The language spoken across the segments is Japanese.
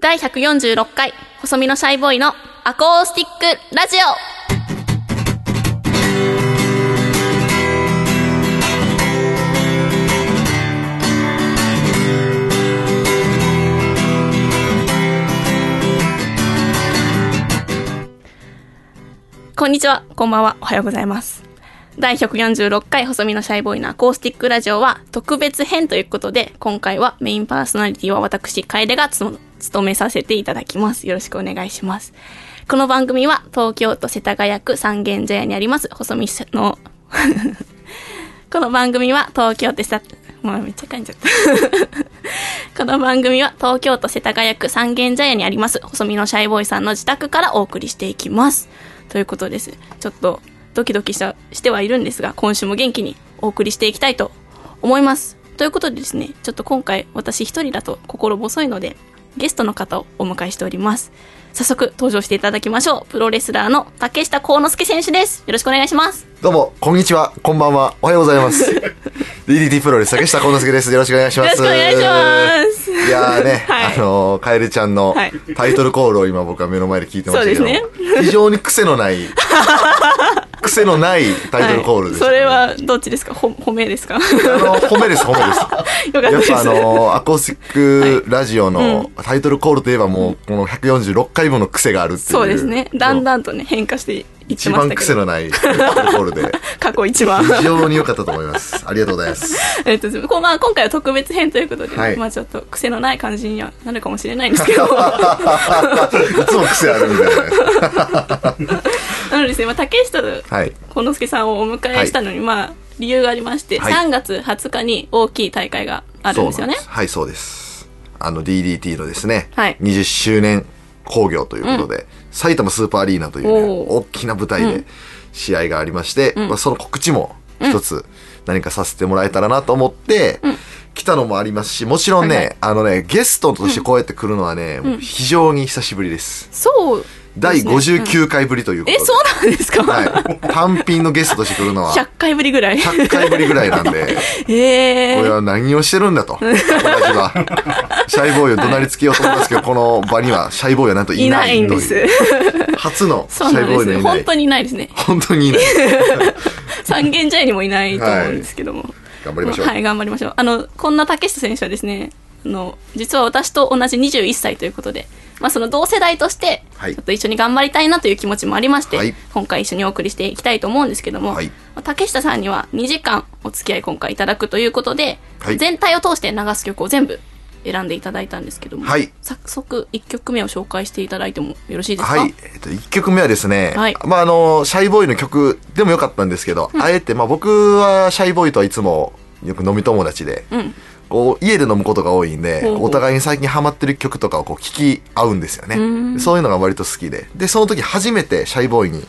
第146回、細身のシャイボーイのアコースティックラジオこんにちは、こんばんは、おはようございます。第146回細身のシャイボーイのアコースティックラジオは特別編ということで、今回はメインパーソナリティは私、楓がつも務めさせていただきます。よろしくお願いします。この番組は東京都世田谷区三軒茶屋にあります細身の この番組は東京都さ、もうめっちゃ噛んじゃった。この番組は東京都世田谷区三軒茶屋にあります細身のシャイボーイさんの自宅からお送りしていきます。ということです。ちょっとドキドキししてはいるんですが、今週も元気にお送りしていきたいと思います。ということでですね、ちょっと今回私一人だと心細いので、ゲストの方をお迎えしております。早速登場していただきましょう。プロレスラーの竹下幸之助選手です。よろしくお願いします。どうも、こんにちは、こんばんは、おはようございます。DDT プロレス、竹下幸之助です。よろしくお願いします。よろしくお願いします。いやーね、はいあのー、カエルちゃんのはいタイトルコールを今僕は目の前で聞いてましたけど、そうです非常に癖のない、癖のないタイトルコールでした、はい、それはどっちですか？ほ褒めですか？よかあの、褒めです、褒めです。ったです。やっぱあのーアコースティックラジオのタイトルコールといえばもう、この146回分の癖があるっていう。そうですね。だんだんとね、変化して一番ましたけど。癖のないタイトルコールで、過去一番。非常に良かったと思います。ありがとうございます。えっと、こうまあ、今回は特別編ということで、はいまあちょっと癖のない感じにはなるかもしれないんですけど、いつも癖あるみたいな。なのでですね、まあ、竹下はい。幸之助さんをお迎えしたのに、まあ、理由がありまして、はい。3月20日に大きい大会があるんですよね。はい、そうです。あの DDT のですね、はい。20周年興行ということで、埼玉スーパーアリーナという、ね、大きな舞台で試合がありまして、まあ、その告知も一つ何かさせてもらえたらなと思って、来たのもありますし、もちろんね、はいはい。あのね、ゲストとしてこうやって来るのはね、非常に久しぶりです。そう。第うん59回ぶりということで。え、そうなんですか、はい。単品のゲストとして来るのは100回ぶりぐらい。100回ぶりぐらいなんで、えー。これは何をしてるんだと。同じは。シャイボーイを怒鳴りつけようと思いますけど、この場にはシャイボーイはなんといいなないいんですという。。初のシャイ。ボーイのいない。本当にいないですね。本当にいない。三軒茶屋にもいないと思うんですけども。頑張りましょう。はい、頑張りましょう。あの、こんな竹下選手はですね、あの、実は私と同じ21歳ということで、まあその同世代として、はい。ちょっと一緒に頑張りたいなという気持ちもありまして、はい。今回一緒にお送りしていきたいと思うんですけども、はい。まあ竹下さんには2時間お付き合い今回いただくということで、はい。全体を通して流す曲を全部選んでいただいたんですけども、はい。早速1曲目を紹介していただいてもよろしいですか？はい。えっと、1曲目はですね、はい。まあ、あの、シャイボーイの曲でもよかったんですけど、あえて、まあ、僕はシャイボーイとはいつもよく飲み友達で、うん。こう、家で飲むことが多いんで、お互いに最近ハマってる曲とかをこう聞き合うんですよね。んそういうのが割と好きで。で、その時初めてシャイボーイに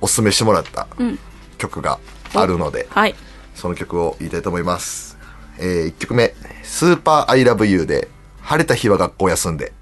おすすめしてもらったうん。曲があるので、はい。その曲を言いたいと思います。えー、1曲目、スーパーアイラブユーで、晴れた日は学校休んで。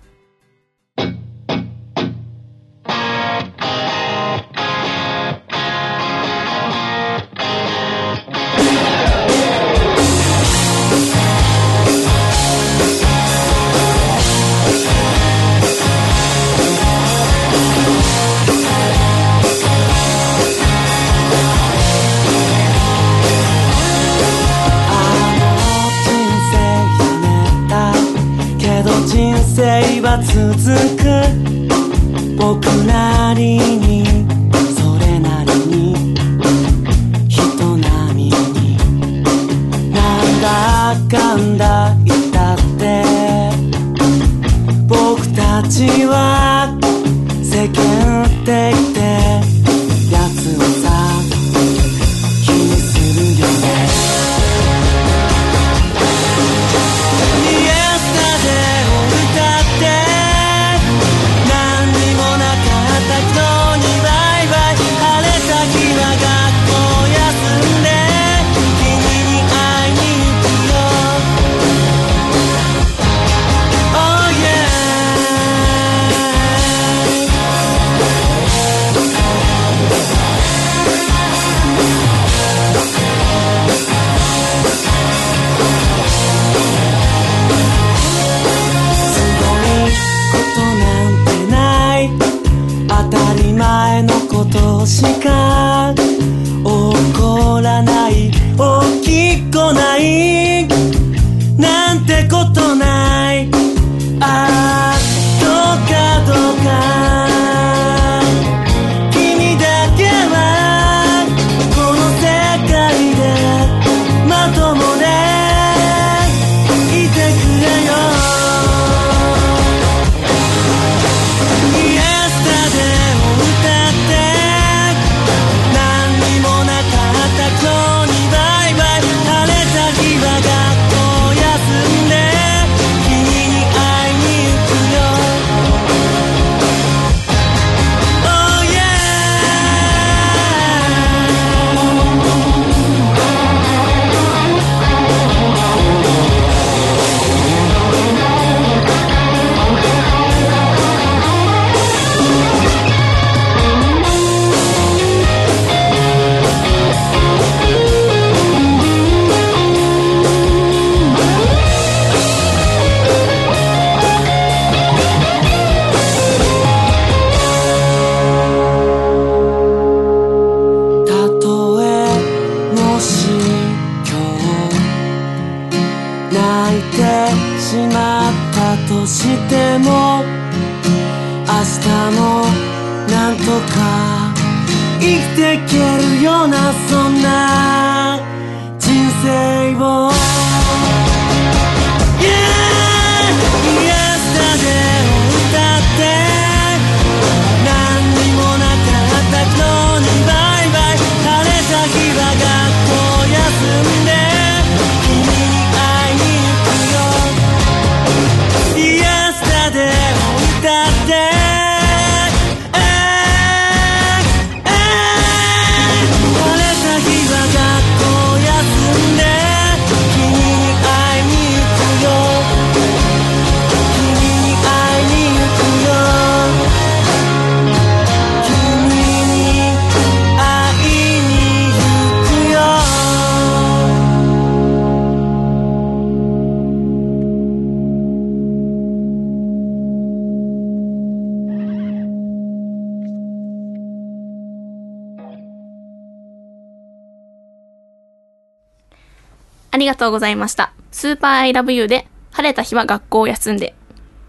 りがとうございました。スーパーアイラブユーで、晴れた日は学校を休んで、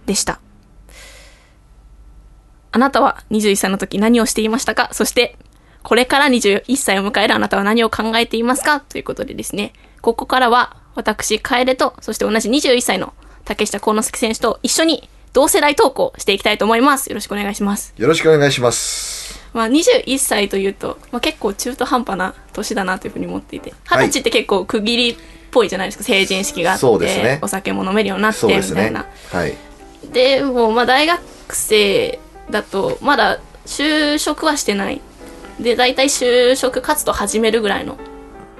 でした。あなたは21歳の時何をしていましたか？そして、これから21歳を迎えるあなたは何を考えていますか？ということでですね、ここからは私、楓と、そして同じ21歳の竹下幸之助選手と一緒に同世代投稿していきたいと思います。よろしくお願いします。よろしくお願いします。まあ、21歳というと、まあ、結構中途半端な年だなというふうに思っていてはい二十歳って結構区切りっぽいじゃないですか成人式があって、ねお酒も飲めるようになってみたいな。。はい。でもまあ大学生だとまだ就職はしてないで大体就職活動始めるぐらいの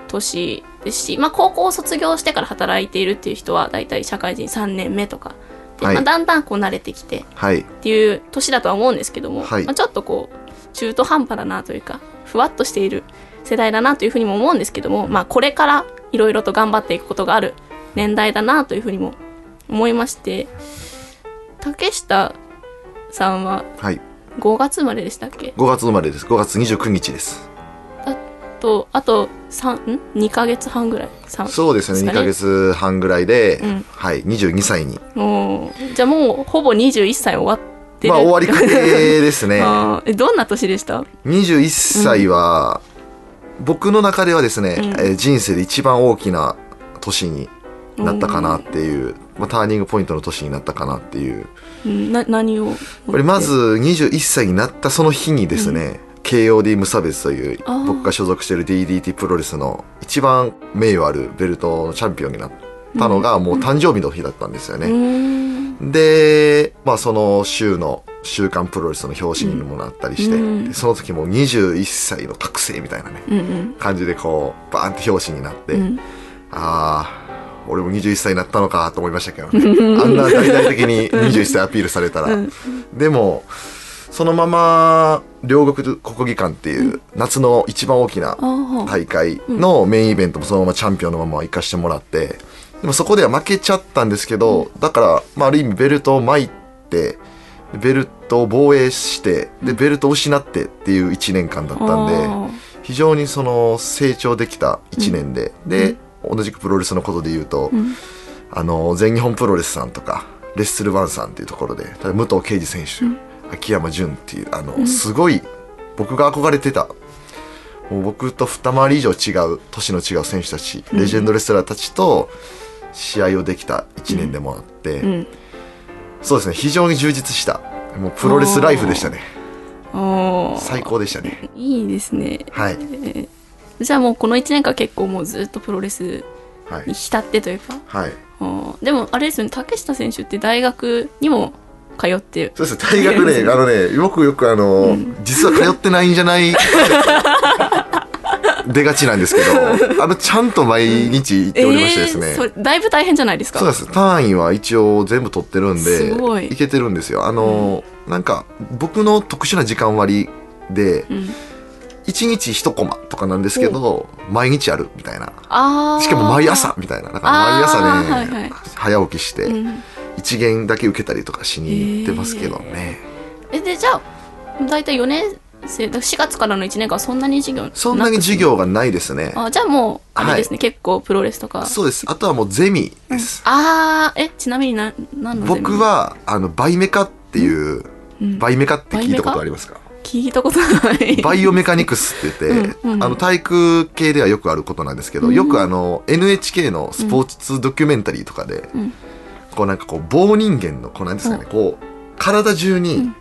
年ですし、まあ、高校を卒業してから働いているっていう人は大体社会人3年目とかで、はいまあ、だんだんこう慣れてきてはい。っていう年だとは思うんですけども、はいまあ、ちょっとこう中途半端だなというかふわっとしている世代だなというふうにも思うんですけども、まあ、これからいろいろと頑張っていくことがある年代だなというふうにも思いまして竹下さんははい。5月生まれでしたっけ？5月生まれです。5月29日です。あとあと3ん？2ヶ月半ぐらい？3そうですね。2かヶ月半ぐらいで、うんはい。22歳に。じゃあもうほぼ21歳終わってるまあ終わりかけですね。どんな年でした21歳は、僕の中ではですね、うん。えー人生で一番大きな年になったかなっていう、まあ、ターニングポイントの年になったかなっていう。うん。な何を？これまず21歳になったその日にですね、KOD 無差別という僕が所属している DDT プロレスの一番名誉あるベルトのチャンピオンになったのがもう誕生日の日だったんですようね。ーん。で、まあその週の週刊プロレスの表紙にもなったりして、うん。でその時もう21歳の覚醒みたいなね、うんうん。感じでこうバーンって表紙になって、うん。ああ俺も21歳になったのかと思いましたけどね。あんな大々的に21歳アピールされたら、うん。でもそのまま両国国技館っていう夏の一番大きな大会のメインイベントもそのままチャンピオンのまま行かしてもらってでもそこでは負けちゃったんですけど、だから、まあ、ある意味ベルトを巻いてベルトを防衛してでベルトを失ってっていう1年間だったんであ非常にその成長できた1年で、で同じくプロレスのことで言うと、ん。あの全日本プロレスさんとかレッスルワンさんっていうところで武藤敬司選手、秋山純っていうあの、すごい僕が憧れてたもう僕と二回り以上違う年の違う選手たち、レジェンドレスラーたちと試合をできた1年でもあって、うんそうですね。非常に充実したもうプロレスライフでしたね。最高でしたね。いいですね。はい。じゃあもうこの1年間結構もうずっとプロレスはい。に浸ってというか。はい。でもあれですよね竹下選手って大学にも通って。そうですね。大学ね あのねよくよくあの、実は通ってないんじゃない？出がちなんですけど あのちゃんと毎日行っておりましてですね、えーそれだいぶ大変じゃないですか？そうです。単位は一応全部取ってるんでい。けてるんですよ。あの、なんか僕の特殊な時間割でうん。1日1コマとかなんですけど毎日あるみたいな。しかも毎朝みたいな。だから毎朝ね、はいはい。早起きしてうん。一限だけ受けたりとかしに行ってますけどね、えでじゃあ大体4年4月からの1年間はそんなに授業そんなに授業がないですね。あじゃあもうあれですね、結構プロレスとか。そうです。あとはもうゼミです。ああえちなみにな何の僕は、あの、バイメカっていう、バイメカって聞いたことありますか？聞いたことない。バイオメカニクスって言って、うんうん。あの体育系ではよくあることなんですけど、よくあの NHK のスポーツドキュメンタリーとかで、ん。こうなんかこう棒人間のこうなんですかね、こう体中に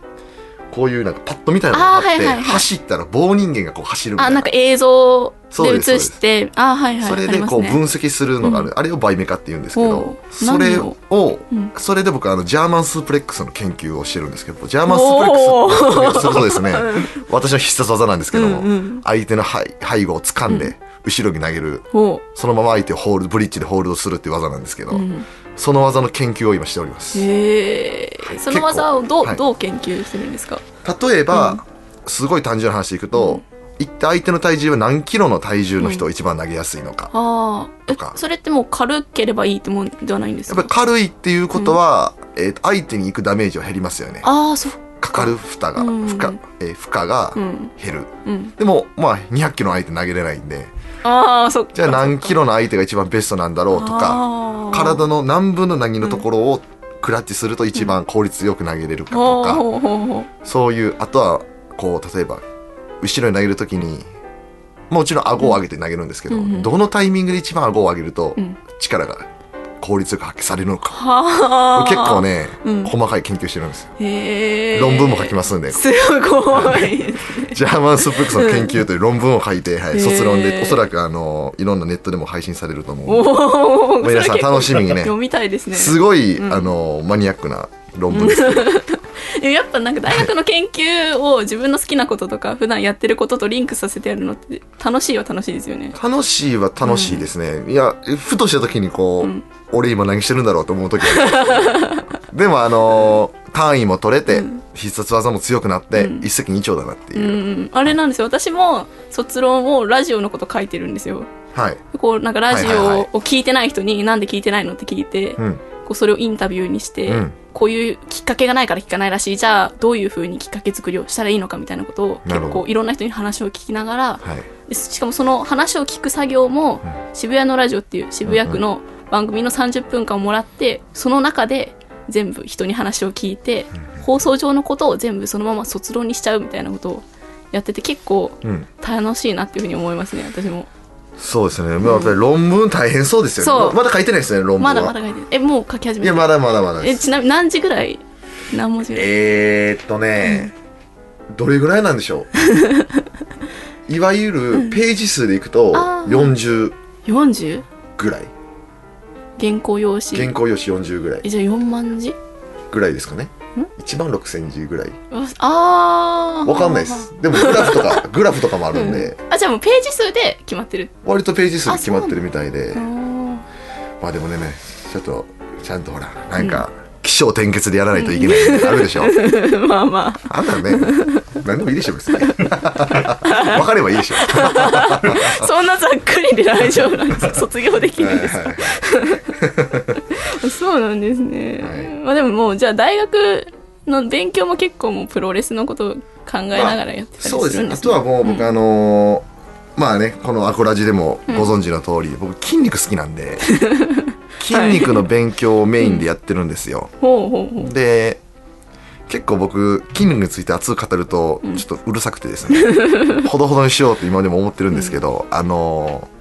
こういうなんかパッドみたいなのがあって、はいはいはい。走ったら棒人間がこう走るみたいな。あなんか映像で映してあはいはい。それでこう分析するのがある、あれをバイメカって言うんですけおどうそれ何を、う。ん。それで僕あのジャーマンスープレックスの研究をしてるんですけどジャーマンスープレックスそうですね私の必殺技なんですけども、うんうん。相手の背背後を掴んで、後ろに投げるほそのまま相手をホールドブリッジでホールドするっていう技なんですけど、その技の研究を今しております。へえその技をどう,、はい。どう研究してるんですか？例えば、すごい単純な話でいくと、一体相手の体重は何キロの体重の人を一番投げやすいのか、ああえとか。それってもう軽ければいいってもんではないんですかやっぱり軽いっていうことは、えーと相手に行くダメージは減りますよね。ああそっかかる負荷が、うん。負荷えー負荷がうん。減る、うん。でもまあ200キロの相手投げれないんでああそっか。じゃあ何キロの相手が一番ベストなんだろうとか体の何分の何のところをクラッチすると一番効率よく投げれるかとか、ほうほうほうほうそういうあとはこう例えば後ろに投げるときにもちろん顎を上げて投げるんですけど、うんうんどのタイミングで一番顎を上げるとん。力が効率よく発揮されるのか、はあ。結構ね、うん。細かい研究してるんです。よ論文も書きますんで、すごい。ジャーマンスープレックスの研究という論文を書いて、はい、卒論でおそらくあのいろんなネットでも配信されると思う。おお皆さん楽しみにね。読みたいですね。すごい、あのマニアックな論文です やっぱなんか大学の研究を自分の好きなこととか普段やってることとリンクさせてやるのって楽しいは楽しいですよね。楽しいは楽しいですね、いやふとした時にこう、俺今何してるんだろうと思う時は でもあのー単位も取れて、必殺技も強くなって、一石二鳥だなってう。いう、ん。あれなんですよ。私も卒論をラジオのこと書いてるんですよ。はい、こうなんかラジオを聞いてない人になんで聞いてないのって聞いて、うん、こうそれをインタビューにして、うん。こういうきっかけがないから聞かないらしいじゃあどういうふうにきっかけ作りをしたらいいのかみたいなことを結構いろんな人に話を聞きながらはい。でしかもその話を聞く作業も渋谷のラジオっていう渋谷区の番組の30分間をもらってその中で全部人に話を聞いて放送上のことを全部そのまま卒論にしちゃうみたいなことをやってて結構うん。楽しいなっていうふうに思いますね私もそうですね、まあ、やっぱり論文大変そうですよね。ままだ書いてないですね論文は。まだまだ書いてるえもう書き始めていやまだまだまだえちなみに何時ぐらい？何文字ぐらい？えー、っとね、どれぐらいなんでしょう？いわゆるページ数でいくとあー。40 40? ぐらい。原稿用紙。原稿用紙40ぐらい。えじゃあ4万字？ぐらいですかね1万6000字ぐらい。ああわかんないです。でもグラフとか グラフとかもあるんで、あじゃあもうページ数で決まってる。割とページ数決まってるみたいで。うんまあでもねちょっとちゃんとほらなんか起承転結でやらないといけないあるでしょ。まあまあ。あんなのね何でもいいでしょ別に。分かればいいでしょ。そんなざっくりで大丈夫なんですか？卒業できるんですか？そうなんですね、はい。まあでももうじゃあ大学の勉強も結構もうプロレスのことを考えながらやってたりすするんです、ね。あとはもう僕、あのーまあねこのアコラジでもご存知の通り、僕筋肉好きなんで筋肉の勉強をメインでやってるんですよ、で結構僕筋肉について熱く語るとちょっとうるさくてですね、ほどほどにしようって今でも思ってるんですけど、あのー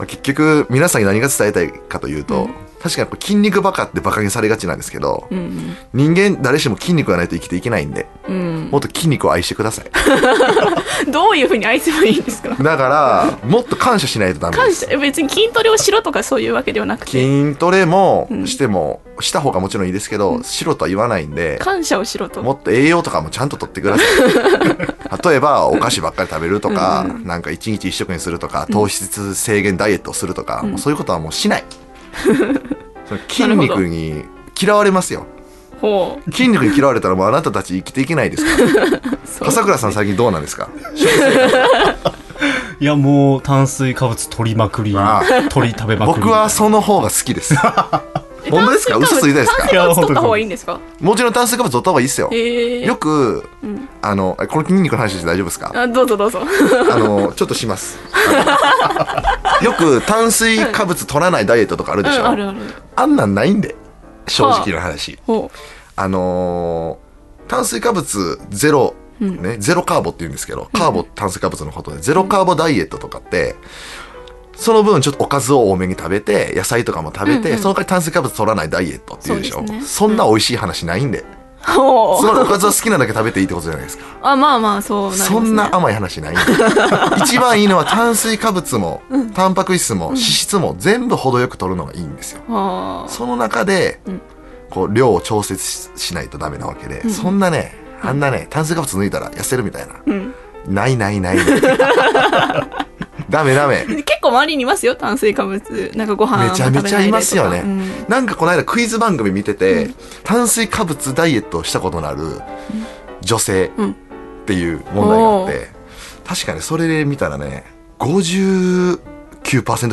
まあ結局皆さんに何が伝えたいかというと、確かにこう筋肉バカってバカにされがちなんですけど、うん人間誰しも筋肉がないと生きていけないんでうん。もっと筋肉を愛してください。どういうふうに愛せばいいんですか？だからもっと感謝しないとダメです。感謝え別に筋トレをしろとかそういうわけではなくて。筋トレもしても、した方がもちろんいいですけど、しろとは言わないんで、感謝をしろと。もっと栄養とかもちゃんととってください。例えば、お菓子ばっかり食べるとか、なんか一日一食にするとか、糖質制限ダイエットをするとか、そういうことはもうしない。筋肉に嫌われますよ。筋肉に嫌われたらもうあなたたち生きていけないですか？ら。笠倉さん最近どうなんですか？いやもう炭水化物取りまくりあ鳥食べまくり僕はその方が好きです。本当ですか？嘘ついてないですか？炭水化物取った方がいいんですか？もちろん炭水化物取った方がいいですよ。よく、あのこの筋肉の話して大丈夫ですか？あどうぞどうぞ。あのちょっとします。よく炭水化物取らないダイエットとかあるでしょ、うんあるある。あんなんないんで正直な話、ほあのー炭水化物ゼロ、ね、ゼロカーボって言うんですけど、カーボ炭水化物のことで、ゼロカーボダイエットとかって、その分ちょっとおかずを多めに食べて、野菜とかも食べて、その代わり炭水化物取らないダイエットっていうでしょ？そね。そんな美味しい話ないんで。うほつまりおかずは好きなだけ食べていいってことじゃないですか？あまあまあそうね、そんな甘い話ないんで。一番いいのは炭水化物も、タンパク質も、脂質も全部程よく取るのがいいんですよ。あその中で、ん。こう量を調節ししないとダメなわけで、そんなねあんなね炭水化物抜いたら痩せるみたいな、ん。ないないないないダメダメ。ー 結構周りにいますよ炭水化物。なんかご飯めちゃめちゃいますよね、食べなんかこの間クイズ番組見てて、炭水化物ダイエットをしたことのある女性うん。っていう問題があって、確かにそれで見たらね59%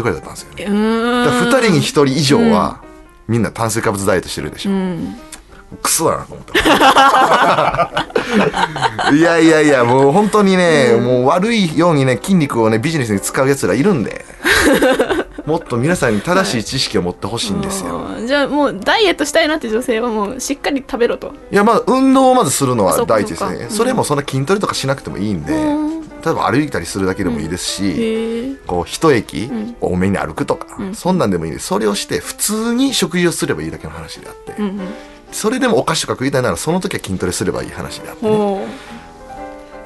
くらいだったんですよね。うん、うーん。だから2人に1人以上は、みんな炭水化物ダイエットしてるでしょ、うんクソだなと思った。いやいやいや、もう本当にね、もう悪いようにね、筋肉をね、ビジネスに使う奴らいるんで、もっと皆さんに正しい知識を持ってほしいんですよ。あーじゃあもうダイエットしたいなって女性はもうしっかり食べろと。いや、まあ、運動をまずするのは第一ですね。そっか。それもそんな筋トレとかしなくてもいいんで、うん。例えば歩いたりするだけでもいいですし、へえ。こう、一駅多めに歩くとか、そんなんでもいいです。それをして、普通に食事をすればいいだけの話であって、うんそれでもお菓子とか食いたいなら、その時は筋トレすればいい話であってね、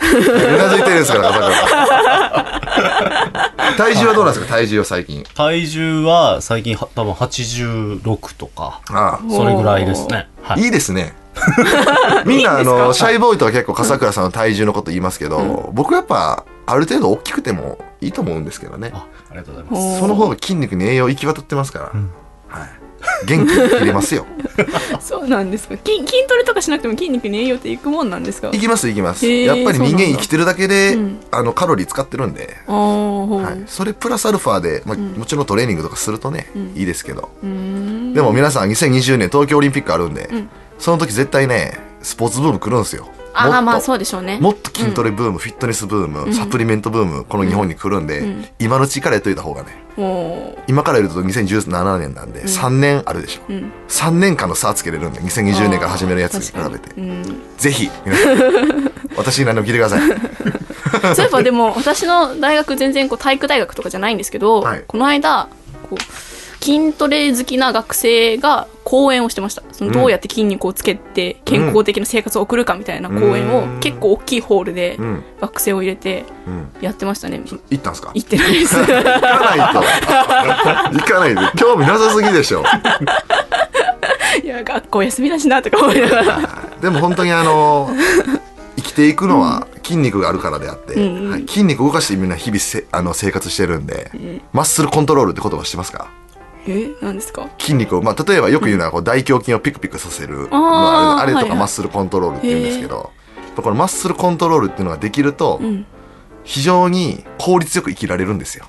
うなずいてるんですから、朝から。体重はどうなんですか、体重は最近。体重は最近は多分86とか、あそれぐらいですね。はあ、い。いいですね。みんな、あの、シャイボーイとか結構、笠倉さんの体重のこと言いますけど、僕はやっぱ、ある程度大きくてもいいと思うんですけどね。あありがとうございます。その方が筋肉に栄養行き渡ってますから。はい。元気に切れますよ。そうなんですか筋筋トレとかしなくても筋肉に栄養っていくもんなんですか？行きます行きます。やっぱり人間生きてるだけでうん、あの、カロリー使ってるんで。はい、それプラスアルファで、まあもちろんトレーニングとかするとね、いいですけど、でも皆さん2020年東京オリンピックあるんで、ん。その時絶対ねスポーツブーム来るんですよあーまあそうでしょうね。もっと筋トレブーム、フィットネスブーム、サプリメントブームこの日本に来るんで、今のうちからやっといた方がね。今からやると2017年なんで3年あるでしょ、ん。3年間の差つけれるんで2020年から始めるやつに比べて。ぜひ皆さん 私に何でも聞いてください。そういえばでも私の大学全然こう体育大学とかじゃないんですけど、はい。この間こう筋トレ好きな学生が講演をしてました。そのどうやって筋肉をつけて健康的な生活を送るかみたいな講演をうん。結構大きいホールでうん。学生を入れてうん。やってましたね。行ったんすか？行ってないです。行かないと。行かないで。興味なさすぎでしょ。いや学校休みだしなとか思いながら。でも本当にあの生きていくのは筋肉があるからであって、うんうん。はい、筋肉を動かしてみんな日々せあの生活してるんで、マッスルコントロールって言葉知ってますか？え何ですか？筋肉を、まあ、例えばよく言うのはこう大胸筋をピクピクさせる、まあ、あれとかマッスルコントロールって言うんですけど、このマッスルコントロールっていうのができると、ん。非常に効率よく生きられるんですよ。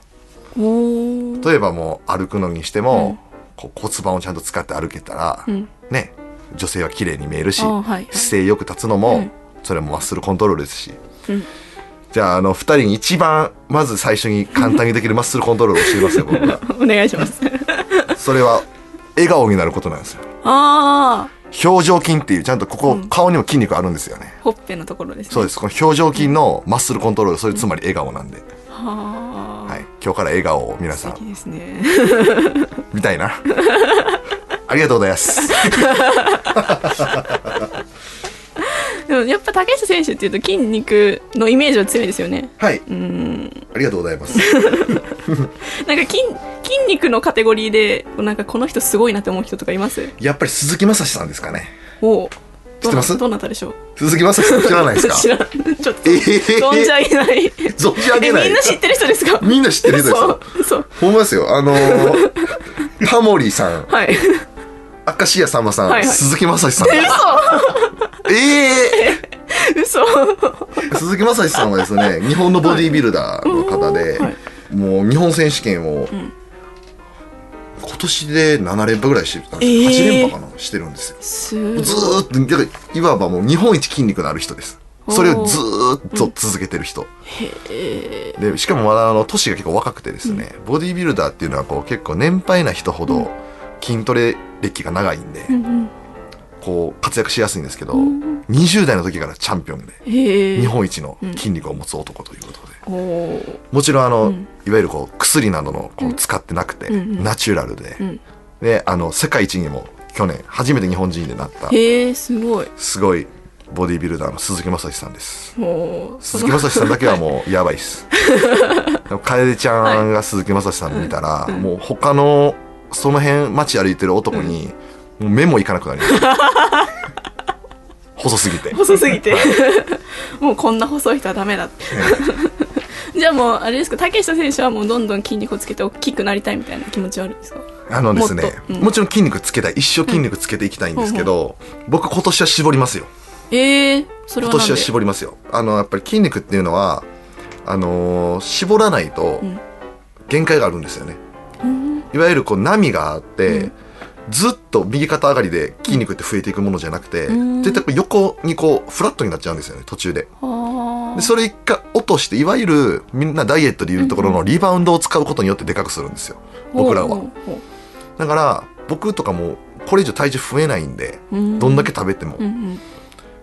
例えばもう歩くのにしても、こう骨盤をちゃんと使って歩けたら、ん。ね女性は綺麗に見えるし、姿勢よく立つのも、うん。それもマッスルコントロールですし、うん。じゃああの2人に一番まず最初に簡単にできるマッスルコントロールを教えますよ僕が お願いしますそれは笑顔になることなんですよ。ああ表情筋っていうちゃんとここ、顔にも筋肉あるんですよね。ほっぺのところですね。そうです。この表情筋のマッスルコントロールそれつまり笑顔なんで、はあ。はい、今日から笑顔を皆さん。素敵ですね。みたいな。ありがとうございます でもやっぱ竹下選手っていうと筋肉のイメージは強いですよね。はい。うん。ありがとうございます。なんか筋筋肉のカテゴリーでなんかこの人すごいなって思う人とかいます？やっぱり鈴木雅史さんですかね。おう。知ってます？どなたでしょう？鈴木雅史さん知らないですか？知らん。ちょっとえー存じ上げない。存じ上げない。えみんな知ってる人ですか？みんな知ってる人ですよ。嘘嘘ほんまですよ。あのー、タモリさん。はい明石家さんまさん、はいはい。鈴木雅史さん。ええ嘘。鈴木雅史さんはですね日本のボディービルダーの方で、はい。もう日本選手権を、今年で7連覇ぐらいしてたんですえー。8連覇かなしてるんですよ。すごい。ずーっとだからいわばもう日本一筋肉のある人です。それをずーっと続けてる人、でしかもまだあの年が結構若くてですね、ボディービルダーっていうのはこう結構年配な人ほど筋トレ歴が長いんで、こう活躍しやすいんですけど、20代の時からチャンピオンで日本一の筋肉を持つ男ということで、おー。もちろんあの、いわゆるこう薬などのこう使ってなくて、ナチュラルで、ん。であの世界一にも去年初めて日本人でなったすごい。すごいボディービルダーの鈴木雅史さんです。鈴木雅史さんだけはもうやばいっす。楓ちゃんが鈴木雅史さん見たら、もう他のその辺街歩いてる男に、もう目もいかなくなります 細すぎて。細すぎて。もうこんな細い人はダメだって。じゃあもうあれですか？竹下選手はもうどんどん筋肉をつけて大きくなりたいみたいな気持ちはあるんですか？あのですねもうん。もちろん筋肉つけたい。一生筋肉つけていきたいんですけど、僕今年は絞りますよ。ええそれは今年は絞りますよ。あのやっぱり筋肉っていうのはあのー絞らないとん。限界があるんですよね、いわゆるこう波があって、ずっと右肩上がりで筋肉って増えていくものじゃなくて、ん。絶対横にこうフラットになっちゃうんですよね途中で。あでそれ一回落としていわゆるみんなダイエットでいうところのリバウンドを使うことによってでかくするんですよ。僕らは。だから僕とかもこれ以上体重増えないんでうん。どんだけ食べても脂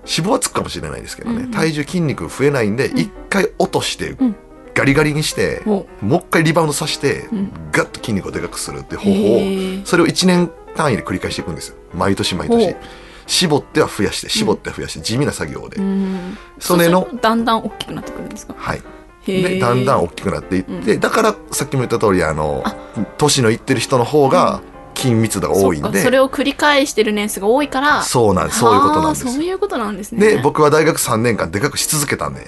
肪はつくかもしれないですけどね、うん体重筋肉増えないんで一回落としてんガリガリにして、お。もう一回リバウンドさせて、ん。ガッと筋肉をでかくするって方へ法ー。をそれを1年単位で繰り返していくんですよ。毎年毎年。絞っては増やして絞っては増やして地味な作業で、うん。それのだんだん大きくなってくるんですか？はい。へでだんだん大きくなっていって、だからさっきも言った通りあの年のいってる人の方が筋密度が多いんで、それを繰り返してる年数が多いから。そうなんです。そういうことなんです。そういうことなんですね。で僕は大学3年間でかくし続けたんで。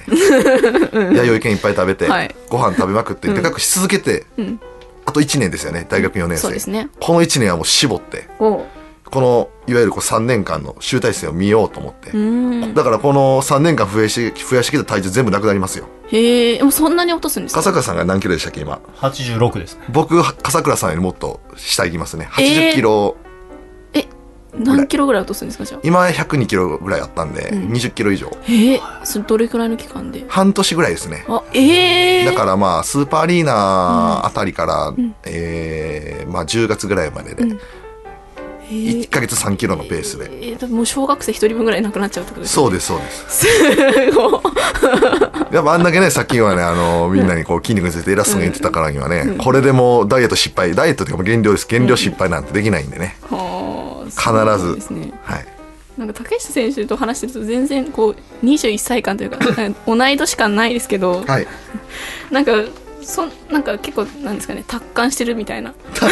弥生県いっぱい食べて、はい。ご飯食べまくってでかくし続けて、ん。あと1年ですよね。大学4年生。そうですね。この1年はもう絞っておこのいわゆるこう3年間の集大成を見ようと思って、うん。だからこの3年間増やし増やしてきた体重全部なくなりますよ。へえでもそんなに落とすんですか？笠倉さんが何キロでしたっけ今？86ですね。僕笠倉さんよりもっと下いきますね。えー。80キロ、え何キロぐらい落とすんですかじゃあ？今102キロぐらいあったんで、20キロ以上。えー、それどれくらいの期間で？半年ぐらいですね。あええー、だからまあスーパーアリーナあたりから、えーまあ、10月ぐらいまでで、えー1ヶ月3キロのペースで、えー、多分もう小学生一人分ぐらいなくなっちゃうってことですそうですそうです。すごいやっぱあんだけねさっきはねあのみんなにこう筋肉について偉そうに言ってたからにはね、これでもうダイエット失敗ダイエットっていうか減量です。減量失敗なんてできないんでね、はあ必ず。ですね。はい。なんか竹下選手と話してると全然こう21歳間というか同い年感ないですけど、はい。なんかそんなんか結構なんですかね達観してるみたいな。感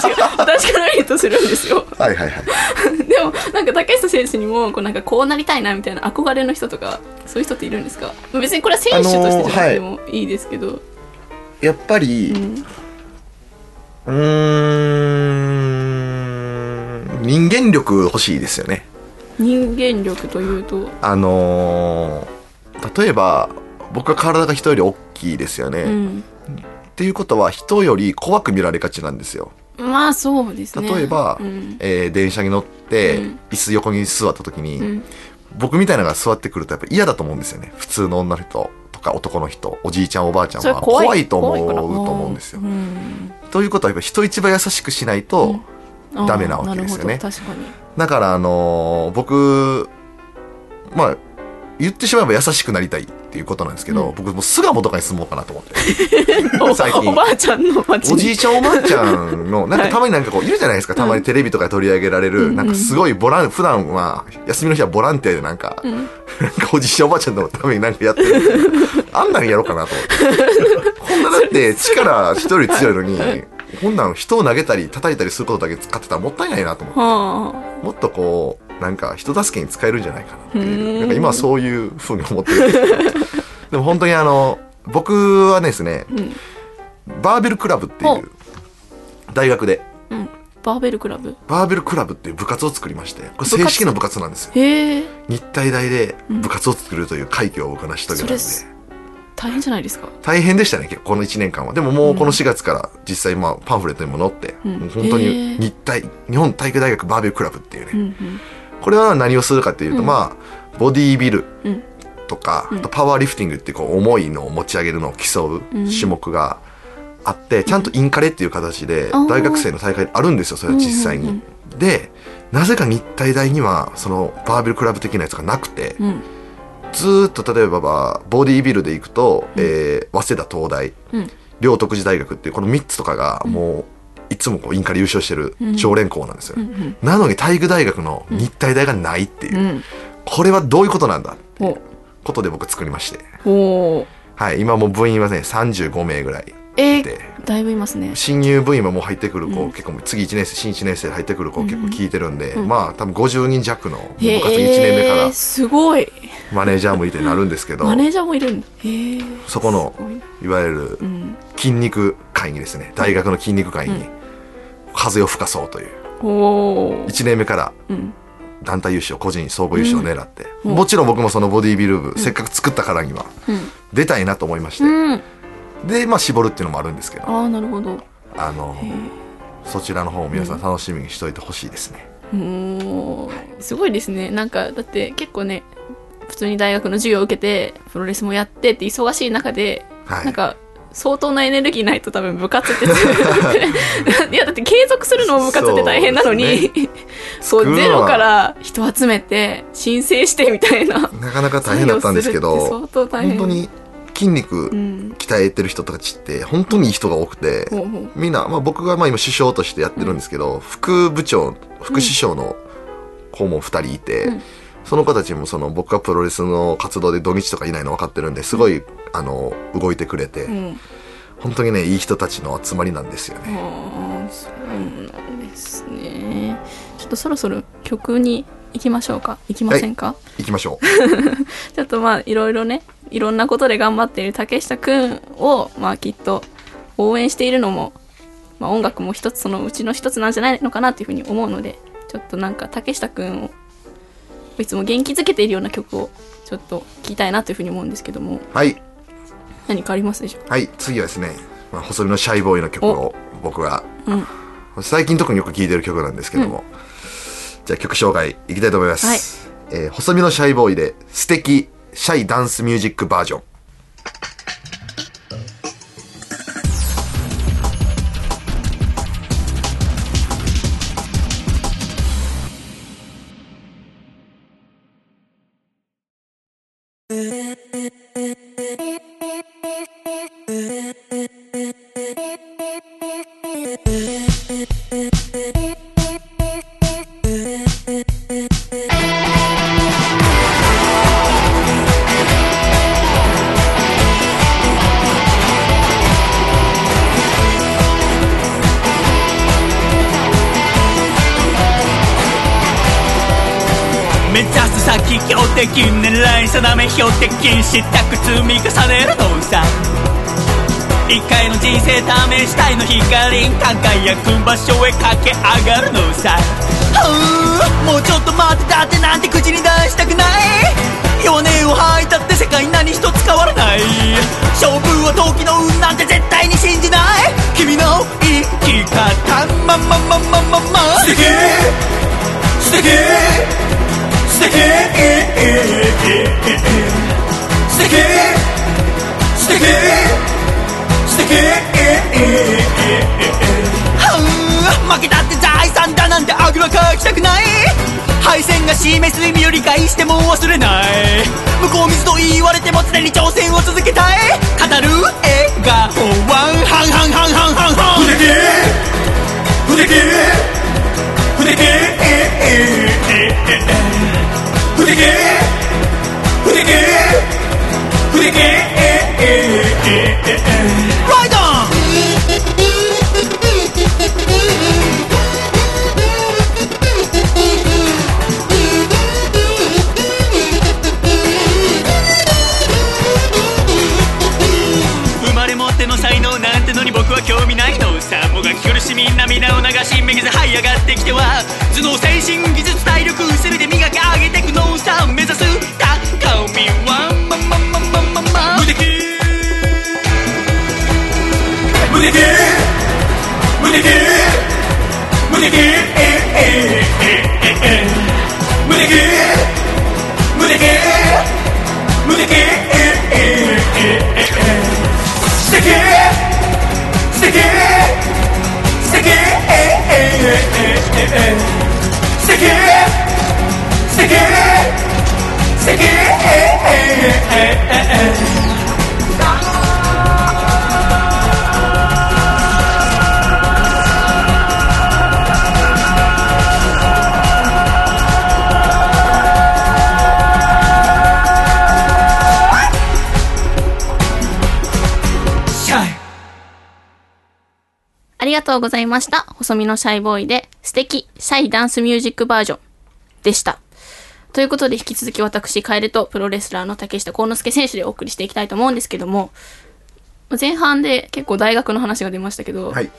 じが私から見るとするんですよ。はいはいはい。でもなんか竹下選手にもこうなんかこうなりたいなみたいな憧れの人とかそういう人っているんですか？別にこれは選手としてじゃなくてもいいですけど、やっぱりうん人間力欲しいですよね。人間力というと？あのー例えば僕は体が人より大きいですよね、うん。っていうことは人より怖く見られがちなんですよ。まあそうですね。例えば、うん。えー電車に乗って、うん。椅子横に座った時に、うん。僕みたいなのが座ってくるとやっぱ嫌だと思うんですよね。普通の女の人とか男の人おじいちゃんおばあちゃんは。怖いと思うと思うんですよ。う。ん。ということはやっぱ人一番優しくしないと、ダメなわけですよね。かに。だからあのー僕まあ言ってしまえば優しくなりたいっていうことなんですけど、うん。僕もう巣鴨とかに住もうかなと思って。最近。おばあちゃんの町おにじいちゃんおばあちゃんのなんかはい。たまになんかこういるじゃないですか。たまにテレビとかで取り上げられる、うんなんかすごいボラン普段は休みの日はボランティアでなんか、ん。なんかおじいちゃんおばあちゃんのためになんかやってる。あんなんやろうかなと思って。こんなだって力人より強いのに こんなん人を投げたり叩いたりすることだけ使ってたらもったいないなと思って。はもっとこうなんか人助けに使えるんじゃないかなっていう。うんなんか今はそういうふうに思ってるんですけど。でも本当にあの僕はですね、ん。バーベルクラブっていう大学で。あ、うん、バーベルクラブ？バーベルクラブっていう部活を作りましてこれ正式な部活なんですよ。日体大で部活を作るという快挙を僕は成し遂げたんで、そ大変じゃないですか？大変でしたねこの1年間は。でももうこの4月から実際まあパンフレットにも載って、うん。もう本当へにー。日体日本体育大学バーベルクラブっていうね、うんうんこれは何をするかっていうと、まあボディービルうん。とか、あとパワーリフティングってこう重いのを持ち上げるのを競う種目があって、ちゃんとインカレっていう形で大学生の大会あるんですよそれは実際に。うんうん。でなぜか日体大にはそのバーベルクラブ的なやつがなくて、うん。ずーっと例えばまあボディービルで行くと、えー早稲田東大うん。両徳寺大学っていうこの3つとかがもういつもこうインカレ優勝してる常連校なんですよ、うんなのに体育大学の日体大がないっていう、うん。これはどういうことなんだっていうほことで僕作りまして。はい今もう部員はね35名ぐらいえでー、だいぶいますね。新入部員ももう入ってくる子、結構次1年生新1年生で入ってくる子結構聞いてるんで、まあ多分50人弱の部活1年目かへーらすごい。マネージャーもいてなるんですけどマネージャーもいるんだ。へえそこのい。いわゆるうん。筋肉会議ですね。大学の筋肉会議。に風を吹かそうという。おー。1年目からうん。団体優勝個人総合優勝を狙って、うん。もちろん僕もそのボディービル部、せっかく作ったからにはうん。出たいなと思いまして、うん。でまあ絞るっていうのもあるんですけど。ああなるほど。あのそちらの方を皆さん楽しみにしといてほしいですね、もうすごいですね。なんかだって結構ね普通に大学の授業を受けてプロレスもやってって忙しい中で、はい。なんか相当なエネルギーないと多分部活って いやだって継続するのも部活って大変なのにそう作るのは。ゼロから人集めて申請してみたいな。なかなか大変だったんですけど相当大変。本当に筋肉うん。鍛えてる人たちって本当にいい人が多くて、ほうほう。みんな、まあ、僕がまあ今首相としてやってるんですけど、副部長副首相の子も2人いて、うんその子たちもその僕がプロレスの活動で土日とかいないの分かってるんですごい、あの動いてくれて、うん。本当にねいい人たちの集まりなんですよね。そうなんですね。ちょっとそろそろ曲に行きましょうか。行きませんか、行きましょう。ちょっとまあいろいろねいろんなことで頑張っている竹下くんをまあきっと応援しているのも、まあ、音楽も一つそのうちの一つなんじゃないのかなっていうふうに思うのでちょっとなんか竹下くんをいつも元気づけているような曲をちょっと聴きたいなというふうに思うんですけども。はい、何かありますでしょうか？はい、次はですね、まあ、細身のシャイボーイの曲を僕が、うん。最近特によく聴いてる曲なんですけども、じゃあ曲紹介いきたいと思います。えー細身のシャイボーイで素敵シャイダンスミュージックバージョン。め標的したく積み重ねるのさ。一回の人生試したいの光輝く場所へ駆け上がるのさ。はあもうちょっと待ってだってなんて口に出したくない弱音を吐いたって世界何一つ変わらない。勝負は時の運なんて絶対に信じない。君の生き方。まままままま。素敵。素敵。素敵。敵素敵素敵はあ負けたって財産だなんてあぐらかきたくない。敗戦が示す意味を理解しても忘れない。向こう水と言われても常に挑戦を続けたい。語る笑顔は半々半々半々不敵不敵不敵不敵不敵不敵ライドン。生まれ持っての才能なんてのに僕は興味ないのさもがき苦しみ涙を流しめげず這い上がってきては。頭脳精神技術体力全て磨き上げてくのさ。目指す無敵無敵無敵無敵無敵無敵素敵素敵素敵素敵素敵素敵シがとうございました。細身のシャイボーイで素敵シャイダンスミュージックバージョンでした。ということで引き続き私、カエルとプロレスラーの竹下幸之助選手でお送りしていきたいと思うんですけども、前半で結構大学の話が出ましたけど、はい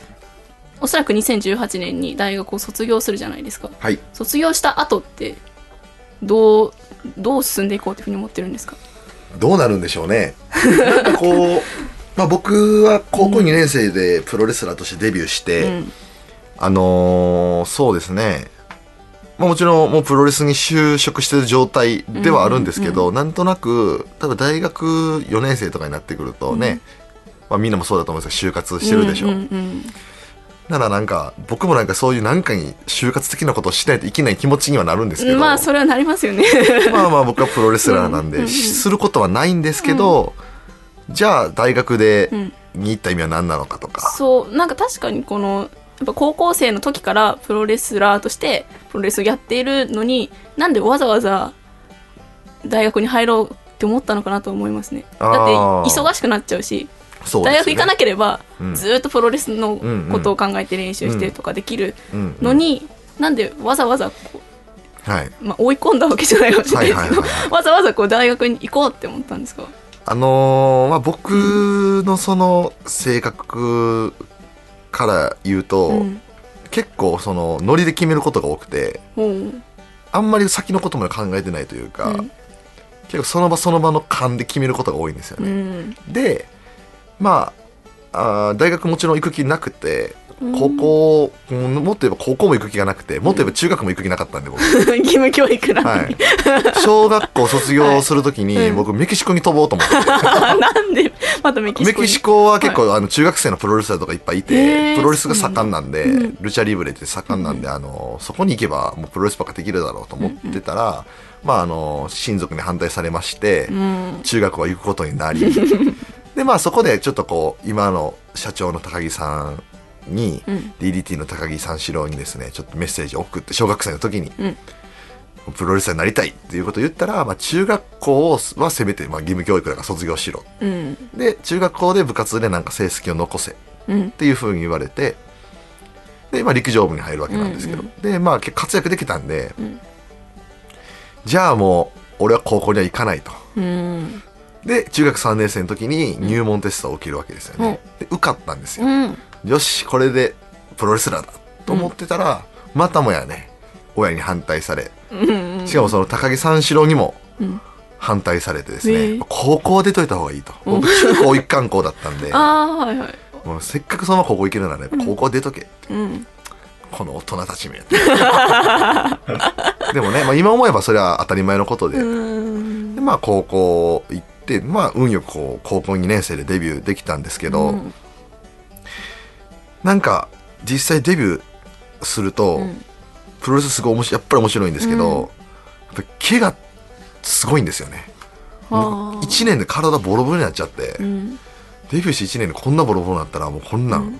おそらく2018年に大学を卒業するじゃないですか。はい卒業した後って、どう、どう進んでいこうというふうに思ってるんですか？どうなるんでしょうねなんかこう まあ僕は高校2年生でプロレスラーとしてデビューして、うん。あのーそうですね、まあ、もちろんもうプロレスに就職してる状態ではあるんですけど、なんとなく多分大学4年生とかになってくるとね、まあ、みんなもそうだと思うんですけど就活してるでしょ、うんうんうんならなんか僕もなんかそういうなんかに就活的なことをしないといけない気持ちにはなるんですけどまあ、それはなりますよね。まあまあ僕はプロレスラーなんで、することはないんですけど、じゃあ大学でん。に行った意味は何なのかとか、そう。なんか確かにこのやっぱ高校生の時からプロレスラーとしてプロレスをやっているのになんでわざわざ大学に入ろうって思ったのかなと思いますね。だって忙しくなっちゃうしそうですよね。大学行かなければうんずーっとプロレスのことを考えて練習してとかできるうん。のに、なんでわざわざこはい。う、まあ、追い込んだわけじゃないかもしれないですけど、はいはいはい。わざわざこう大学に行こうって思ったんですか？あのーまあ、僕のその性格から言うと、うん。結構そのノリで決めることが多くてほうあんまり先のことまで考えてないというか、うん。結構その場その場の勘で決めることが多いんですようね。ん。でまああー大学もちろん行く気なくてうん高校、うんもっと言えば高校も行く気がなくてもっと言えば中学も行く気なかったんで僕、義務教育なのに、はい、小学校卒業するときに、うん。僕メキシコに飛ぼうと思って。なんでまたメキシコに？メキシコは結構、あの中学生のプロレスラーとかいっぱいいて、プロレスが盛んなんで、そうなん。だルチャリブレって盛んなんで、あのそこに行けばもうプロレスばっかできるだろうと思ってたら、まああの親族に反対されまして、うん。中学は行くことになり。でまあそこでちょっとこう今の社長の高木さんに、うん。DDT の高木三四郎にですねちょっとメッセージを送って小学生の時に、うん。プロレスラーになりたいっていうことを言ったら、まあ、中学校はせめて、まあ、義務教育だから卒業しろ。うん。で中学校で部活でなんか成績を残せ。っうん。ていうふうに言われてで、まあ、陸上部に入るわけなんですけど、うん。でまあ活躍できたんで、ん。じゃあもう俺は高校には行かないと。うん。で中学3年生の時に入門テストを受けるわけですよね、で受かったんですよ、うんよしこれでプロレスラーだと思ってたら、またもやね親に反対されうんしかもその高木三四郎にもうん。反対されてですね、高校は出といた方がいいと。僕中高一貫校だったんで はいはい。もうせっかくそのまま高校行けるならやっぱ高校は出とけ、うん。この大人たちめ でもね、まあ、今思えばそれは当たり前のことで,、うん。でまあ高校行ってまあ運よくこう高校2年生でデビューできたんですけど、うんなんか実際デビューすると、うん。プロレスすごい面白いやっぱり面白いんですけど、うん。やっぱり怪我すごいんですよね。あー。1年で体ボロボロになっちゃって、うん。デビューして1年でこんなボロボロになったらもうこんなん、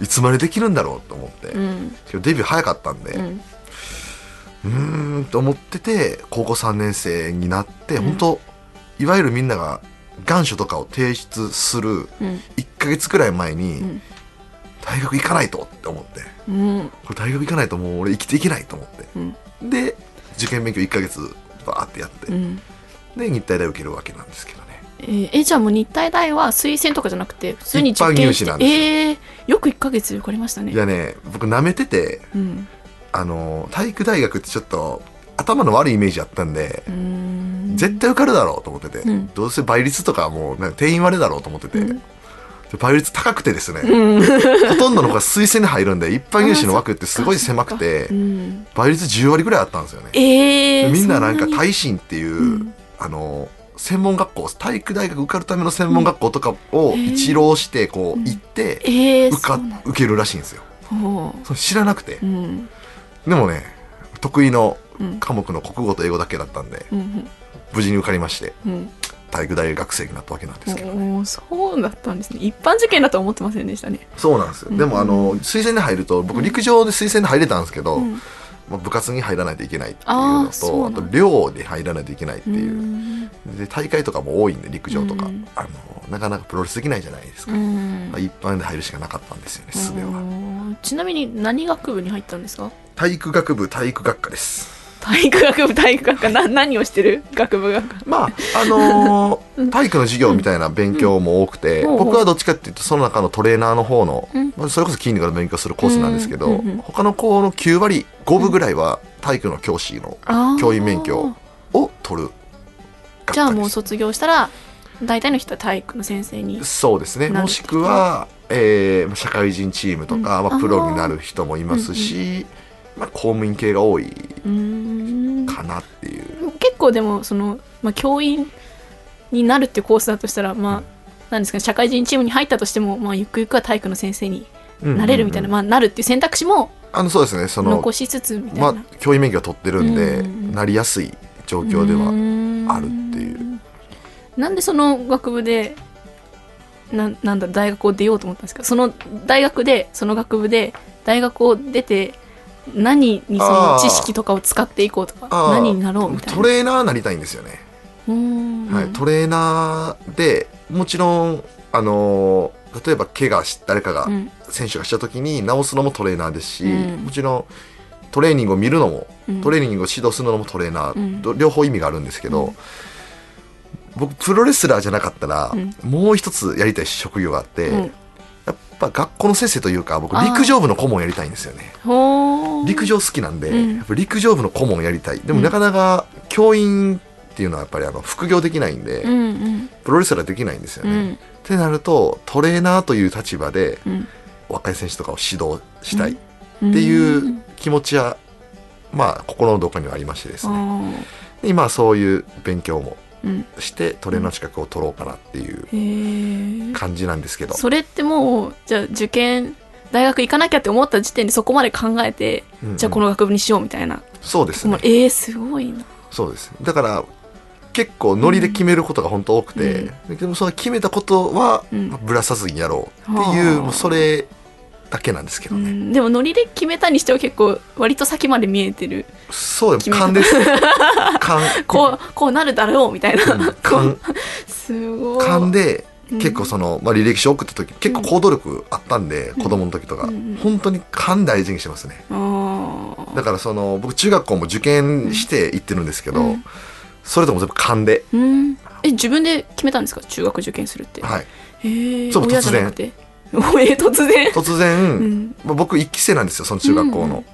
いつまでできるんだろうと思って、うん。デビュー早かったんで、うん。んと思ってて高校3年生になって、本当いわゆるみんなが願書とかを提出するうん。1ヶ月くらい前に、ん大学行かないとって思って。うんこれ大学行かないともう俺生きていけないと思って、うん。で受験勉強1ヶ月バーってやって、うん。で日体大受けるわけなんですけどね。えーえじゃあもう日体大は推薦とかじゃなくて普通に受一般入試なんですよ。えーよく1ヶ月受かりましたね。いやね僕舐めててうん。あの体育大学ってちょっと頭の悪いイメージあったんで、うん。絶対受かるだろうと思ってて、うん。どうせ倍率とかもう定員割れだろうと思ってて、倍率高くてですね、ほとんどの子が推薦に入るんで一般入試の枠ってすごい狭くてうん倍率10割ぐらいあったんですよね。ええでみんななんかそ耐震っていう、あの専門学校体育大学受かるための専門学校とかを一浪してこう行ってええ受か受けるらしいんですよ。ほそれ知らなくて。ううん。でもね得意のうん。科目の国語と英語だけだったんでうん。無事に受かりまして。うん体育大学生になったわけなんですけどおーそうだったんですね。一般受験だとは思ってませんでしたね。そうなんですよ、うん。でもあの推薦で入ると僕陸上で推薦で入れたんですけど、うん。まあ、部活に入らないといけないっていうあのとあと寮で入らないといけないっていう、ん。で大会とかも多いんで陸上とか、うん。あのなかなかプロレスできないじゃないですか、うん。まあ一般で入るしかなかったんですよね素では。うんちなみに何学部に入ったんですか？体育学部体育学科です体育学部体育学科な何をしてる？学部学科。まああのー体育の授業みたいな勉強も多くて、うん。僕はどっちかっていうとその中のトレーナーの方の、うん。まあそれこそ筋肉の勉強するコースなんですけど、うんうんうん他の子の9割5分ぐらいは体育の教師の教員免許を取るじゃあもう卒業したら大体の人は体育の先生にそうですね。もしくは、えー社会人チームとか、うん。まあ、プロになる人もいますし、まあ、公務員系が多いかなっていう、結構でもその、まあ、教員になるっていうコースだとしたらまあなんですかね社会人チームに入ったとしても、まあ、ゆくゆくは体育の先生になれるみたいな、うん。まあ、なるっていう選択肢もあのそうですねその残しつつみたいな、まあ、教員免許を取ってるんで、うん。なりやすい状況でははあるっていう。なんでその学部でななんだ大学を出ようと思ったんですか？その大学でその学部で大学を出て何にその知識とかを使っていこうとか何になろうみたいな。トレーナーになりたいんですよね、はい、トレーナーでもちろんあのー例えば怪我し誰かがうん。選手がした時に治すのもトレーナーですし、うん。もちろんトレーニングを見るのも、うん。トレーニングを指導するのもトレーナー、両方意味があるんですけど、うん。僕プロレスラーじゃなかったら、うん。もう一つやりたい職業があって、ぱ学校の先生というか僕陸上部の顧問やりたいんですよね。陸上好きなんで、うん。やっぱ陸上部の顧問やりたい。でもうん。なかなか教員っていうのはやっぱりあの副業できないんで、うんうん。プロレスラーできないんですよね、うん。ってなるとトレーナーという立場でうん。若い選手とかを指導したいっうん。ていう気持ちは、まあ心のどこかにはありましてですね。今はそういう勉強もしてトレーナー資格を取ろうかなっていう感じなんですけど、それってもうじゃあ受験大学行かなきゃって思った時点でそこまで考えて、うんうん。じゃあこの学部にしようみたいな、そうですね。えー、すごいな。そうですだから結構ノリで決めることが本当多くて、でもその決めたことはうん。ぶらさずにやろうっていう、はあ。もうそれだけなんですけどね、うん。でもノリで決めたにしては結構割と先まで見えてる。そうでも勘です。勘。こうこうなるだろうみたいな、うん。勘。すごい。勘でうん。結構その、まあ、履歴書送った時結構行動力あったんで、子供の時とか、うん本当に勘大事にしてますね。だからその僕中学校も受験して行ってるんですけど、うん。それとも全部勘で、うん。え自分で決めたんですか？中学受験するって、はい、へえそう親じゃなくて？えー突然。突然、ん。まあ僕1期生なんですよその中学校の、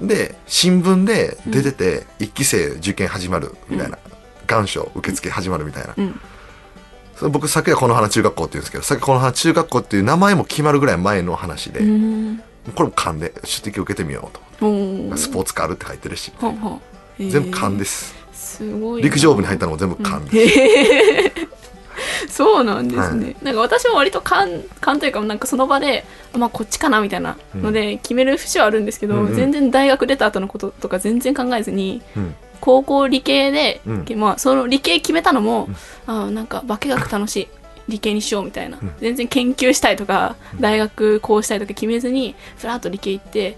で新聞で出てて1期生受験始まるみたいな、願書受付始まるみたいな、うん。それ僕昨夜この花中学校って言うんですけどさっきこの花中学校っていう名前も決まるぐらい前の話で、うん。これも勘で出席受けてみようと。スポーツ科あるって書いてるしはん全部勘です。すごいな。陸上部に入ったのも全部勘です、へえ そうなんですね、はい。なんか私も割と勘勘というかなんかその場でまあこっちかなみたいなので決める節はあるんですけど、うんうん。全然大学出た後のこととか全然考えずにうん。高校理系で、うん。まあ、その理系決めたのも、ああなんか化学楽しい理系にしようみたいな、ん。全然研究したいとか大学こうしたいとか決めずにふらっと理系行って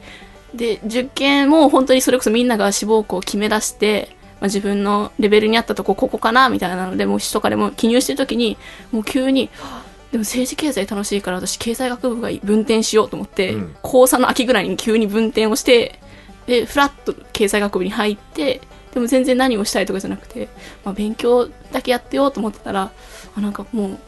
で受験も本当にそれこそみんなが志望校を決め出して、まあ、自分のレベルに合ったとこここかなみたいなので模試とかでも記入してる時にもう急にはあでも政治経済楽しいから私経済学部がいい分転しようと思って、うん。高3の秋ぐらいに急に分転をしてでフラッと経済学部に入ってでも全然何をしたいとかじゃなくて、まあ、勉強だけやってようと思ってたらあなんかもう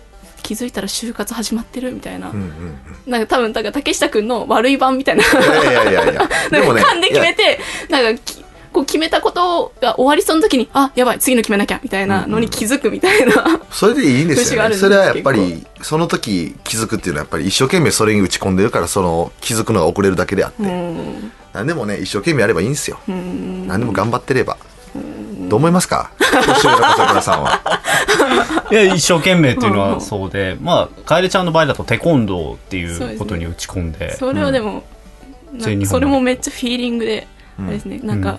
気づいたら就活始まってるみたいな、うんうんなんか多分だから竹下くんの悪い版みたいな。うんいやいやいや。いやでもね勘で決めてなんかきこう決めたことが終わりそうな時にあやばい次の決めなきゃみたいなのに気づくみたいな、それでいいんですよね。それはやっぱりその時気づくっていうのはやっぱり一生懸命それに打ち込んでるからその気づくのが遅れるだけであって、うん。何でもね一生懸命やればいいんですよ、何でも頑張ってれば、どう思いますか？年上の笠倉さんは。いや一生懸命っていうのうんうんはそうでまあ楓ちゃんの場合だとテコンドーっていうことに打ち込んで。それはでも、なんそれもめっちゃフィーリングで、うん。あれですねなんか、うん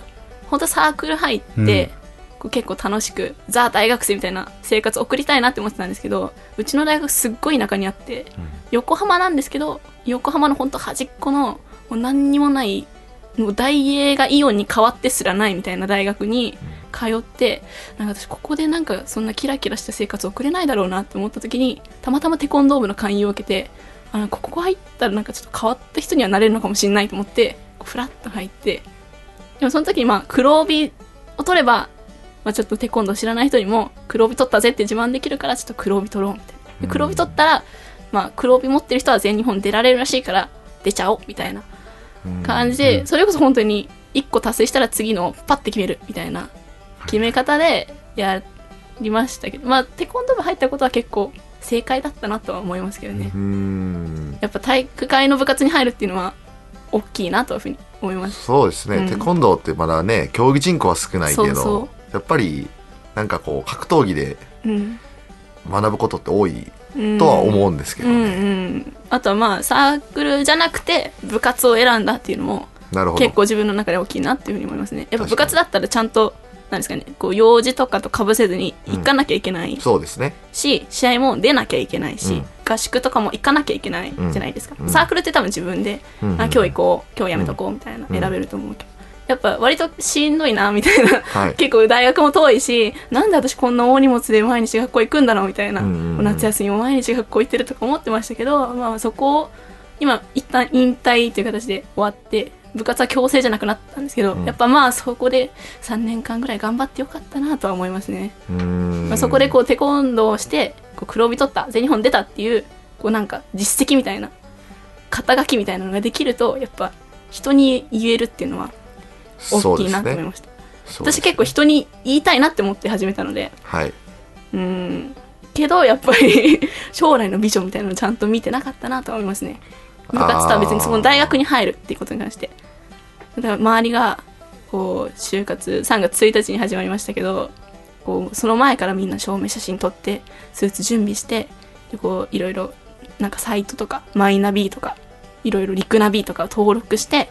本当サークル入って、こう結構楽しくザ大学生みたいな生活を送りたいなって思ってたんですけどうちの大学すっごい田舎にあって、横浜なんですけど横浜の本当端っこのもう何にもないもう大英がイオンに変わってすらないみたいな大学に通ってなんか私ここでなんかそんなキラキラした生活を送れないだろうなって思った時にたまたまテコンドー部の勧誘を受けてあのここ入ったらなんかちょっと変わった人にはなれるのかもしれないと思ってフラッと入ってでもその時にまあ黒帯を取れば、まあ、ちょっとテコンドー知らない人にも黒帯取ったぜって自慢できるからちょっと黒帯取ろうみたいな。で黒帯取ったら、まあ、黒帯持ってる人は全日本出られるらしいから出ちゃおうみたいな感じで、それこそ本当に1個達成したら次のパッて決めるみたいな決め方でやりましたけどまあテコンドー部入ったことは結構正解だったなとは思いますけどね、やっぱ体育会の部活に入るっていうのは大きいなというふうに思います。そうですね、うん。テコンドーってまだね競技人口は少ないけどやっぱりなんかこう格闘技でうん。学ぶことって多いうん。とは思うんですけどうんね、うん。あとはまあサークルじゃなくて部活を選んだっていうのも結構自分の中で大きいなっていうふうに思いますね。やっぱ部活だったらちゃんとなんですかね。こう用事とかとかぶせずに行かなきゃいけないそうですね。し、試合も出なきゃいけないし、うん。合宿とかも行かなきゃいけない。じゃないですか、うん。サークルって多分自分で、うんうんあ今日行こう今日やめとこうみたいなうん。選べると思うけど、やっぱ割としんどいなみたいな、はい。結構大学も遠いしなんで私こんな大荷物で毎日学校行くんだろうみたいな、うんうんうん。夏休みも毎日学校行ってるとか思ってましたけど、まあ、そこを今一旦引退という形で終わって部活は強制じゃなくなったんですけど、うん。やっぱまあそこで3年間ぐらい頑張ってよかったなとは思いますね。まあ、そこでこうテコンドーをしてこう黒帯取った全日本出たっていうこうなんか実績みたいな肩書きみたいなのができるとやっぱ人に言えるっていうのは大きいなと思いました、ね。私結構人に言いたいなって思って始めたのではい。うん。けどやっぱり 将来のビジョンみたいなのをちゃんと見てなかったなとは思いますね。部活とは別にその大学に入るっていうことに関してだから周りがこう就活3月1日に始まりましたけどこうその前からみんな証明写真撮ってスーツ準備してでこういろいろなんかサイトとかマイナビとかいろいろリクナビとかを登録して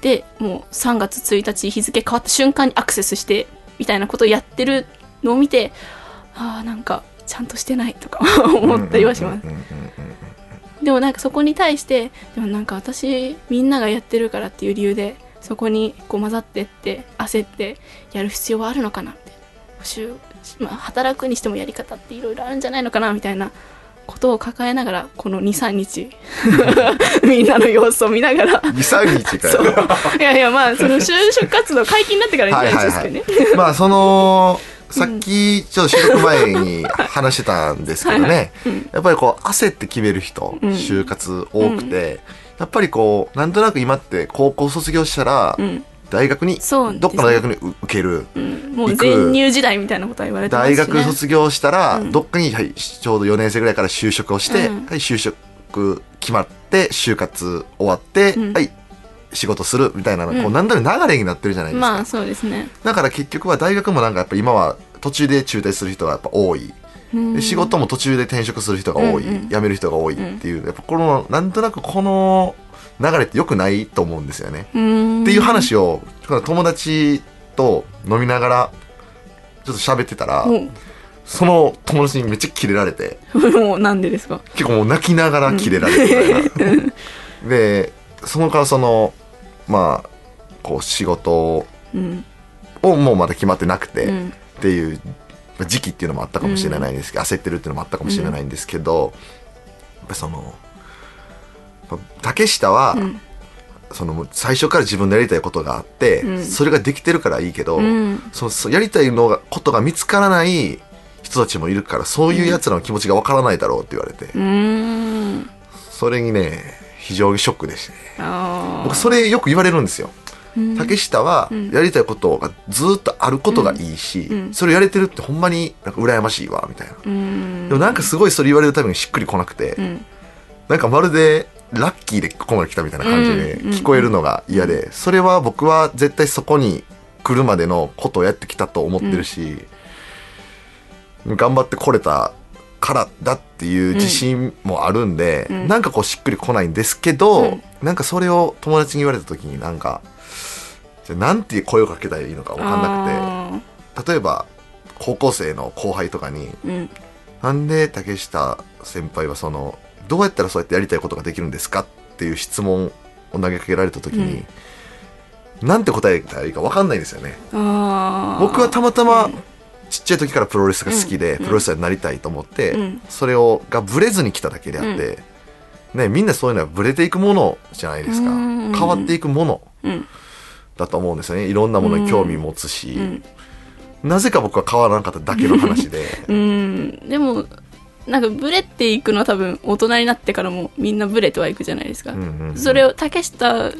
でもう3月1日日付変わった瞬間にアクセスしてみたいなことをやってるのを見てああなんかちゃんとしてないとか 思ったりはします。でもなんかそこに対してでもなんか私みんながやってるからっていう理由でそこにこう混ざってって焦ってやる必要はあるのかなって。補習、まあ、働くにしてもやり方っていろいろあるんじゃないのかなみたいなことを抱えながらこの23日。みんなの様子を見ながら。23日か。そう。よいやいやまあその就職活動解禁になってからはいはいにですけどね、まあそのさっきちょっと収録前に話してたんですけどはいはねやっぱりこう焦って決める人うん。就活多くてやっぱりこうなんとなく今って高校卒業したらうん。大学にね。どっかの大学に受けるうん、もう全入時代みたいなことは言われてますね、学卒業したらうん。どっかにはいちょうど4年生ぐらいから就職をしてうん。はい就職決まって就活終わってうん。はい仕事するみたいなこううんなんとなく流れになってるじゃないですか。まあそうですね、だから結局は大学もなんかやっぱ今は途中で中退する人がやっぱ多い仕事も途中で転職する人が多い、うんうん。辞める人が多いっていう。やっぱこのなんとなくこの流れって良くないと思うんですよね。うん。っていう話を友達と飲みながらちょっと喋ってたら、もその友達にめっちゃキレられて。う もうなんでですか？結構もう泣きながらキレられてみたいな。でそのからそのまあこう仕事うん。をもうまだ決まってなくて、うん。っていうまあ時期っていうのもあったかもしれないんですけど、焦ってるっていうのもあったかもしれないんですけど、やっぱそのまあ竹下は、うん。その最初から自分でやりたいことがあって、うん。それができてるからいいけど、うん。そのやりたいのがことが見つからない人たちもいるからそういうやつらの気持ちがわからないだろうって言われて、うーん。それにね非常にショックでしたねあ僕それよく言われるんですよ竹下はやりたいことがずっとあることがいいし、うん。それやれてるってほんまになんか羨ましいわみたいな、うん。でもなんかすごいそれ言われるためにしっくりこなくて、うん。なんかまるでラッキーでここまで来たみたいな感じでうん。聞こえるのが嫌で、それは僕は絶対そこに来るまでのことをやってきたと思ってるし、頑張ってこれたからだっていう自信もあるんで、ん。なんかこうしっくりこないんですけど、うん。なんかそれを友達に言われた時になんかじゃあなんて声をかけたらいいのか分かんなくて。例えば高校生の後輩とかにうん。なんで竹下先輩はそのどうやったらそうやってやりたいことができるんですかっていう質問を投げかけられた時に、なんて答えたらいいか分かんないんですよね。僕はたまたまちっちゃい時からプロレスが好きで、うん。プロレスラーになりたいと思って、うん。それをがブレずに来ただけであって、ね、みんなそういうのはブレていくものじゃないですか、うん。変わっていくもの。うんだと思うんですよね。いろんなものに興味持つし、うん。なぜか僕は変わらなかっただけの話で。うん。でもなんかブレていくのは多分大人になってからもみんなブレてはいくじゃないですか、うんうんうん。それを竹下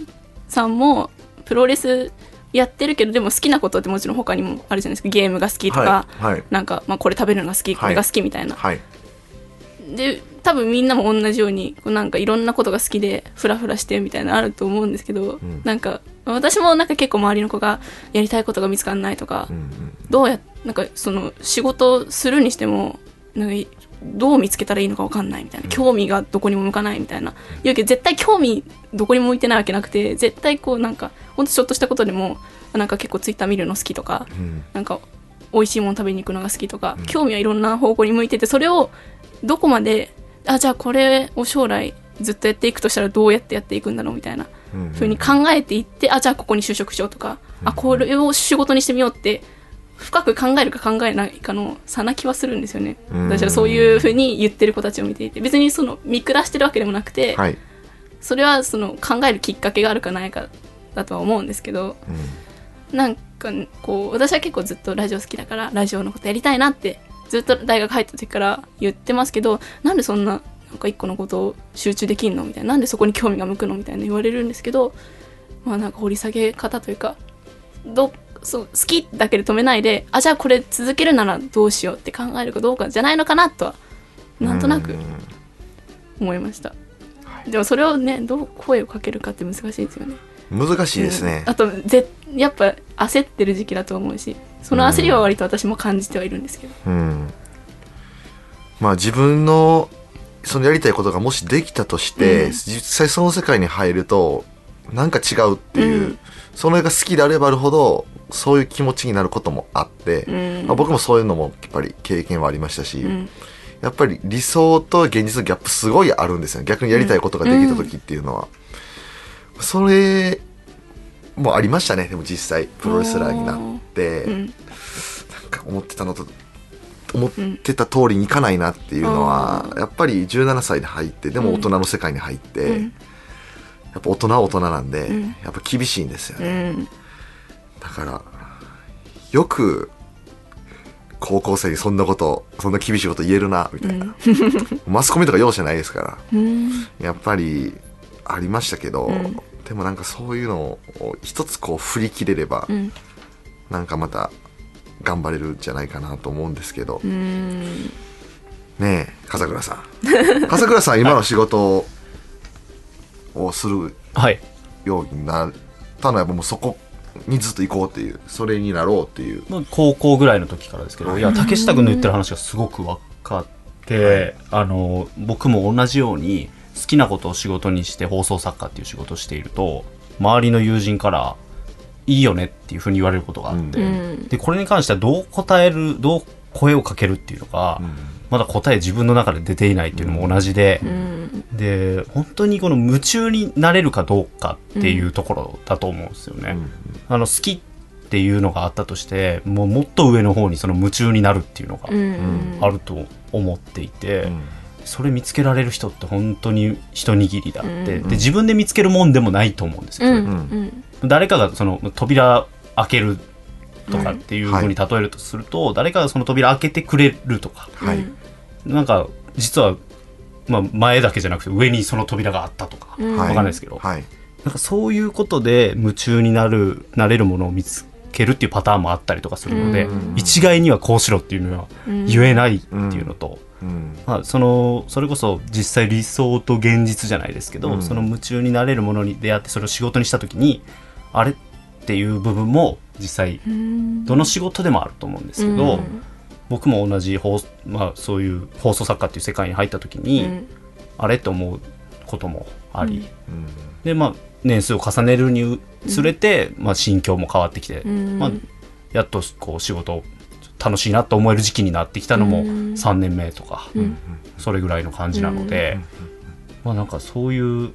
さんもプロレスやってるけどでも好きなことってもちろん他にもあるじゃないですか。ゲームが好きとか、はい。はい。なんか、まあ、これ食べるのが好きこれが好きみたいな、はい。で多分みんなも同じようにこうなんかいろんなことが好きでフラフラしてみたいなのあると思うんですけど、ん。なんか私もなんか結構周りの子がやりたいことが見つからないとか、うんうん。どうやなんかその仕事するにしてもなんかいどう見つけたらいいのか分かんないみたいな、興味がどこにも向かないみたいな。言うけど絶対興味どこにも向いてないわけなくて絶対こうなんかほんとちょっとしたことでもあなんか結構ツイッター見るの好きとか、うん。なんか美味しいもの食べに行くのが好きとか、興味はいろんな方向に向いててそれをどこまであじゃあこれを将来ずっとやっていくとしたらどうやってやっていくんだろうみたいな。うんうん。ふうに考えていってあじゃあここに就職しようとか、あこれを仕事にしてみようって深く考えるか考えないかの差な気はするんですよね、うん。私はそういうふうに言ってる子たちを見ていて。別にその見下してるわけでもなくて、はい、それはその考えるきっかけがあるかないかだとは思うんですけどうん。なんかこう私は結構ずっとラジオ好きだからラジオのことやりたいなってずっと大学入った時から言ってますけどなんでそんななんか一個のことを集中できんのみたいななんでそこに興味が向くのみたいな言われるんですけどまあなんか掘り下げ方というかどそう好きだけで止めないであじゃあこれ続けるならどうしようって考えるかどうかじゃないのかなとはなんとなくうん思いました、でもそれをねどう声をかけるかって難しいですよね。難しいですね。うん、あとぜやっぱ焦ってる時期だと思うしその焦りは割と私も感じてはいるんですけど、うん、まあ自分のそのやりたいことがもしできたとして、うん。実際その世界に入るとなんか違うっていう、うん。それが好きであればあるほどそういう気持ちになることもあって、うん。まあ、僕もそういうのもやっぱり経験はありましたし、うん。やっぱり理想と現実のギャップすごいあるんですよ。逆にやりたいことができた時っていうのは、それもありましたねでも実際プロレスラーになって、うん。なんか思ってたのと思ってた通りにいかないなっていうのは、やっぱり17歳で入ってでも大人の世界に入って、うん。やっぱ大人は大人なんで、ん。やっぱ厳しいんですようね、ん。だからよく高校生にそんなことそんな厳しいこと言えるなみたいな、マスコミとか容赦ないですから。うん。やっぱりありましたけど、んでもなんかそういうのを一つこう振り切れれば、うん。なんかまた頑張れるんじゃないかなと思うんですけど、うん。ねえ笠倉さん。笠倉さん今の仕事をするはい。ようになったのはやっぱもうそこにずっと行こうっていうそれになろうっていう。まあ高校ぐらいの時からですけど、い。や、竹下君の言ってる話がすごく分かって、あの、僕も同じように、好きなことを仕事にして放送作家っていう仕事をしていると、周りの友人から、いいよねっていうふうに言われることがあって、うん。で、これに関してはどう答える、どう声をかけるっていうのが、まだ答え自分の中で出ていないっていうのも同じで、うん。で本当にこの夢中になれるかどうかっていうところだと思うんですよね。あの好きっていうのがあったとしてもうもっと上の方にその夢中になるっていうのがうん。あると思っていて、それ見つけられる人って本当に一握りだって、で自分で見つけるもんでもないと思うんですよ。うん。それうん。誰かがその扉開けるとかっていうふうに例えるとすると、誰かがその扉開けてくれるとか、はい、なんか実は、まあ、前だけじゃなくて上にその扉があったとか、うん。はい。わかんないですけど。はい。なんかそういうことで夢中になるなれるものを見つけるっていうパターンもあったりとかするので、うん。一概にはこうしろっていうのは言えないっていうのと、うんまあ、そのそれこそ実際理想と現実じゃないですけど、うん。その夢中になれるものに出会ってそれを仕事にした時にあれっていう部分も実際どの仕事でもあると思うんですけど、うん。僕も同じ放、まあ、そういう放送作家っていう世界に入った時に、うん。あれって思うこともあり、うん。でまあ年数を重ねるにつれて、まあ、心境も変わってきて、ん。まあ、やっとこう仕事楽しいなと思える時期になってきたのもうん。3年目とか、それぐらいの感じなので、まあなんかそういう、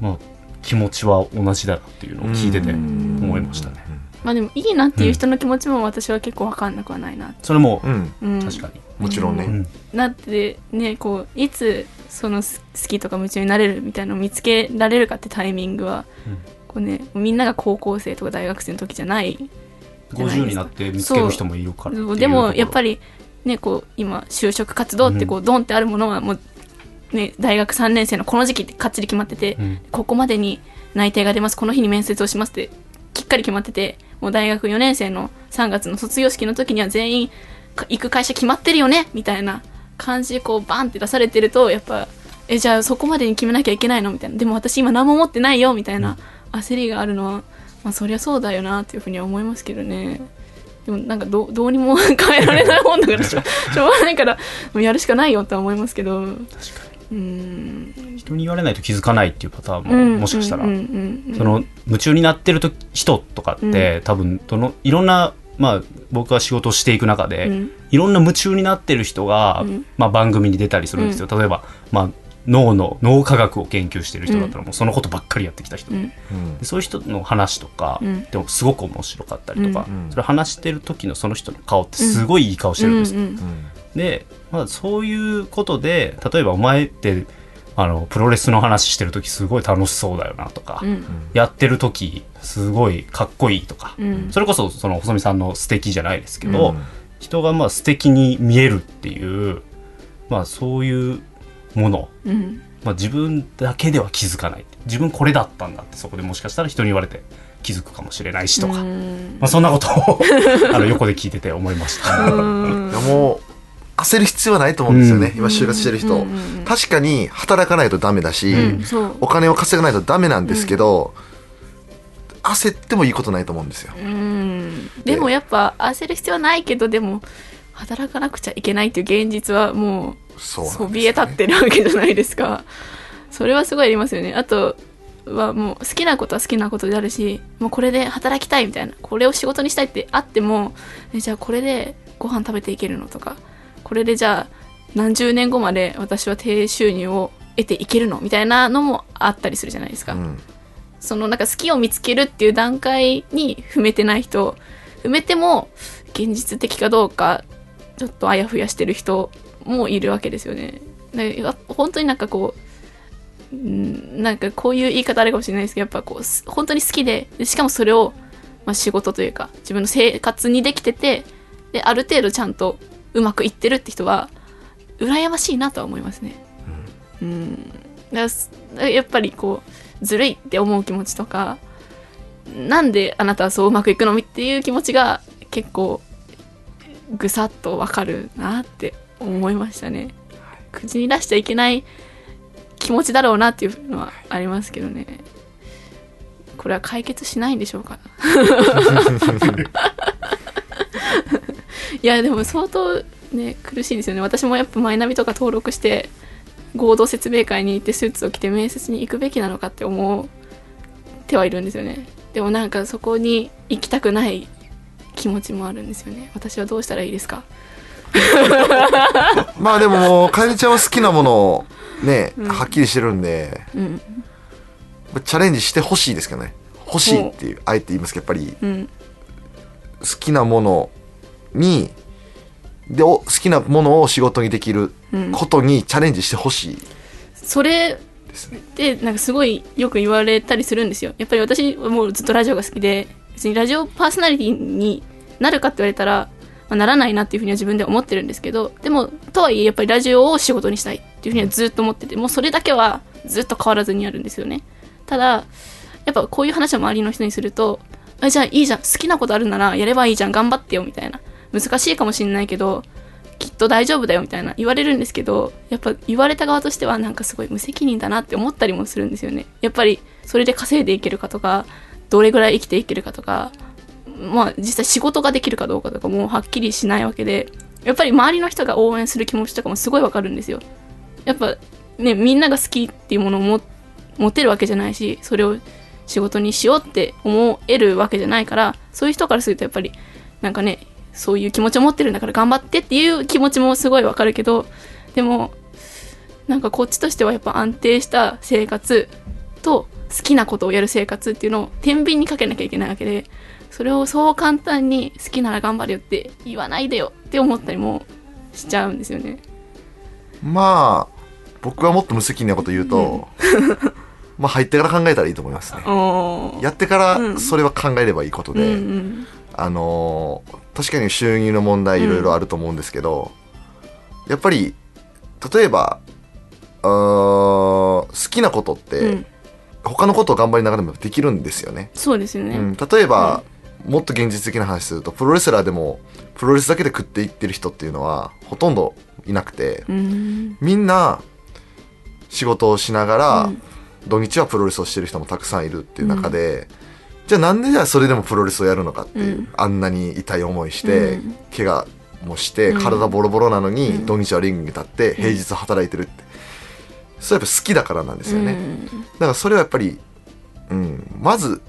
まあ、気持ちは同じだなっていうのを聞いてて思いましたね。まあでもいいなっていう人の気持ちも私は結構分かんなくはないな、それもうん。うん、確かに、もちろんね、うん。だってねこういつそのす好きとか夢中になれるみたいなのを見つけられるかってタイミングは、こうねみんなが高校生とか大学生の時じゃない50ですか。になって見つける人もいるから。でもやっぱりりねこう今就職活動ってこうドンってあるものはもうね大学3年生のこの時期ってかっちり決まってて、うん。ここまでに内定が出ます。この日に面接をしますってきっかり決まっててもう大学4年生の3月の卒業式の時には全員か行く会社決まってるよね？みたいな感じでこうバンって出されてるとやっぱえじゃあそこまでに決めなきゃいけないの？みたいな。でも私今何も持ってないよ？みたいな焦りがあるのは、まあ、そりゃそうだよなっていうふうには思いますけどね。でもなんかどうどうにも 変えられないもんだからしょ しょうがないからやるしかないよとは思いますけど。確かに。うん。人に言われないと気づかないっていうパターンも、うんもしかしたら、うんうんうんその夢中になってると人とかって、多分どのいろんなまあ僕は仕事をしていく中で、うん。いろんな夢中になってる人が、うん。まあ、番組に出たりするんですよ、例えば、まあ、脳の脳科学を研究してる人だったらもうそのことばっかりやってきた人。で,、うん。でそういう人の話とか、うん。でもすごく面白かったりとか、うん。それ話してる時のその人の顔ってすごいいい顔してるんですよ、うんうんで、まあ、そういうことで例えばお前ってあのプロレスの話してる時すごい楽しそうだよなとか、うん。やってる時すごいかっこいいとか、うん。それこそその細見さんの素敵じゃないですけど、うん。人がまあ素敵に見えるっていう、まあ、そういうもの、うん。まあ、自分だけでは気づかない。自分これだったんだってそこでもしかしたら人に言われて気づくかもしれないしとか、うん。まあ、そんなことを あの横で聞いてて思いました。もう焦る必要はないと思うんですよね、今就活してる人、うんうんうん確かに働かないとダメだし、うんお金を稼がないとダメなんですけど、焦ってもいいことないと思うんですよ、うん。でもやっぱ焦る必要はないけどでも働かなくちゃいけないっていう現実はもうそね。そびえ立ってるわけじゃないですか。それはすごいありますよね。あとはもう好きなことは好きなことであるしもうこれで働きたいみたいな。これを仕事にしたいってあってもえじゃあこれでご飯食べていけるのとか。これでじゃあ何十年後まで私は低収入を得ていけるのみたいなのもあったりするじゃないですか、うん。そのなんか好きを見つけるっていう段階に踏めてない人踏めても現実的かどうかちょっとあやふやしてる人もいるわけですよね。で本当になんかこううんなんかこういう言い方あれかもしれないですけどやっぱこうす本当に好きででしかもそれを、まあ、仕事というか自分の生活にできててである程度ちゃんとうまくいってるって人は羨ましいなとは思いますね。うん、だからすやっぱりこうずるいって思う気持ちとかなんであなたはそううまくいくのっていう気持ちが結構ぐさっとわかるなって思いましたね。口に出しちゃいけない気持ちだろうなっていうのはありますけどね。これは解決しないんでしょうか？いやでも相当ね苦しいですよね。私もやっぱマイナビとか登録して合同説明会に行ってスーツを着て面接に行くべきなのかって思ってはいるんですよね。でもなんかそこに行きたくない気持ちもあるんですよね。私はどうしたらいいですか？まあでもかえりちゃんは好きなものをね、はっきりしてるんでうん。チャレンジしてほしいですけどね。欲しいっていうあえて言いますけどやっぱりうん。好きなものにでお好きなものを仕事にできるうん。ことにチャレンジしてほしい。それですね。でなんかすごいよく言われたりするんですよ。やっぱり私はもうずっとラジオが好きで別にラジオパーソナリティになるかって言われたら、まあ、ならないなっていうふうには自分で思ってるんですけどでもとはいえやっぱりラジオを仕事にしたいっていうふうにはずっと思っててもうそれだけはずっと変わらずにあるんですよね。ただやっぱこういう話を周りの人にするとあじゃあいいじゃん好きなことあるならやればいいじゃん頑張ってよみたいな。難しいかもしんないけどきっと大丈夫だよみたいな言われるんですけどやっぱ言われた側としてはなんかすごい無責任だなって思ったりもするんですよね。やっぱりそれで稼いでいけるかとかどれぐらい生きていけるかとかまあ実際仕事ができるかどうかとかもはっきりしないわけでやっぱり周りの人が応援する気持ちとかもすごいわかるんですよ。やっぱねみんなが好きっていうものをも持てるわけじゃないしそれを仕事にしようって思えるわけじゃないからそういう人からするとやっぱりなんかねそういう気持ちを持ってるんだから頑張ってっていう気持ちもすごいわかるけどでもなんかこっちとしてはやっぱ安定した生活と好きなことをやる生活っていうのを天秤にかけなきゃいけないわけでそれをそう簡単に好きなら頑張れよって言わないでよって思ったりもしちゃうんですよね。まあ僕はもっと無責任なこと言うと、まあ入ってから考えたらいいと思いますね。やってからそれは考えればいいことで、うんうん。あのー確かに収入の問題いろいろあると思うんですけど、やっぱり例えば好きなことって、うん。他のことを頑張りながらもできるんですよね、そうですよね。うん、例えば、もっと現実的な話するとプロレスラーでもプロレスだけで食っていってる人っていうのはほとんどいなくて、うん。みんな仕事をしながら、うん。土日はプロレスをしてる人もたくさんいるっていう中で、じゃあなんでじゃあそれでもプロレスをやるのかっていう、うん。あんなに痛い思いして、うん。怪我もしてうん。体ボロボロなのに、うん。土日はリングに立って平日働いてるって、それやっぱ好きだからなんですよね、だからそれはやっぱり、うん、まず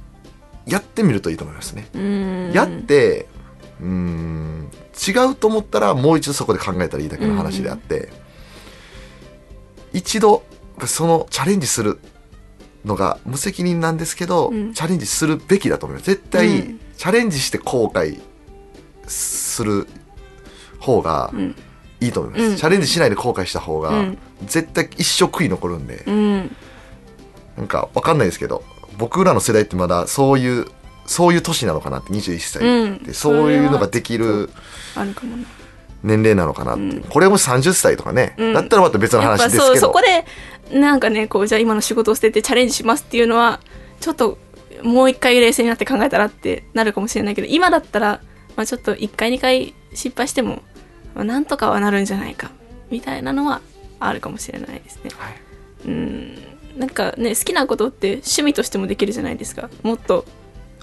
やってみるといいと思いますね、うん。やってうん違うと思ったらもう一度そこで考えたらいいだけの話であって、一度そのチャレンジするのが無責任なんですけど、うん。チャレンジするべきだと思います。絶対、うん。チャレンジして後悔する方がうん。いいと思います、うん。チャレンジしないで後悔した方が、うん。絶対一生悔い残るんで、うん。なんかわかんないですけど僕らの世代ってまだそういうそういう年なのかなって21歳って、うん。そういうのができる。年齢なのかなっていう、うん。これも30歳とかね、うん。だったらまた別の話ですけど。そうそこでなんかねこうじゃあ今の仕事を捨ててチャレンジしますっていうのはちょっともう一回冷静になって考えたらってなるかもしれないけど今だったら、まあ、ちょっと1回2回失敗しても、まあ、なんとかはなるんじゃないかみたいなのはあるかもしれないですね。はい。うんなんかね好きなことって趣味としてもできるじゃないですか。もっと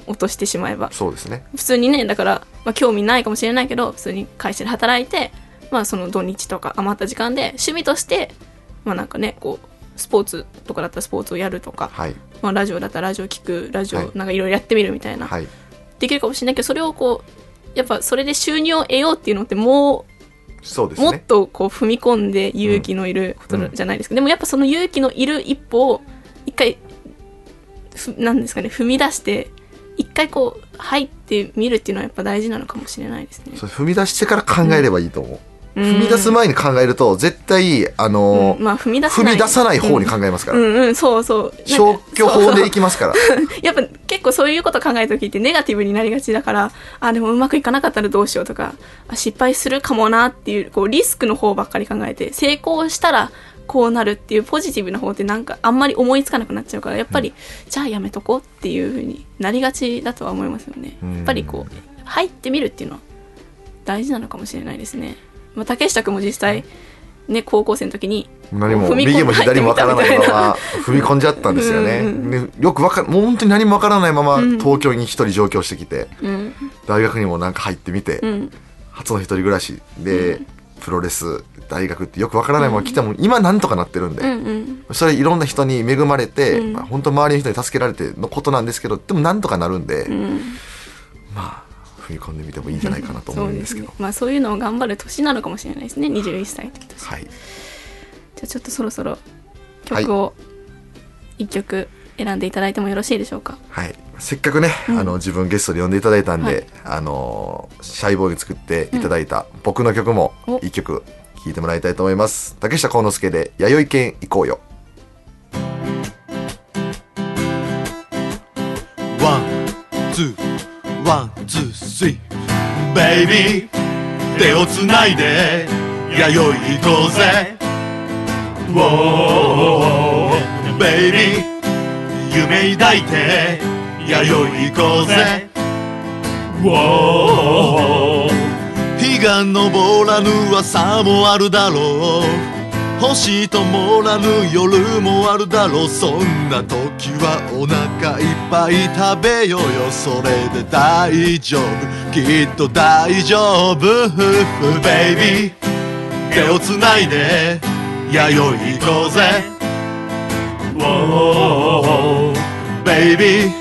落としてしまえば。そうですね。普通にねだから、まあ、興味ないかもしれないけど普通に会社で働いて、まあ、その土日とか余った時間で趣味としてまあなんかねこうスポーツとかだったらスポーツをやるとか、はい。まあ、ラジオだったらラジオ聞くラジオはい。なんかいろいろやってみるみたいな、はい。できるかもしれないけどそれをこうやっぱそれで収入を得ようっていうのってもう、そうですね。もっとこう踏み込んで勇気のいることじゃないですか、でもやっぱその勇気のいる一歩を一回ふなんですかね踏み出して一回こう入ってみるっていうのはやっぱ大事なのかもしれないですね。踏み出してから考えればいいと思う、うん。踏み出す前に考えると絶対あのうん。まあ踏み出さ踏ないみ出さない方に考えますから、うんうんそうそう。なんか消去法でいそうきますから。そう。やっぱ結構そういうこと考える時ってネガティブになりがちだからあでもうまくいかなかったらどうしようとかあ失敗するかもなっていうこうリスクの方ばっかり考えて成功したらこうなるっていうポジティブな方ってなんかあんまり思いつかなくなっちゃうからやっぱり、じゃあやめとこうっていう風になりがちだとは思いますよね、うん。やっぱりこう入ってみるっていうのは大事なのかもしれないですね、まあ、竹下君も実際ね高校生の時に何も右も左もわからないまま踏み込んじゃったんですよね。うんでよくわかもう本当に何もわからないままうん。東京に一人上京してきて、うん。大学にもなんか入ってみて、うん。初の一人暮らし。で、プロレス大学ってよくわからないまま来ても、今なんとかなってるんで、うんうん。それいろんな人に恵まれて、うん。まあ、本当周りの人に助けられてのことなんですけどでもなんとかなるんで、うん。まあ踏み込んでみてもいいんじゃないかなと思うんですけど。そうね。まあそういうのを頑張る年なのかもしれないですね。21歳って年はい。じゃあちょっとそろそろ曲を一曲選んでいただいてもよろしいでしょうか？はい、せっかくね、あの自分ゲストで呼んでいただいたんで、はい。あのーシャイボーイに作っていただいた僕の曲もお。一曲聴いてもらいたいと思います。竹下幸之助で「弥生県行こうよ。ワン、ツー、ワン、ツー、スリー。ベイビー、手をつないで、弥生行こうぜ。ウォー、ベイビー、夢抱いて弥生行こうぜウォー日が昇らぬ朝もあるだろう星ともらぬ夜もあるだろう。そんな時はお腹いっぱい食べようよ。それで大丈夫。きっと大丈夫。ベイビー手をつないで弥生行こうぜ。ベイビー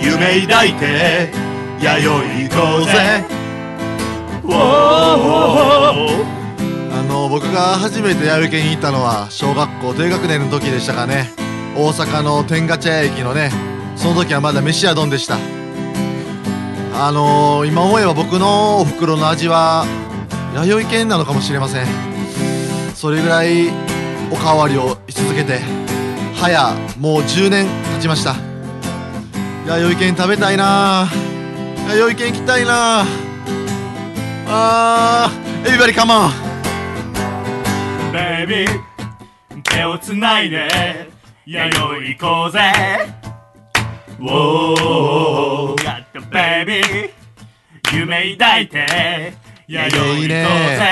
夢抱いて弥生行こうぜ。あ僕が初めて弥生県に行ったのは小学校低学年の時でしたかね。大阪の天下茶屋駅のねその時はまだ飯屋丼でした。あのー、今思えば僕のお袋の味は弥生県なのかもしれません。それぐらいおかわりをし続けて早もう10年経ちました。弥生県食べたいな。弥生県行きたいな。あーエビバリカモン。ベイビー。手をつないで弥生行こうぜ。Whoa Got the baby 夢抱いて弥生行こうぜ。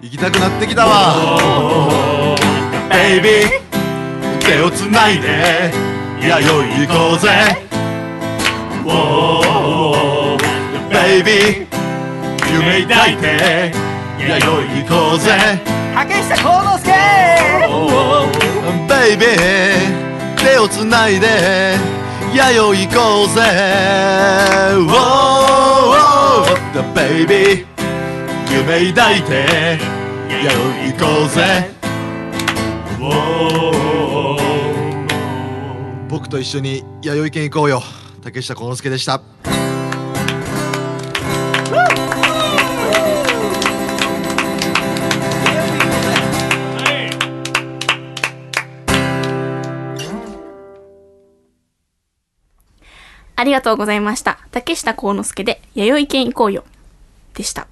行きたくなってきたわ。ベイビー。手をつないで弥生行こうぜ。Whoa Got the baby 夢抱いて弥生行こうぜ。竹下幸之助。ベイビー手をつないで弥生行こうぜ。Whoa Baby 夢抱いて弥生行こうぜ。僕と一緒に弥生県行こうよ。竹下幸之助でしたりがとうございました。竹下幸之助で、弥生県行こうよ。でした。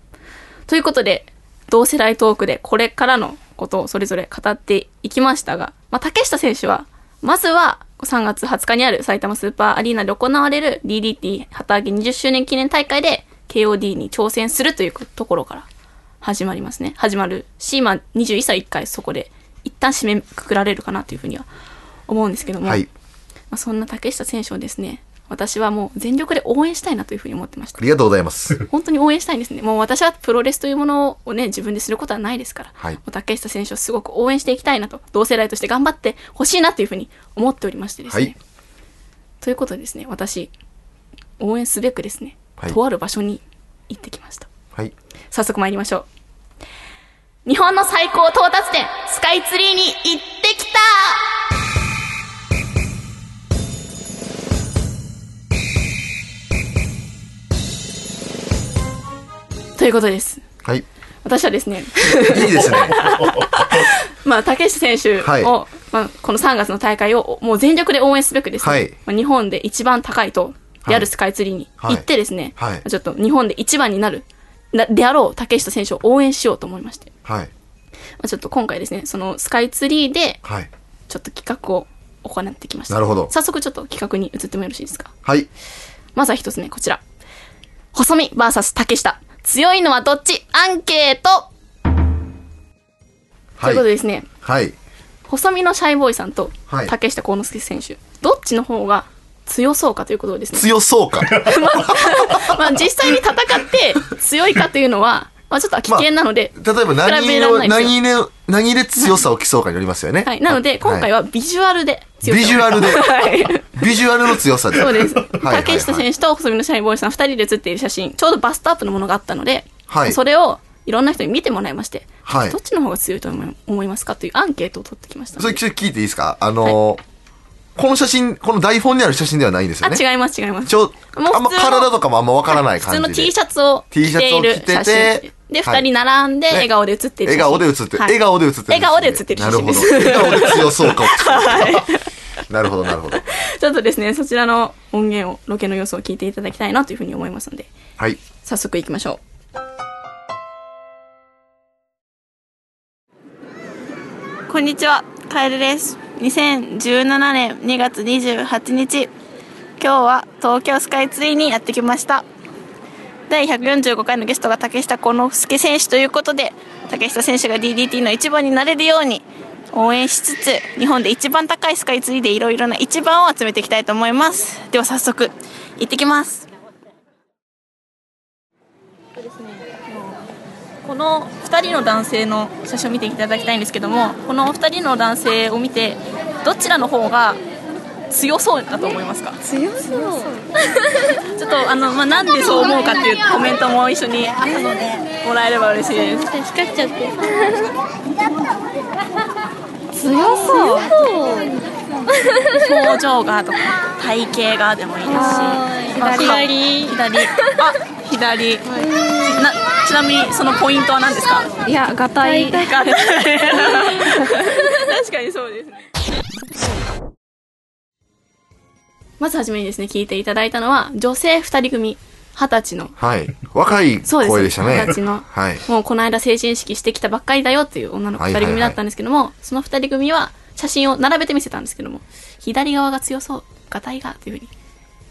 ということで、同世代トークでこれからのことをそれぞれ語っていきましたが、まあ、竹下選手は、まずは3月20日にある埼玉スーパーアリーナで行われる DDT 旗揚げ20周年記念大会で KOD に挑戦するというところから始まりますね。始まるし、まあ、21歳1回そこで一旦締めくくられるかなというふうには思うんですけども、はいまあ、そんな竹下選手をですね、私はもう全力で応援したいなというふうに思ってましたあ。りがとうございます。本当に応援したいんですね。もう私はプロレスというものをね、自分ですることはないですから、はいもう竹下選手をすごく応援していきたいなと、同世代として頑張ってほしいなというふうに思っておりましてですね。はいということでですね、私、応援すべくですね、はいとある場所に行ってきました。はい。早速参りましょう。日本の最高到達点、スカイツリーに行ってきたということです。はい。い私はですね、いですね。まあ、竹下選手を、はいまあ、この3月の大会をもう全力で応援すべくですね、はいまあ、日本で一番高いとであるスカイツリーに行ってですね、はいはいちょっと日本で一番になる、なであろう竹下選手を応援しようと思いまして、はい。まあ、ちょっと今回ですね、そのスカイツリーではい。ちょっと企画を行ってきました。なるほど早速ちょっと企画に移ってもよろしいですか？はい。まずは一つ目、こちら。細見 VS 竹下。強いのはどっち？アンケート、とはいいうことで。ですね、はい。細身のシャイボーイさんとはい竹下幸之助選手、どっちの方が強そうかということをですね、強そうか。まあ実際に戦って強いかというのは、まあちょっと危険なので、例えば何比べられないを、ですよ何で、何で強さを競うかによりますよね。はい。なので、今回ははビジュアルで強さをビジュアルで はい。ビジュアルの強さで。そうです。はい竹下選手と細身のシャイボーイさん二人で写っている写真、ちょうどバストアップのものがあったので、はいそれをいろんな人に見てもらいまして、はいどっちの方が強いと思いますかというアンケートを取ってきました。それちょっと聞いていいですか？あのー、この写真、この台本にある写真ではないんですよあ、ね。違います、違います。ちょ、あんま体とかもあんまわからない普通の感じで。T シャツを T 着ていシャツをる着て。で、はい二人並んでね笑顔で写っている写真。笑顔で写ってる。はい笑顔で写ってる。笑顔で写ってる写真です。なるほど。笑顔で強そうかを競う。はい。なるほど、なるほど。ちょっとですね、そちらの音源を、ロケの様子を聞いていただきたいなというふうに思いますので、はい。早速行きましょう。こんにちは、カエルです。2017年2月28日。今日は東京スカイツリーにやってきました。第145回のゲストが竹下幸之助選手ということで竹下選手が DDT の一番になれるように応援しつつ日本で一番高いスカイツリーでいろいろな一番を集めていきたいと思います。では早速行ってきます。この2人の男性の写真を見ていただきたいんですけどもこの2人の男性を見てどちらの方が強そうだと思いますか？強そう。ちょっとあの、まあ、なんでそう思うかっていうコメントも一緒にもらえれば嬉しいです。光っちゃって 強そう。表情がとか体型がでもいいですし。まあ左。左。あ左。なちなみにそのポイントは何ですか？いやがたい。確かにそうですね。まずはじめにですね聞いていただいたのは女性2人組二十歳のはい。若いそうです声でしたね。二十歳のはい。もうこの間成人式してきたばっかりだよっていう女の子2はいはいはい人組だったんですけども、その2人組は写真を並べて見せたんですけども左側が強そうガタイがというふうに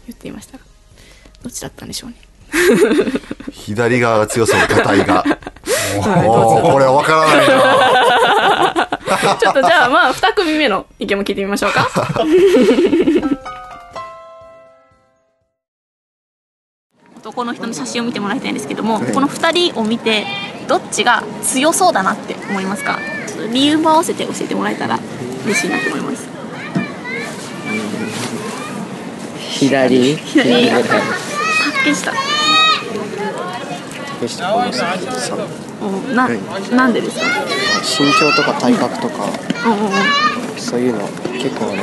言っていましたがどっちだったんでしょうね 左側が強そう、ガタイが。おーこれはわからないな ちょっとじゃあまあ2組目の意見も聞いてみましょうか男の人の写真を見てもらいたいんですけども、この2人を見てどっちが強そうだなって思いますか？理由も合わせて教えてもらえたら嬉しいなと思います。左？左。竹下竹下幸之助さんうんななんでですか？身長とか体格とかうん。うんうんそういうの結構ね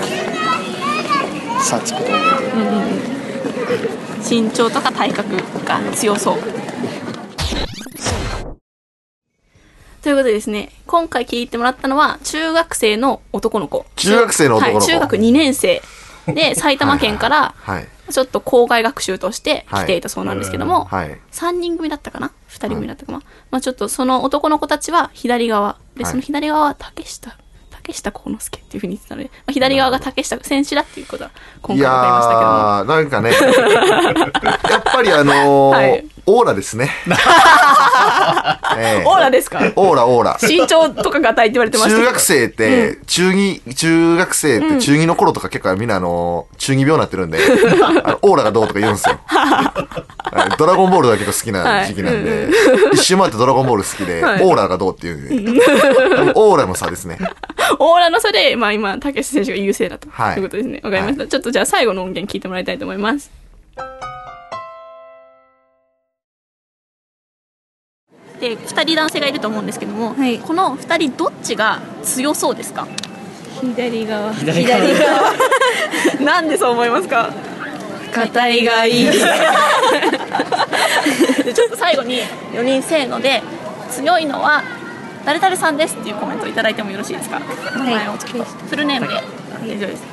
差つくと思うんで 身長とか体格が強そう。ということでですね、今回聞いてもらったのは、中学生の男の子。中学生の男の子はい、中学2年生。で、埼玉県から、はい。ちょっと校外学習として来ていたそうなんですけども、はい。3人組だったかな ?2 人組だったかな、まあちょっとその男の子たちは左側。で、はいその左側は竹下。竹下幸之助っていうふうに言ってたので、まあ、左側が竹下選手だっていうことは今い回分かりましたけども。やー、なんかね、やっぱりあのーはいオーラですね。ええオーラですか？オーラ、オーラ。身長とかがたいって言われてましたけど。中学生って、中二、中学生って中二の頃とか結構みんなあの、中二病になってるんで、あのオーラがどうとか言うんですよ。はいドラゴンボールが結構好きな時期なんで、一周回ってドラゴンボール好きで、はいオーラがどうっていう、オーラの差ですね。オーラの差で、まあ今、竹下選手が優勢だと。はいいうことですね。わかりました。ちょっとじゃあ最後の音源聞いてもらいたいと思います。で、二人男性がいると思うんですけども、はい。この二人どっちが強そうですか？左側。左側。なんでそう思いますか？がたいがいい。でちょっと最後に4人せーので強いのは誰々さんですっていうコメントをいただいてもよろしいですか、名前をフルネームで。大丈夫です、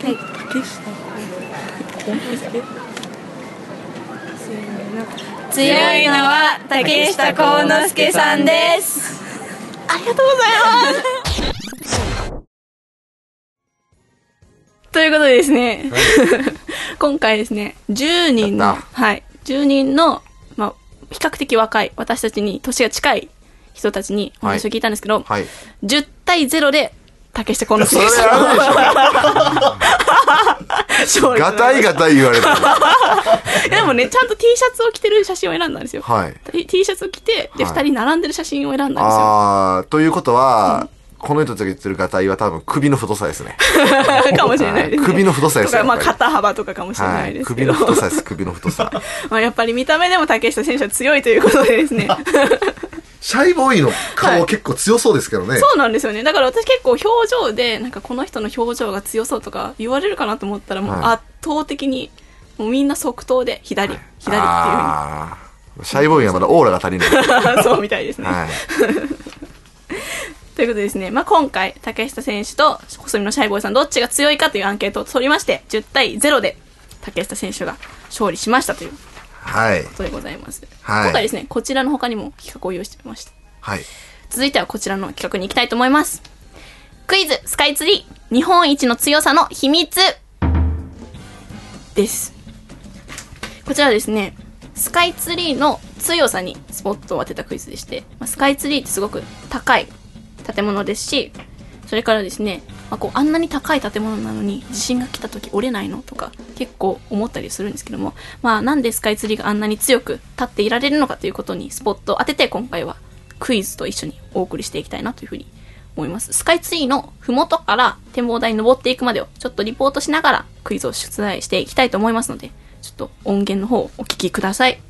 強いのは竹下幸之助さんです。ありがとうございます。ということでですね、今回ですね10人のはい。10人の、まあ、比較的若い私たちに年が近い人たちにお話を聞いたんですけど、はい。10対0で竹下幸之助でしょ。勝利ガタイガタイ言われてる。でもねちゃんと T シャツを着てる写真を選んだんですよ、はい。T- シャツを着てで、はい2人並んでる写真を選んだんですよあー、ということは、この人たちが言ってるガタイは多分首の太さですね。かもしれないです、ね、首の太さですとか、まあ、肩幅とかかもしれなはいい。ですけど、首の太さです、首の太さ。まあやっぱり見た目でも竹下選手は強いということでですねシャイボーイのはい。顔結構強そうですけどね。そうなんですよね。だから私結構表情でなんかこの人の表情が強そうとか言われるかなと思ったらもうはい。圧倒的にもうみんな即答で左、左っていうシャイボーイはまだオーラが足りない。そうみたいですね、はい。ということでですね、まあ、今回竹下選手と細身のシャイボーイさんどっちが強いかというアンケートを取りまして10対0で竹下選手が勝利しましたというはい。ことでございます、はい。今回ですねこちらの他にも企画を用意してみました。はい。続いてはこちらの企画に行きたいと思います。クイズスカイツリー日本一の強さの秘密。です。こちらはですねスカイツリーの強さにスポットを当てたクイズでして、まあ、スカイツリーってすごく高い建物ですしそれからですね、まあ、こうあんなに高い建物なのに地震が来た時折れないのとか結構思ったりするんですけども、まあ、なんでスカイツリーがあんなに強く立っていられるのかということにスポットを当てて今回はクイズと一緒にお送りしていきたいなというふうに思います。スカイツリーの麓から展望台に登っていくまでをちょっとリポートしながらクイズを出題していきたいと思いますので、ちょっと音源の方をお聞きください。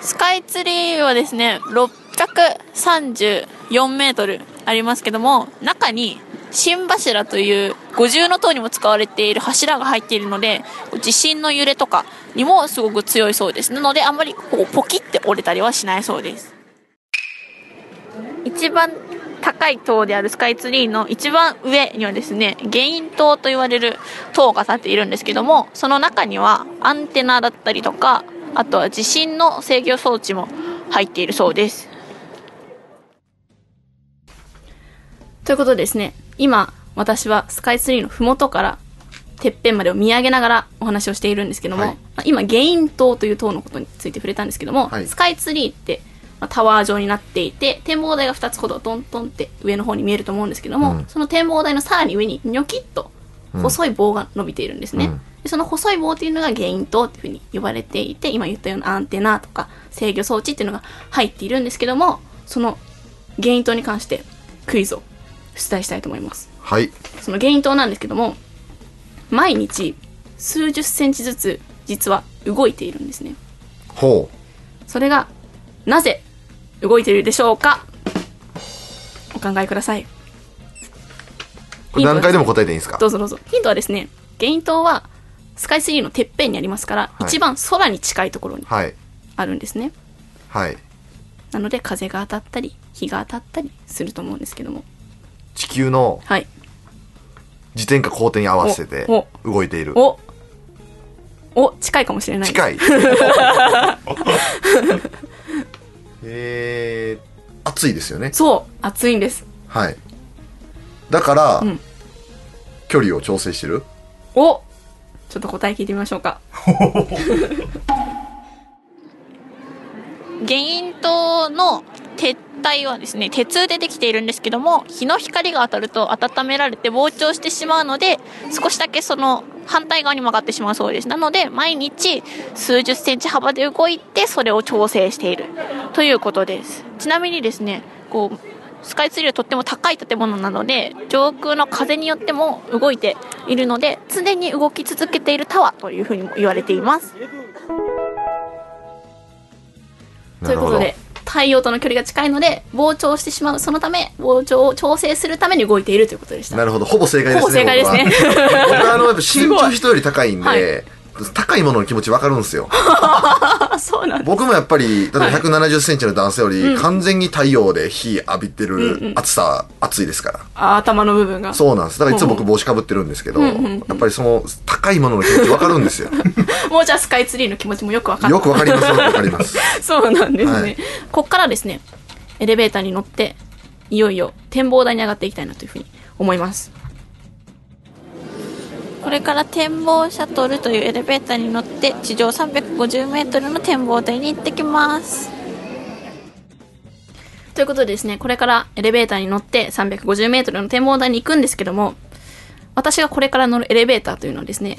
スカイツリーはですね、634メートルありますけども、中に新柱という五重塔にも使われている柱が入っているので、地震の揺れとかにもすごく強いそうです。なので、あんまりこうポキって折れたりはしないそうです。一番高い塔であるスカイツリーの一番上にはですね、ゲイン塔と言われる塔が立っているんですけども、その中にはアンテナだったりとか、あとは地震の制御装置も入っているそうです。ということでですね、今、私はスカイツリーの麓からてっぺんまでを見上げながらお話をしているんですけども、はい。まあ今、ゲイン塔という塔のことについて触れたんですけども、はい。スカイツリーって、まあタワー状になっていて、展望台が2つほどトントンって上の方に見えると思うんですけども、うん。その展望台のさらに上にニョキッと細い棒が伸びているんですね。うん。でその細い棒っていうのがゲイン塔っていうふうに呼ばれていて、今言ったようなアンテナとか制御装置っていうのが入っているんですけども、そのゲイン塔に関してクイズを出題したいと思います。はい。そのゲイン塔なんですけども、毎日数十センチずつ実は動いているんですね。ほそれがなぜ動いているでしょうか？お考えください。う。これ何回でも答えていいんですか？どうぞどうぞ。ヒントはですね、ゲイン塔はスカイツリーのてっぺんにありますから、はい一番空に近いところにはい。あるんですね。はい。なので風が当たったり、日が当たったりすると思うんですけども。地球のはい。自転か後転に合わせてお動いている。おお近いかもしれない。近い。えー、暑いですよね。そう、暑いんです。はい。だから、うん距離を調整してる？おちょっと答え聞いてみましょうか。ゲイン塔の鉄体はですね、鉄でできているんですけども、日の光が当たると温められて膨張してしまうので、少しだけその反対側に曲がってしまうそうです。なので、毎日数十センチ幅で動いて、それを調整しているということです。ちなみにですね、こう、スカイツリーはとっても高い建物なので、上空の風によっても動いているので、常に動き続けているタワーというふうにも言われています。ということで、太陽との距離が近いので、膨張してしまう。そのため、膨張を調整するために動いているということでした。なるほど。ほぼ正解ですね。ほぼ正解ですね 僕はあの、やっぱ身長人より高いんで、はい高いものの気持ちわかるんですよ。あ、そうなんだ。僕もやっぱり、例えば170センチの男性より、完全に太陽で火浴びてる暑さ、暑いですから。あ頭の部分が。そうなんです。だからいつも僕帽子かぶってるんですけど、やっぱりその高いものの気持ちわかるんですよ。もうじゃあスカイツリーの気持ちもよくわかった。よくわかります、よくわかります。そうなんですね。はいこっからですね、エレベーターに乗って、いよいよ展望台に上がっていきたいなというふうに思います。これから展望シャトルというエレベーターに乗って、地上350メートルの展望台に行ってきます。ということでですね、これからエレベーターに乗って350メートルの展望台に行くんですけども、私がこれから乗るエレベーターというのはですね、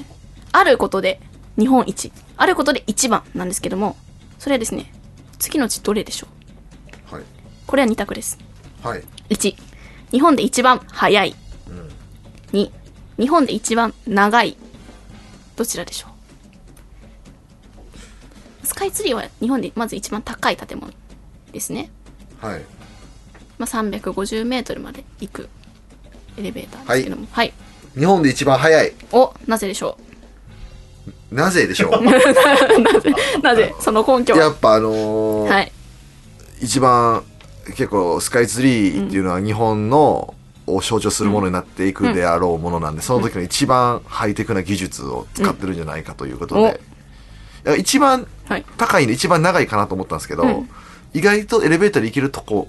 あることで日本一、あることで一番なんですけども、それはですね、次のうちどれでしょう？はい。これは2択です。はい。1、日本で一番早い。2、日本で一番長い。どちらでしょう？スカイツリーは日本でまず一番高い建物ですね。はい。まあ、350メートルまで行くエレベーターですけども。はい。日本で一番早い。お、なぜでしょなぜでしょう？う なぜ？その根拠は？やっぱあのーはい。一番結構スカイツリーっていうのは日本のを象徴するものになっていくであろうものなんで、その時の一番ハイテクな技術を使ってるんじゃないかということで、いや一番はい。高いんで一番長いかなと思ったんですけど、うん。意外とエレベーターで行けるとこ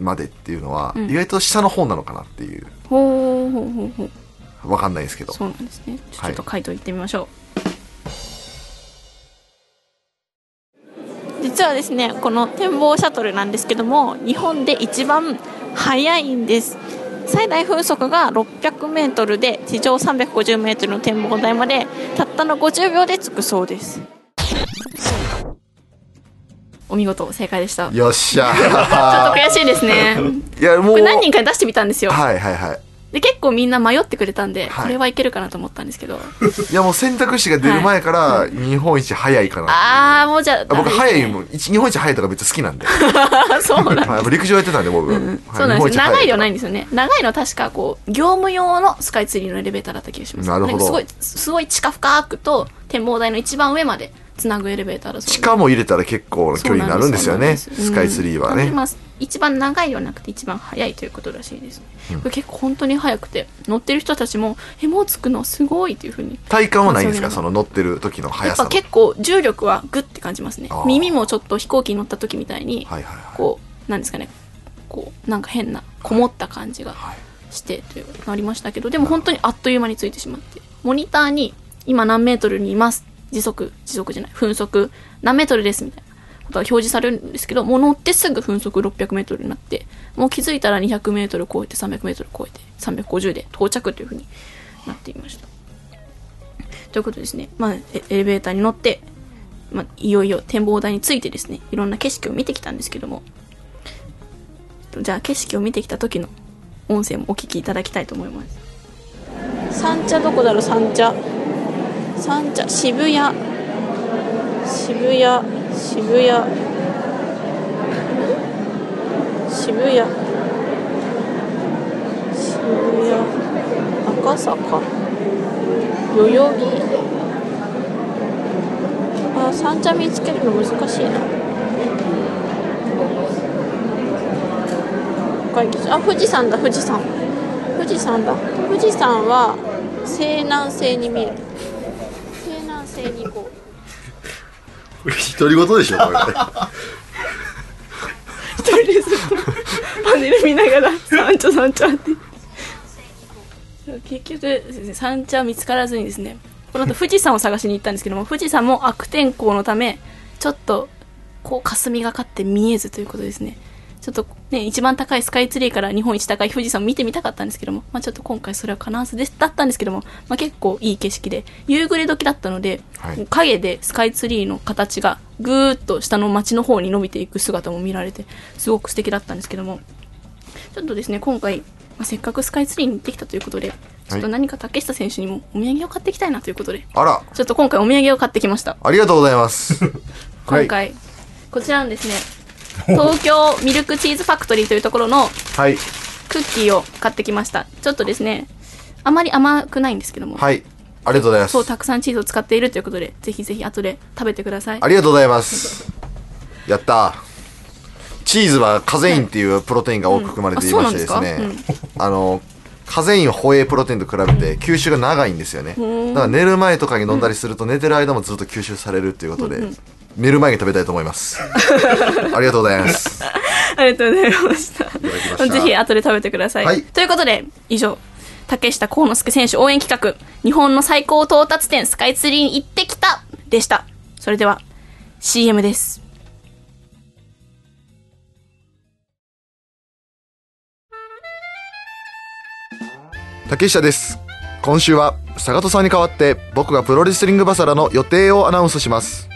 までっていうのは、うん。意外と下の方なのかなっていう。ほうほうほうほう。わかんないですけど。そうなんですね。ちょっと回答いってみましょう、実はですねこの展望シャトルなんですけども日本で一番速いんです。最大風速が600メートルで地上350メートルの展望台までたったの50秒で着くそうです。お見事正解でした。ちょっよっしゃ とー悔しいですね。いやもう何人かに出してみたんですよ。はいはいはいで結構みんな迷ってくれたんで、はい。これはいけるかなと思ったんですけど。いやもう選択肢が出る前から日本一早いかなっていう。ああもうじゃあ僕早いももん一日本一早いとかめっちゃ好きなんで、そうなん はい、陸上やってたんで僕、はいそうなんです。よ長いではないん日ですよね。長いのは確かこう業務用のスカイツリーのエレベーターだった気がします。なるほど。んかすごいすごい地下深くと展望台の一番上までつなぐエレベーターだそう地下も入れたら結構な距離になるんですよね。スカイツリーはね、うん。まあ一番長いではなくて一番速いということらしいです、これ結構本当に速くて乗ってる人たちもえもう着くの？すごいっていうふうに。体感はないんですか？その乗ってる時のや速さの。っぱ結構重力はグッて感じますね。耳もちょっと飛行機に乗った時みたいにはいはいはい。こうなんですかね。こうなんか変なこもった感じがはい。してというなりましたけどでも本当にあっという間についてしまって。モニターに今何メートルにいます時速時速じゃない分速何メートルですみたいなことが表示されるんですけどもう乗ってすぐ分速600メートルになってもう気づいたら200メートル超えて300メートル超えて350で到着というふうになっていました。ということですね、まあ、エレベーターに乗って、まあ、いよいよ展望台についてですねいろんな景色を見てきたんですけどもじゃあ景色を見てきた時の音声もお聞きいただきたいと思います。三茶どこだろう？三茶。三茶渋谷。渋谷渋谷。渋谷。渋谷。赤坂。代々木。あ三茶見つけるの難しいな。赤いあ富士山だ富士山。富士山だ。富士山は西南西に見える西南西に行こうこれ独り言でしょこれ。一人でずっとパネル見ながら三茶三茶って。結局ですね三茶見つからずにですねこの後富士山を探しに行ったんですけども富士山も悪天候のためちょっとこう霞がかって見えずということですねちょっとね一番高いスカイツリーから日本一高い富士山を見てみたかったんですけども、まあ、ちょっと今回それは叶わずです。だったんですけども、まあ、結構いい景色で夕暮れ時だったので、はい。影でスカイツリーの形がぐーっと下の街の方に伸びていく姿も見られてすごく素敵だったんですけどもちょっとですね今回、まあ、せっかくスカイツリーに行ってきたということでちょっと何か竹下選手にもお土産を買ってきたいなということであら。ちょっと今回お土産を買ってきました。ありがとうございます。はい。今回、こちらのですね東京ミルクチーズファクトリーというところのはい。クッキーを買ってきました。ちょっとですねあまり甘くないんですけども、はい。ありがとうございます。そうたくさんチーズを使っているということでぜひぜひ後で食べてください。ありがとうございます。やった。チーズはカゼインっていうプロテインが多く含まれていましてですね、うん。あのカゼインはホエイプロテインと比べて吸収が長いんですよね。ん。だから寝る前とかに飲んだりすると寝てる間もずっと吸収されるっていうことで、寝る前に食べたいと思います。ありがとうございます。ありがとうございました。ぜひ後で食べてください、はい。ということで以上竹下幸之助選手応援企画日本の最高到達点スカイツリーに行ってきたでした。それでは CM です。竹下です。今週は坂戸さんに代わって僕がプロレスリングバサラの予定をアナウンスします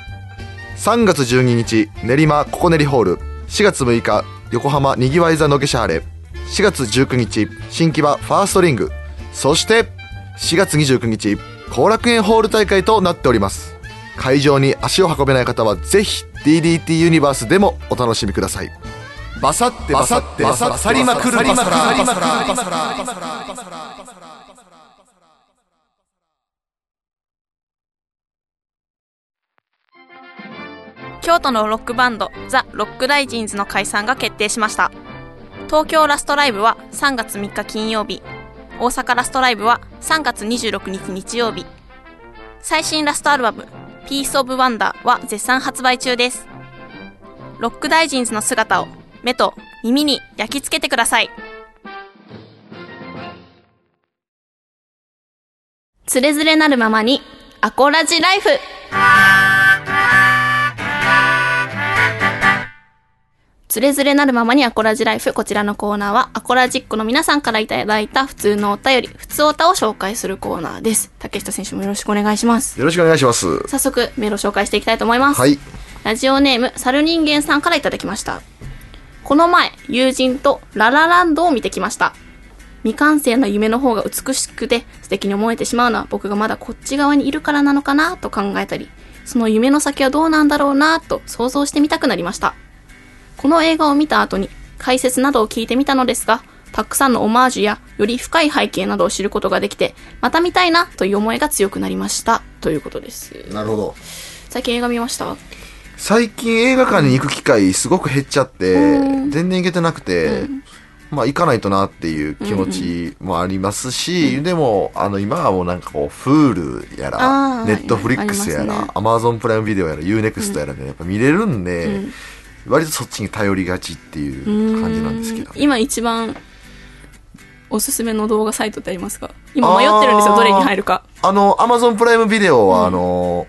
3月12日練馬ココネリホール。4月6日横浜にぎわい座のげしゃはれ4月19日新木場ファーストリング。そして4月29日後楽園ホール大会となっております。会場に足を運べない方はぜひ DDT ユニバースでもお楽しみください。バサってバサってバサりまくるバサラ京都のロックバンドザ・ロックダイジンズの解散が決定しました。東京ラストライブは3月3日金曜日。大阪ラストライブは3月26日日曜日。最新ラストアルバム「ピース・オブ・ワンダー」は絶賛発売中です。ロックダイジンズの姿を目と耳に焼き付けてください。つれづれなるままに、アコラジライフ。つれづれなるままにアコラジライフ。こちらのコーナーは、アコラジックの皆さんからいただいた普通のお便り、普通おたを紹介するコーナーです。竹下選手もよろしくお願いします。よろしくお願いします。早速、メールを紹介していきたいと思います。はい。ラジオネーム、猿人間さんからいただきました。この前、友人とララランドを見てきました。未完成な夢の方が美しくて素敵に思えてしまうのは僕がまだこっち側にいるからなのかなと考えたり、その夢の先はどうなんだろうなと想像してみたくなりました。この映画を見た後に解説などを聞いてみたのですが、たくさんのオマージュやより深い背景などを知ることができて、また見たいなという思いが強くなりました。ということです。なるほど。最近映画見ました？最近映画館に行く機会すごく減っちゃって、全然行けてなくて、まあ行かないとなっていう気持ちもありますし、でも、あの今はもうなんかこう、Hulu やあら、ーネットフリックスやありますねら、Amazon プライムビデオやら、Unext やらでやっぱ見れるんで、割とそっちに頼りがちっていう感じなんですけど、今一番おすすめの動画サイトってありますか？今迷ってるんですよどれに入るか。あの、Amazon プライムビデオは、あの、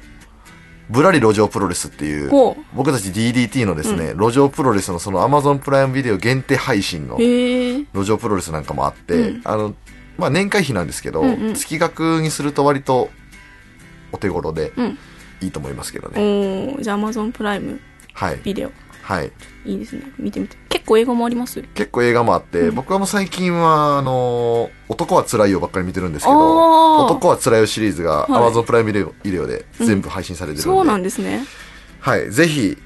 ぶらり路上プロレスっていう僕たち DDT のですね、路上プロレスのその Amazon プライムビデオ限定配信の路上プロレスなんかもあって、あの、まあ年会費なんですけど、んうん。月額にすると割とお手頃でうん。いいと思いますけどおね。ーじゃあ Amazon プライムはい。ビデオ。はい。い。いですね。見てみて。結構映画もあります？結構映画もあって、僕はもう最近は、あの男は辛いよばっかり見てるんですけあー。ど、男は辛いよシリーズがはい。Amazon プライムビデオビデオで全部配信されてるんで、そうなんですね。はい。ぜひ、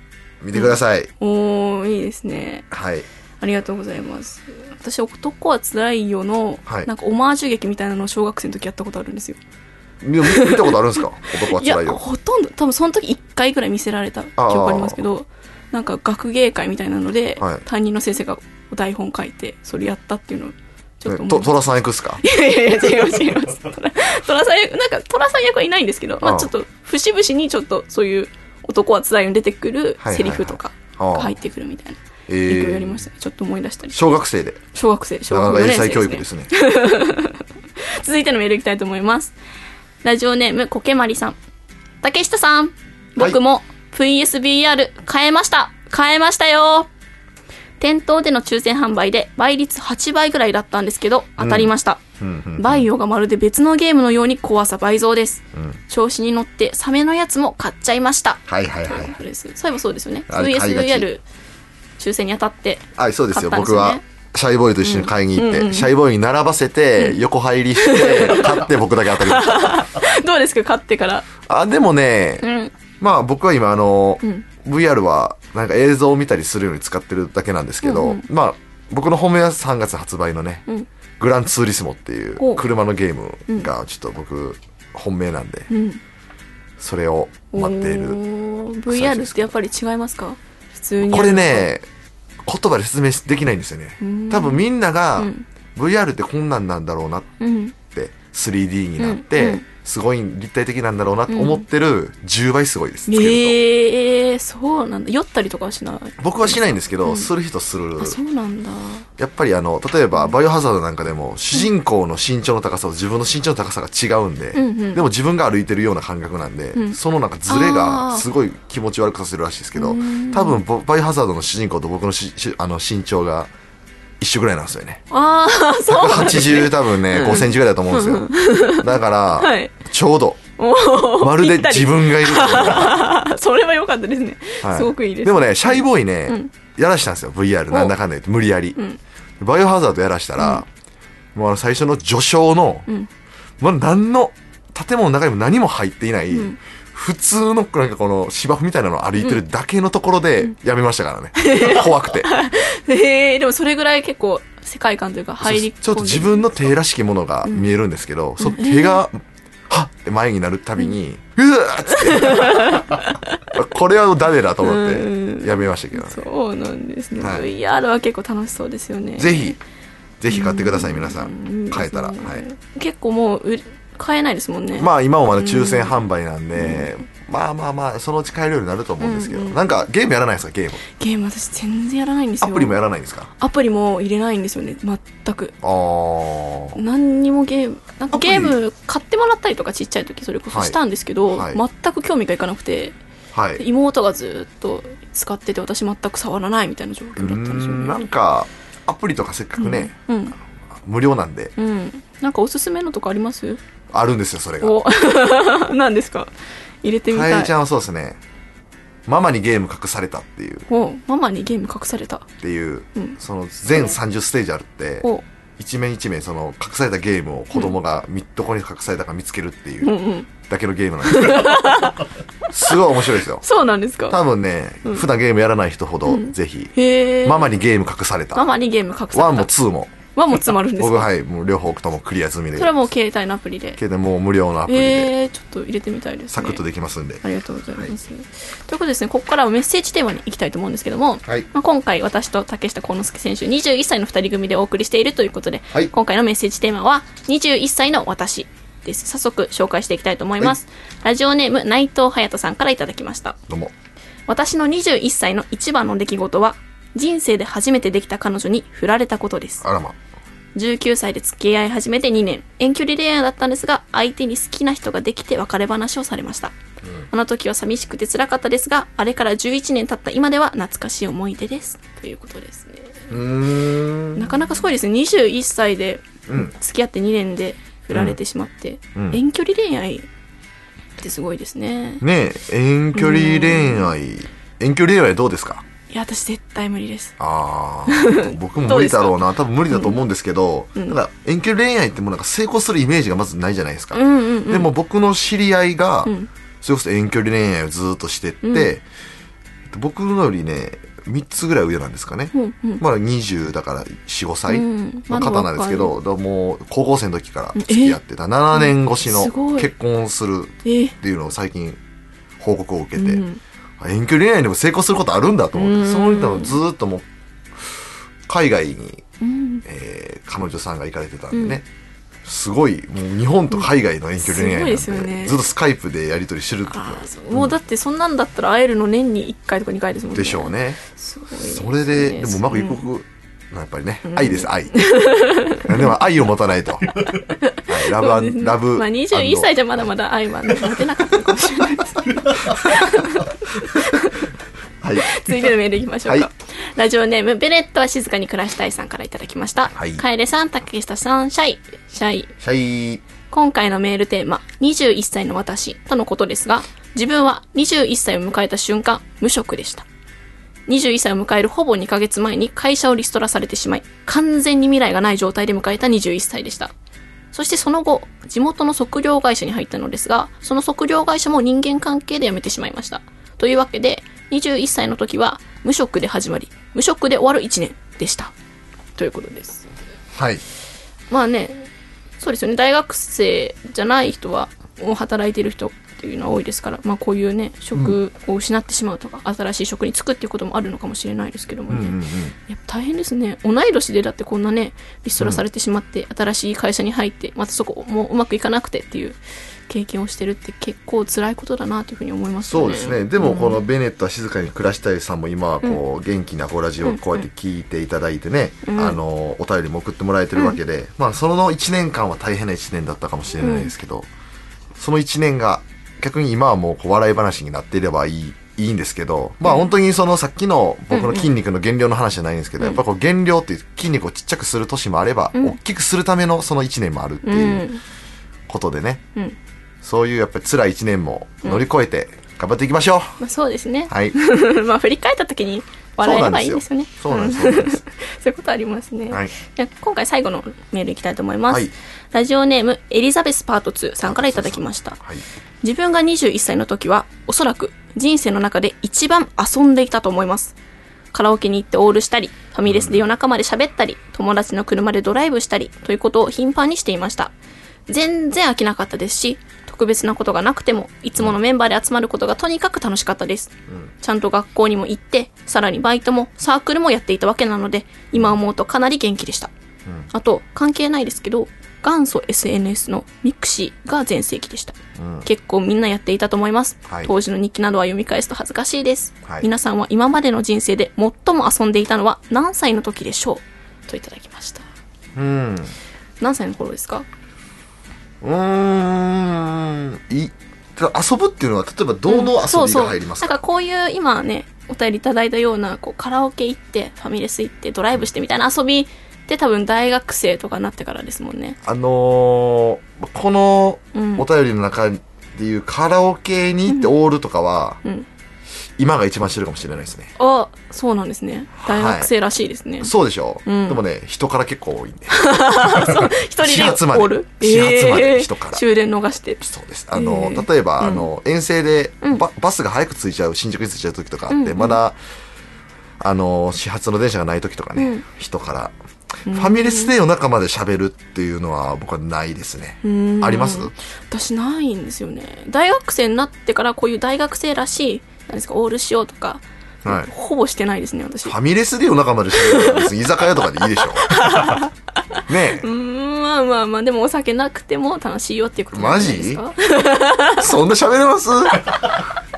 見てください。おーいいですね。はい。ありがとうございます。私男は辛いよの、はい。なんかオマージュ劇みたいなのを小学生の時やったことあるんですよ。見見たことあるんですか？男はいや辛いよ。ほとんど多分その時1回ぐらい見せられた記憶ありますけどなんか学芸会みたいなので、はい。担任の先生が台本書いてそれやったっていうのをちょっと思いと、トラさん行くっすか？いやいやいや違います違います。トラトラさん役なんかトラさん役はいないんですけど、まあ、うんちょっと節々にちょっとそういう男は辛いよに出てくるはいはいはい。セリフとかああ。が入ってくるみたいなえー。役をやりましたね。ちょっと思い出したり。小学生で。小学生小なかな学校4か英才教育ですね。続いてのメールいきたいと思います。ラジオネーム、コケマリさん。竹下さん、僕も VSBR 変えました。変えましたよ。店頭での抽選販売で倍率8倍ぐらいだったんですけど、当たりました。うんうんバイオがまるで別のゲームのように怖さ倍増です。調子に乗ってサメのやつも買っちゃいました。はいはいはい。そうですそういえばそうですよね。あれ買いがち VSBR 抽選に当たって。はい、そうですよ。僕は、シャイボーイと一緒に買いに行って、うんうんうんシャイボーイに並ばせて、横入りして、買って僕だけ当たりました。どうですか買ってから？あ、でもね、うん。まあ僕は今あの、ん。VR はなんか映像を見たりするように使ってるだけなんですけど、うんうん。まあ僕の本命は3月発売のね、うん。グランツーリスモっていほうう車のゲームがちょっと僕本命なんで、うん。それを待っている。VR ってやっぱり違いますか？普通にこれね、言葉で説明できないんですよね。ん。多分みんながうん。VR ってこんなんなんだろうなっうん。て 3D になって、うん。うんすごい立体的なんだろうなと思ってる10倍すごいです、つけると。ええー、そうなんだ。酔ったりとかはしない？僕はしないんですけど、する人する。あそうなんだ。やっぱりあの例えばバイオハザードなんかでも主人公の身長の高さと自分の身長の高さが違うんで、うんうん。でも自分が歩いてるような感覚なんで、ん。そのなんかズレあがー。すごい気持ち悪くさせるらしいですけどうん。多分ボバイオハザードの主人公と僕のししあの身長が一緒ぐらいなんですよね。ああそうね。80多分ね、5センチぐらいだと思うんですよ。だから、はい。ちょうど、まるで自分がいる それは良かったですね、はい。すごくいいです。でもね、シャイボーイね、ん。やらしたんですよ、VR。なんだかんだ言って、無理やり。ん。バイオハザードやらしたら、もうあの最初の序章の、ん。もう何の、建物の中にも何も入っていない、普通のなんかこの芝生みたいなのを歩いてるだけのところでやめましたからね。怖くて。へえでもそれぐらい結構世界観というか入りちょっと自分の手らしきものが見えるんですけど、その手が、はっって前になるたびに、うわーっつって、これはダメだと思ってやめましたけどね。そうなんですね、はい。VR は結構楽しそうですよね。ぜひ、ぜひ買ってください、皆さん。買えたら。はい。結構もう買えないですもんね。まあ今もまだ抽選販売なんで、まあまあまあそのうち買えるようになると思うんですけど、なんかゲームやらないですかゲーム。ゲーム私全然やらないんですよ。アプリもやらないんですか？アプリも入れないんですよね全く。あー。何にもゲームなんかゲーム買ってもらったりとかちっちゃい時それこそしたんですけど、はい。は全く興味がいかなくて。はい。妹がずっと使ってて私全く触らないみたいな状況だったんですよね。なんかアプリとかせっかくね、うん。無料なんで。うん。なんかおすすめのとかあります？あるんですよそれが。お。何ですか？入れてみたい。かえちゃんはそうですね。ママにゲーム隠されたっていう。おママにゲーム隠された。っていう、うん。その全30ステージあるってお。一面一面その隠されたゲームを子供がみどこに隠されたか見つけるっていううんうん。だけのゲームなんです。け どすごい面白いですよ。そうなんですか。多分ね、普段ゲームやらない人ほどぜひ、へえママにゲーム隠された。ママにゲーム隠された。1も2もワンも詰まるんですか？僕はいもう両方ともクリア済みで。それはもう携帯のアプリで。けどもう無料のアプリで。えー、ちょっと入れてみたいですね。サクッとできますんで、ありがとうございます。ということでですね、ここからはメッセージテーマに行きたいと思うんですけども、はい。まあ、今回私と竹下幸之助選手21歳の2人組でお送りしているということで、はい。今回のメッセージテーマは21歳の私です。早速紹介していきたいと思います。ラジオネーム内藤隼人さんからいただきました。どうも。私の21歳の一番の出来事は、人生で初めてできた彼女に振られたことです。あらま19歳で付き合い始めて2年。遠距離恋愛だったんですが相手に好きな人ができて別れ話をされました、あの時は寂しくて辛かったですがあれから11年経った今では懐かしい思い出です。ということですね。なかなかすごいですね。21歳でうん。付き合って2年で振られてしまって、うん。遠距離恋愛ってすごいですね。ねえ遠距離恋愛。遠距離恋愛どうですか？いや私絶対無理です。ああ 僕も無理だろうな。多分無理だと思うんですけど、うん。ただ遠距離恋愛ってもうなんか成功するイメージがまずないじゃないですか、うんうんうんでも僕の知り合いが、ん。それこそ遠距離恋愛をずっとしてって、うん。僕のよりね3つぐらい上なんですかね、うんうん。まだ20だから45歳。うんの方なんですけど、まもう高校生の時から付き合ってた。7年越しの結婚するえーっていうのを最近報告を受けて、うん。あ遠距離恋愛でも成功することあるんだと思って、うん。そういったのずーっともう海外に、うん。えー彼女さんが行かれてたんでね、すごいもう日本と海外の遠距離恋愛なんで,、すごいですよね。ずっとスカイプでやり取りしてるあーそう。もうだってそんなんだったら会えるの年に1回とか2回ですもんね。でしょうね。それで、でもうまくいく、やっぱりね、ん愛です、愛。でも愛を持たないと。はい、ラブラブ。まあ、21歳じゃまだまだ愛はね持てなかったかもしれないですけど はい。続いてのメールいきましょうか、はいラジオネームベレットは静かに暮らしたいさんからいただきました、はい楓さん竹下さんシャイシャイシャイ。今回のメールテーマ21歳の私とのことですが自分は21歳を迎えた瞬間無職でした21歳を迎えるほぼ2ヶ月前に会社をリストラされてしまい完全に未来がない状態で迎えた21歳でした。そしてその後地元の測量会社に入ったのですがその測量会社も人間関係で辞めてしまいました。というわけで21歳の時は無職で始まり無職で終わる1年でした。ということです。はい。まあね、そうですよね、大学生じゃない人は、働いてる人っていうのは多いですから、まあこういうね、職を失ってしまうとか、新しい職に就くっていうこともあるのかもしれないですけどもね、うんうんうん。やっぱ大変ですね。同い年でだってこんなね、リストラされてしまって、新しい会社に入って、またそこもううまくいかなくてっていう経験をしてるって結構辛いことだなというふうに思いますよね。そうですね。でも、このベネットは静かに暮らしたいさんも今はこう、元気なコラジオをこうやって聞いていただいてね、あの、お便りも送ってもらえてるわけで、まあ、その1年間は大変な1年だったかもしれないですけど、その1年が逆に今はもうこう笑い話になっていればいい、いいんですけど、まあ本当にそのさっきの僕の筋肉の減量の話じゃないんですけど、やっぱこう減量っていう筋肉をちっちゃくする年もあれば、大きくするためのその1年もあるってう。いうんことでね、うん。そういうやっぱり辛い1年も乗り越えて頑張っていきましょう。まあそうですね。はい。まあ振り返った時に笑えればいいんですよね。そうなんですよ。そういうことありますね。はいじゃあ今回最後のメールいきたいと思います。はいラジオネームエリザベスパート2さんからいただきました。はい。自分が21歳の時はおそらく人生の中で一番遊んでいたと思います。カラオケに行ってオールしたり、ファミレスで夜中まで喋ったり、友達の車でドライブしたりということを頻繁にしていました。全然飽きなかったですし、特別なことがなくても、いつものメンバーで集まることがとにかく楽しかったです。ちゃんと学校にも行って、さらにバイトもサークルもやっていたわけなので、今思うとかなり元気でした。あと、関係ないですけど、元祖 SNS のミクシーが全盛期でした。うん結構みんなやっていたと思います。はい当時の日記などは読み返すと恥ずかしいです。はい皆さんは今までの人生で最も遊んでいたのは何歳の時でしょう？といただきました。うん何歳の頃ですか？うーん。い遊ぶっていうのは例えばどの遊びが入りますか、そうそう。なんかこういう今ねお便りいただいたようなこうカラオケ行ってファミレス行ってドライブしてみたいな遊びって多分大学生とかになってからですもんね。あのーこのうん。お便りの中でいうカラオケに行ってオールとかは、うん今が一番してるかもしれないですね。あそうなんですね。大学生らしいですね、そうでしょ、う。ん。でもね人から結構多いんで。一人で始発までオール始発までえー。人から。終電逃して。そうです。あの、えー。例えば、うん。あの遠征でうん。ババスが早く着いちゃう新宿に着いちゃう時とかあって、うんうん。まだあの始発の電車がない時とかね、うん。人から。うん。ファミレスで夜中まで喋るっていうのは僕はないですね。うん。あります？私ないんですよね。大学生になってからこういう大学生らしい何ですかオールしようとか、はい。ほぼしてないですね私。ファミレスで夜中まで喋るのは別に居酒屋とかでいいでしょ。ねうーんまあまあまあでもお酒なくても楽しいよっていうことなんじゃないですか？え、そんな喋れます？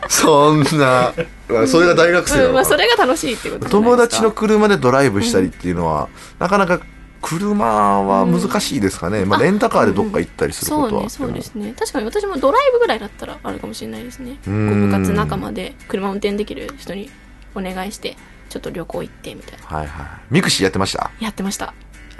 そんな、まあそれが大学生なうんまあ、それが楽しいってこと友ですか。達の車でドライブしたりっていうのは、なかなか車は難しいですかね。まあ、レンタカーでどっか行ったりすることはあっても。そうねそうですね。確かに私もドライブぐらいだったらあるかもしれないですね。部活仲間で車運転できる人にお願いしてちょっと旅行行ってみたいな。はいはい。ミクシーやってました？やってました。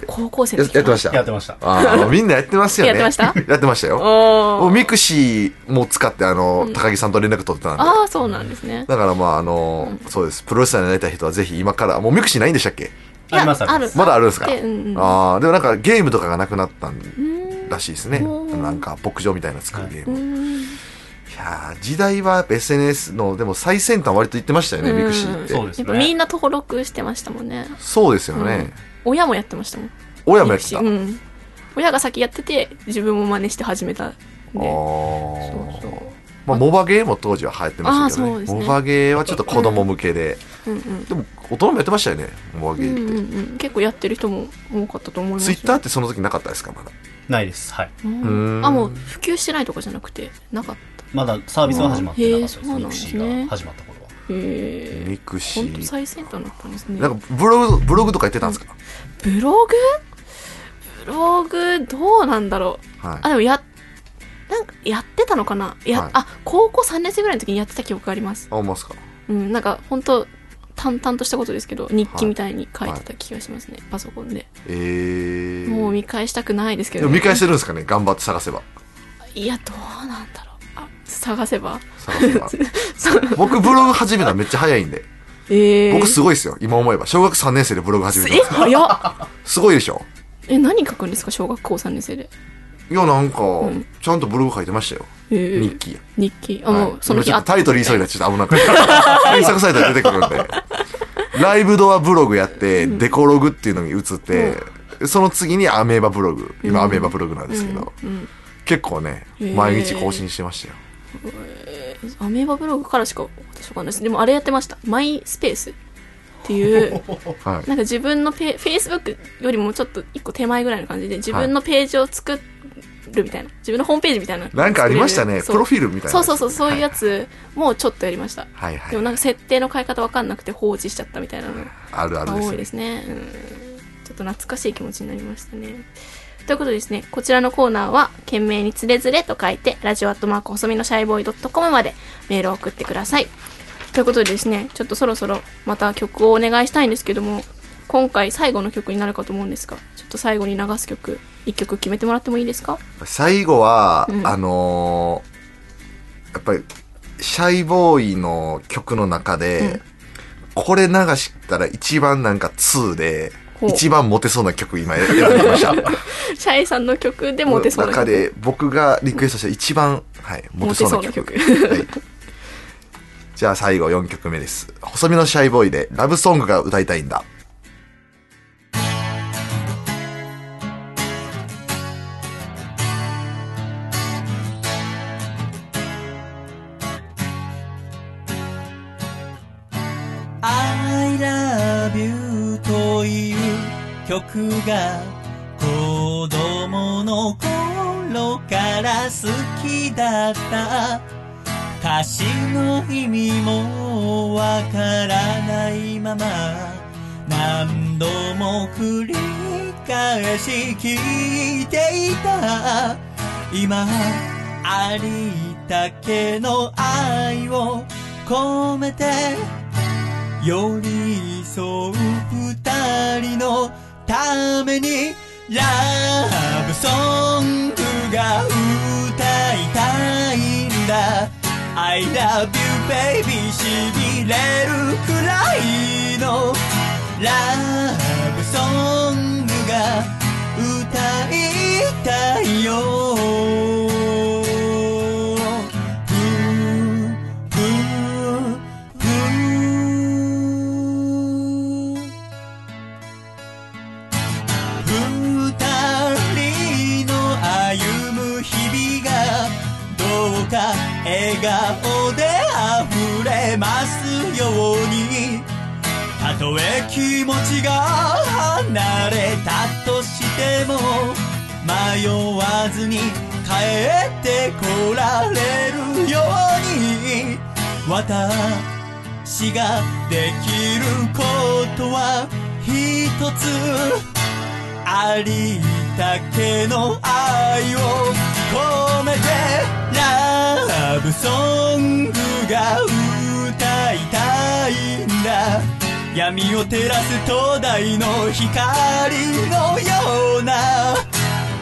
高校生やの時やってました。やってました。ああ、みんなやってますよね。やってました？やってましたよ。ミクシーも使って、あの、高木さんと連絡取ってたんで。ああそうなんですね。だからまあ、あの、そうです。プロレスラーになりたい人はぜひ今から、もうミクシーないんでしたっけ？ありますありますまだあるんですか？でうんうんああ、でもなんかゲームとかがなくなったんうんらしいですね。うんなんか牧場みたいなの作るゲーム。いうんやー時代はやっぱ SNS の、でも最先端割と言ってましたよね、うんミクシーって。そうですやっぱみんねな登録してましたもんねそうですよね。親もやってましたもん親もやってた。あうん親が先やってて自分も真似して始めたんであそうそうー。まあ、モバゲーも当時は流行ってましたけどね。ねモバゲーはちょっと子供向けで。うんうん。でも、大人もやってましたよね、モバゲうんーって。うんうん結構やってる人も多かったと思いますツイッターってその時なかったですか、まだ？ないです。はい。うん。うん。あもう普及してないとかじゃなくてなかった。まだサービスは始まってなかったです。へーそうなんですねミクシーが始まった頃は。へえミクシ本当ー。最先端だったんですね。なんかブログ、ブログとかやってたんですか、ブログ？ブログどうなんだろう。はい。あ。でもやなんかやってたのかな？や、はい。あ高校3年生ぐらいの時にやってた記憶があります。あ、思いますか？うんなんか本当淡々としたことですけど日記みたいに書いてた気がしますね、パソコンで、えー。もう見返したくないですけど、でも見返してるんですかね？頑張って探せば。いやどうなんだろうあ探せば？探せば。僕ブログ始めたのめっちゃ早いんで。えー、僕すごいですよ。今思えば。小学3年生でブログ始めてえ。早っすごいでしょえ何書くんですか？小学校3年生でいや、なんか、んちゃんとブログ書いてましたよ。えー、日記。日記。あ、もはい。うその日タイトル言いそうになっっちゃって危なくて。検索サイトで出てくるんで。ライブドアブログやって、デコログっていうのに移って、その次にアメーバブログ。今アメーバブログなんですけど、うん。結構ね、毎日更新してましたよ。アメーバブログからしか私わかんないです。でもあれやってました。マイスペースっていう はい。なんか自分のペフェイスブックよりもちょっと一個手前ぐらいの感じで自分のページを作るみたいな自分のホームページみたいななんかありましたね。プロフィールみたいな。そうそうそうそういうやつもちょっとやりました、はいはい。でもなんか設定の変え方わかんなくて放置しちゃったみたいなのあるあるが多いですね。ですね。うん。ちょっと懐かしい気持ちになりましたね。ということでですね、こちらのコーナーは、懸命につれづれと書いて、ラジオアットマーク細身のシャイボーイ .com までメールを送ってください。ということでですね、ちょっとそろそろまた曲をお願いしたいんですけども、今回最後の曲になるかと思うんですが、ちょっと最後に流す曲、一曲決めてもらってもいいですか？最後は、うんあのーやっぱり、シャイボーイの曲の中で、これ流したら一番なんか2で、一番モテそうな曲今選びました。シャイさんの曲でモテそうな曲。中で僕がリクエストした一番、はい、モテそうな曲。はい、じゃあ最後4曲目です。細身のシャイボーイでラブソングが歌いたいんだ。「love you」という曲が子供の頃から好きだった歌詞の意味もわからないまま。何度も繰り返し聞いていた。今ありったけの愛を込めて。寄り添う二人のためにラブソングが歌いたいんだ。I love you baby しびれるくらいのラブソングが歌いたいよ。か笑顔で溢れますようにたとえ気持ちが離れたとしても迷わずに帰ってこられるように。私ができることは一つありたけの愛を込めてラブソングが歌いたいんだ。闇を照らす灯台の光のような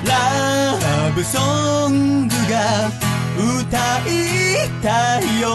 ラブソングが歌いたいよ。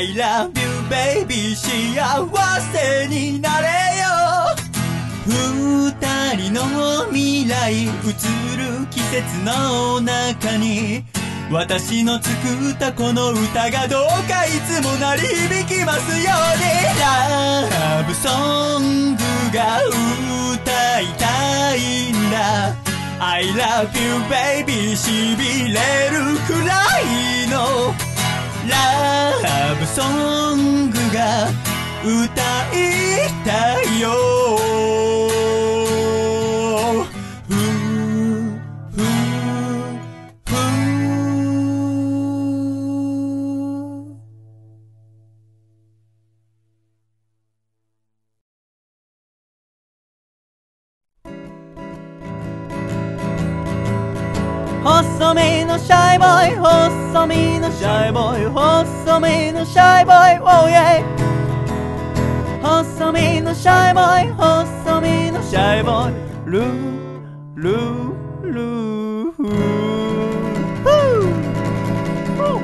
I love you baby. 幸せになれよ。二人の未来映る季節の中に私の作ったこの歌がどうかいつも鳴り響きますように。ラブソングが歌いたいんだ。I love you baby. しびれるくらいのラブソングが歌いたいよ。シャイボーイ細身のシャイボーイ細身のシャイボーイ Oh yeah 細身のシャイボーイ細身のシャイボーイルールールー。フーフー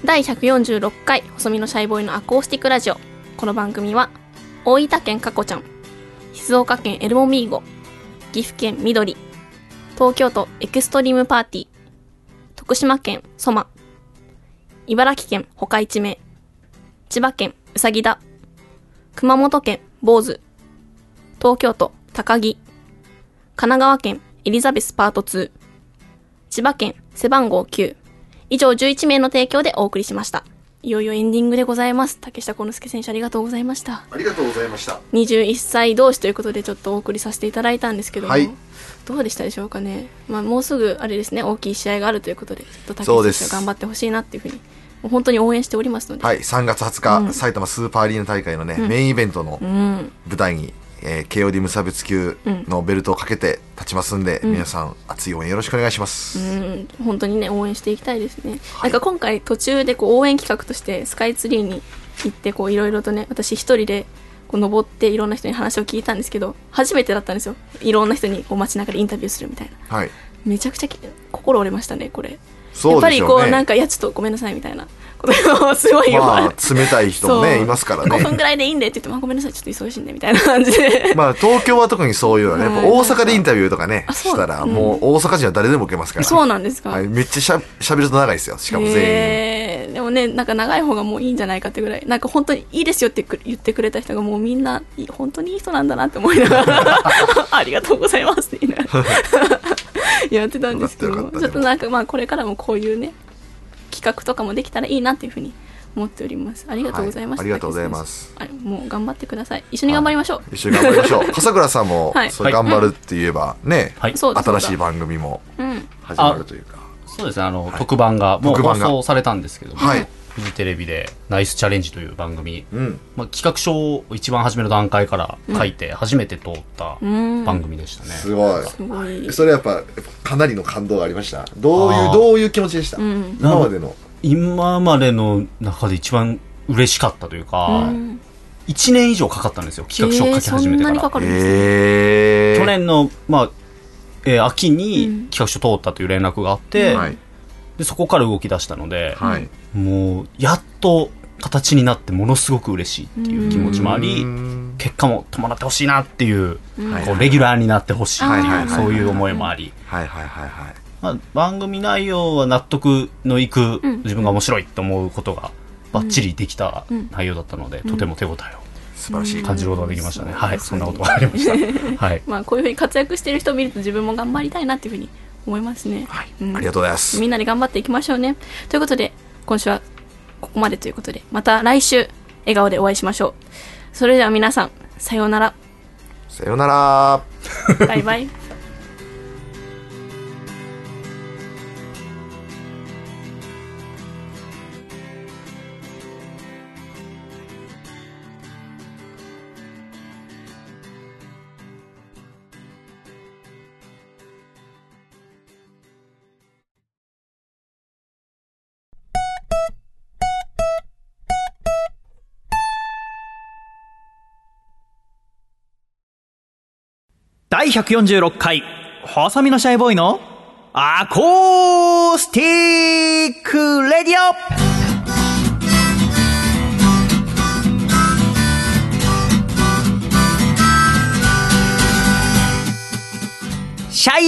第146回細身のシャイボーイのアコースティックラジオ。この番組は大分県かこちゃん静岡県エルモミーゴ岐阜県緑東京都エクストリームパーティー徳島県ソマ茨城県ほか一名千葉県うさぎだ熊本県坊主東京都高木神奈川県エリザベスパート2千葉県背番号9以上11名の提供でお送りしました。いよいよエンディングでございます。竹下幸之助選手ありがとうございました。ありがとうございました。21歳同士ということでちょっとお送りさせていただいたんですけども、はい。どうでしたでしょうかね、まあ、もうすぐあれですね。大きい試合があるということでちょっと竹そうです。内選手は頑張ってほしいなっていうふうにもう本当に応援しておりますので、はい。3月20日、うん。埼玉スーパーアリーナ大会のね、うん。メインイベントのうん、舞台に、えー KOD 無差別級のベルトをかけて立ちますんで、うん。皆さん熱い応援よろしくお願いします、うん、本当にね応援していきたいですね、なんか今回途中でこう応援企画としてスカイツリーに行ってこういろいろとね私一人でこう登っていろんな人に話を聞いたんですけど初めてだったんですよ。いろんな人にこう街中でインタビューするみたいな。はい。めちゃくちゃき心折れましたねこれ。そうやっぱりこうなんかいやちょっとごめんなさいみたいなすごい言われまあ冷たい人もねいますから5分ねぐらいでいいんでって言ってもあごめんなさいちょっと忙しいんでみたいな感じで。まあ東京は特にそういうのはね、大阪でインタビューとかねしたらうん。もう大阪人は誰でも受けますから、そうなんですか、はい、めっちゃしゃしゃべると長いですよしかも全員、えー。でもねなんか長い方がもういいんじゃないかってぐらい。なんか本当にいいですよってく言ってくれた人がもうみんない本当にいい人なんだなって思いながら。ありがとうございますって言いな。が らやってたんですけど。ちょっとなんかまあこれからもこういうね企画とかもできたらいいなっていうふうに思っております。ありがとうございました、はいありがとうございます。はいもう頑張ってください。一緒に頑張りましょう、一緒に頑張りましょう。笠倉さんもはい。それ頑張るって言えばね、はい。新しい番組もうん。始まるというか。そうですね。あの、特番がもう放送されたんですけども、はいフジテレビで「ナイスチャレンジ」という番組、うん。まあ、企画書を一番初めの段階から書いて初めて通ったうん。番組でしたね、すごい。すごい。それやっぱやっぱかなりの感動がありました。どういうどういう気持ちでした、うん。今までの。今までの中で一番嬉しかったというか、うん。1年以上かかったんですよ企画書を書き始めてから、かかるんですねえー、去年の、まあえー秋うん。に企画書通ったという連絡があって、はいでそこから動き出したので、はい。もうやっと形になってものすごく嬉しいっていう気持ちもあり、うん。結果も伴ってほしいなっていう、はい。こうレギュラーになってほしいっていう、そういう思いもあり、はいはいはいはい。まあ、番組内容は納得のいく、うん。自分が面白いと思うことがバッチリできた内容だったので、とても手応え素晴らしい。を感じることができましたね、はい。そんなことがありました。はい。まあこういうふうに活躍してる人を見ると自分も頑張りたいなっていうふうに思いますね。はい、うんありがとうございますみんなで頑張っていきましょうね。ということで、今週はここまでということで、また来週、笑顔でお会いしましょう。それでは皆さん、さようなら。さようなら バイバイ。第146回、細身のシャイボーイのアコースティックレディオシャ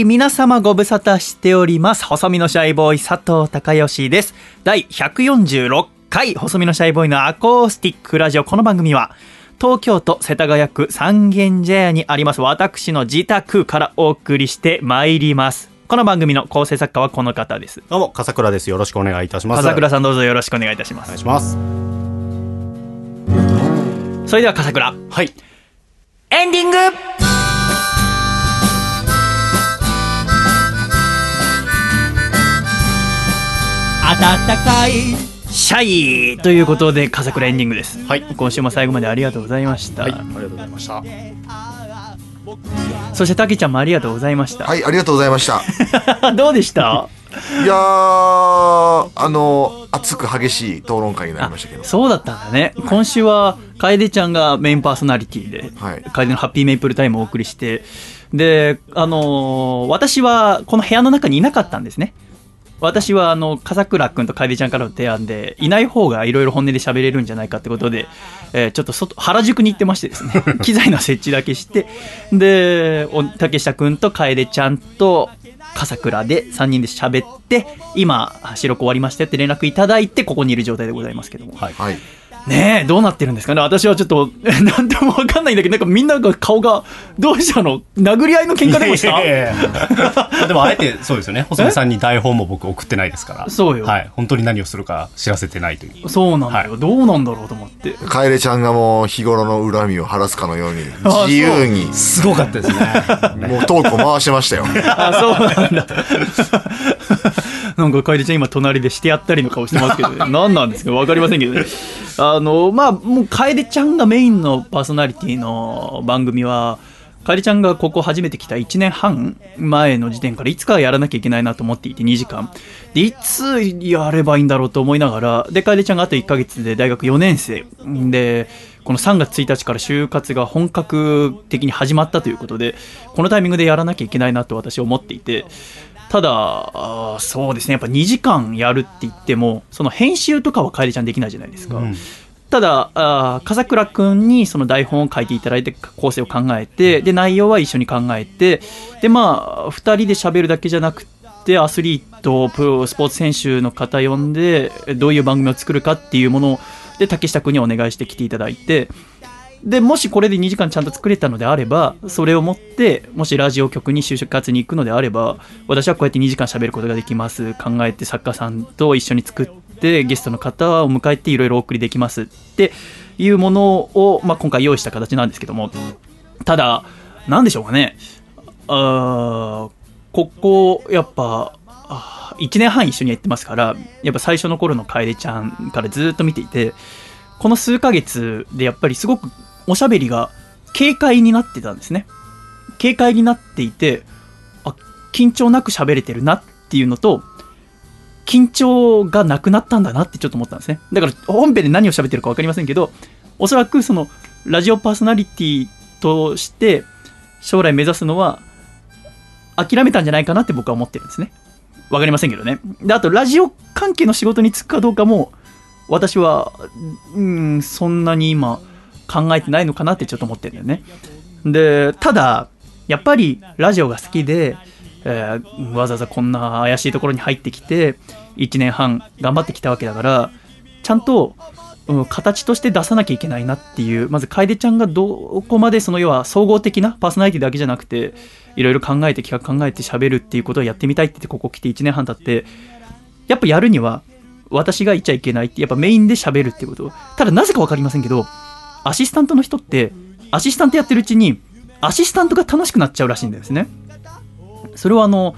イ皆様ご無沙汰しております。細身のシャイボーイ佐藤孝義です。第146回、細身のシャイボーイのアコースティックラジオ。この番組は、東京都世田谷区三軒茶屋にあります。私の自宅からお送りしてまいります。この番組の構成作家はこの方です。どうも笠倉です。よろしくお願いいたします。笠倉さんどうぞよろしくお願いいたします。お願いします。それでは笠倉、はい。エンディング。暖かいシャイということで笠倉エンディングです。はい今週も最後までありがとうございました。はいありがとうございましたそしてたけちゃんもありがとうございました。はいありがとうございました どうでした？いやーあの熱く激しい討論会になりましたけどそうだったんだね。今週は楓ちゃんがメインパーソナリティで、はい楓のハッピーメイプルタイムをお送りして、で、あのー私はこの部屋の中にいなかったんですね。私はあの笠倉君と楓ちゃんからの提案でいない方がいろいろ本音で喋れるんじゃないかってことで、えーちょっと外原宿に行ってましてですね。機材の設置だけしてでお竹下君と楓ちゃんと笠倉で3人で喋って今収録終わりましたよって連絡いただいてここにいる状態でございますけども。はい。はいねえ、どうなってるんですかね。私はちょっと、なんともわかんないんだけど、なんかみんなが顔が、どうしたの？殴り合いの喧嘩でもした？でもあえてそうですよね。細見さんに台本も僕送ってないですから。そうよ。はい、本当に何をするか知らせてないという。そうなんだよ、どうなんだろうと思って。楓ちゃんがもう日頃の恨みを晴らすかのように あ自由に。すごかったですね。もうトークを回してましたよ。あ、そうなんだ。なんか、楓ちゃん今隣でしてやったりの顔してますけど、ね、何なんですか？わかりませんけどね。あの、まあ、もう楓ちゃんがメインのパーソナリティの番組は、楓ちゃんがここ初めて来た1年半前の時点からいつかはやらなきゃいけないなと思っていて2時間。で、いつやればいいんだろうと思いながら、で、楓ちゃんがあと1ヶ月で大学4年生。で、この3月1日から就活が本格的に始まったということで、このタイミングでやらなきゃいけないなと私は思っていて、ただ、そうですね、やっぱ2時間やるって言っても、その編集とかは楓ちゃんできないじゃないですか。ただ、あー笠倉くんにその台本を書いていただいて、構成を考えて、で、内容は一緒に考えて、で、まあ、2人で喋るだけじゃなくて、アスリート、プロ、スポーツ選手の方呼んで、どういう番組を作るかっていうもので、竹下くんにお願いして来ていただいて、で、もしこれで2時間ちゃんと作れたのであれば、それを持って、もしラジオ局に就職活に行くのであれば、私はこうやって2時間喋ることができます。考えて作家さんと一緒に作って、ゲストの方を迎えていろいろお送りできますっていうものを、まあ、今回用意した形なんですけども、ただ、なんでしょうかね。あーここ、やっぱ、1年半一緒にやってますから、やっぱ最初の頃の楓ちゃんからずっと見ていて、この数ヶ月でやっぱりすごくおしゃべりが軽快になってたんですね。軽快になっていて、あ、緊張なく喋れてるなっていうのと、緊張がなくなったんだなってちょっと思ったんですね。だから本編で何を喋ってるか分かりませんけど、おそらくそのラジオパーソナリティとして将来目指すのは諦めたんじゃないかなって僕は思ってるんですね。わかりませんけどね。で、あとラジオ関係の仕事に就くかどうかも私は、うん、そんなに今考えてないのかなってちょっと思ってるんだよね。で、ただ、やっぱりラジオが好きで、えーわざわざこんな怪しいところに入ってきて、1年半頑張ってきたわけだから、ちゃんと、うん形として出さなきゃいけないなっていう、まず楓ちゃんがどこまでその要は総合的なパーソナリティだけじゃなくて、いろいろ考えて企画考えて喋るっていうことをやってみたいって言ってここ来て1年半経って、やっぱやるには、私が言っちゃいけないって、やっぱメインで喋るってこと。ただなぜかわかりませんけど、アシスタントの人って、アシスタントやってるうちに、アシスタントが楽しくなっちゃうらしいんですね。それはあの、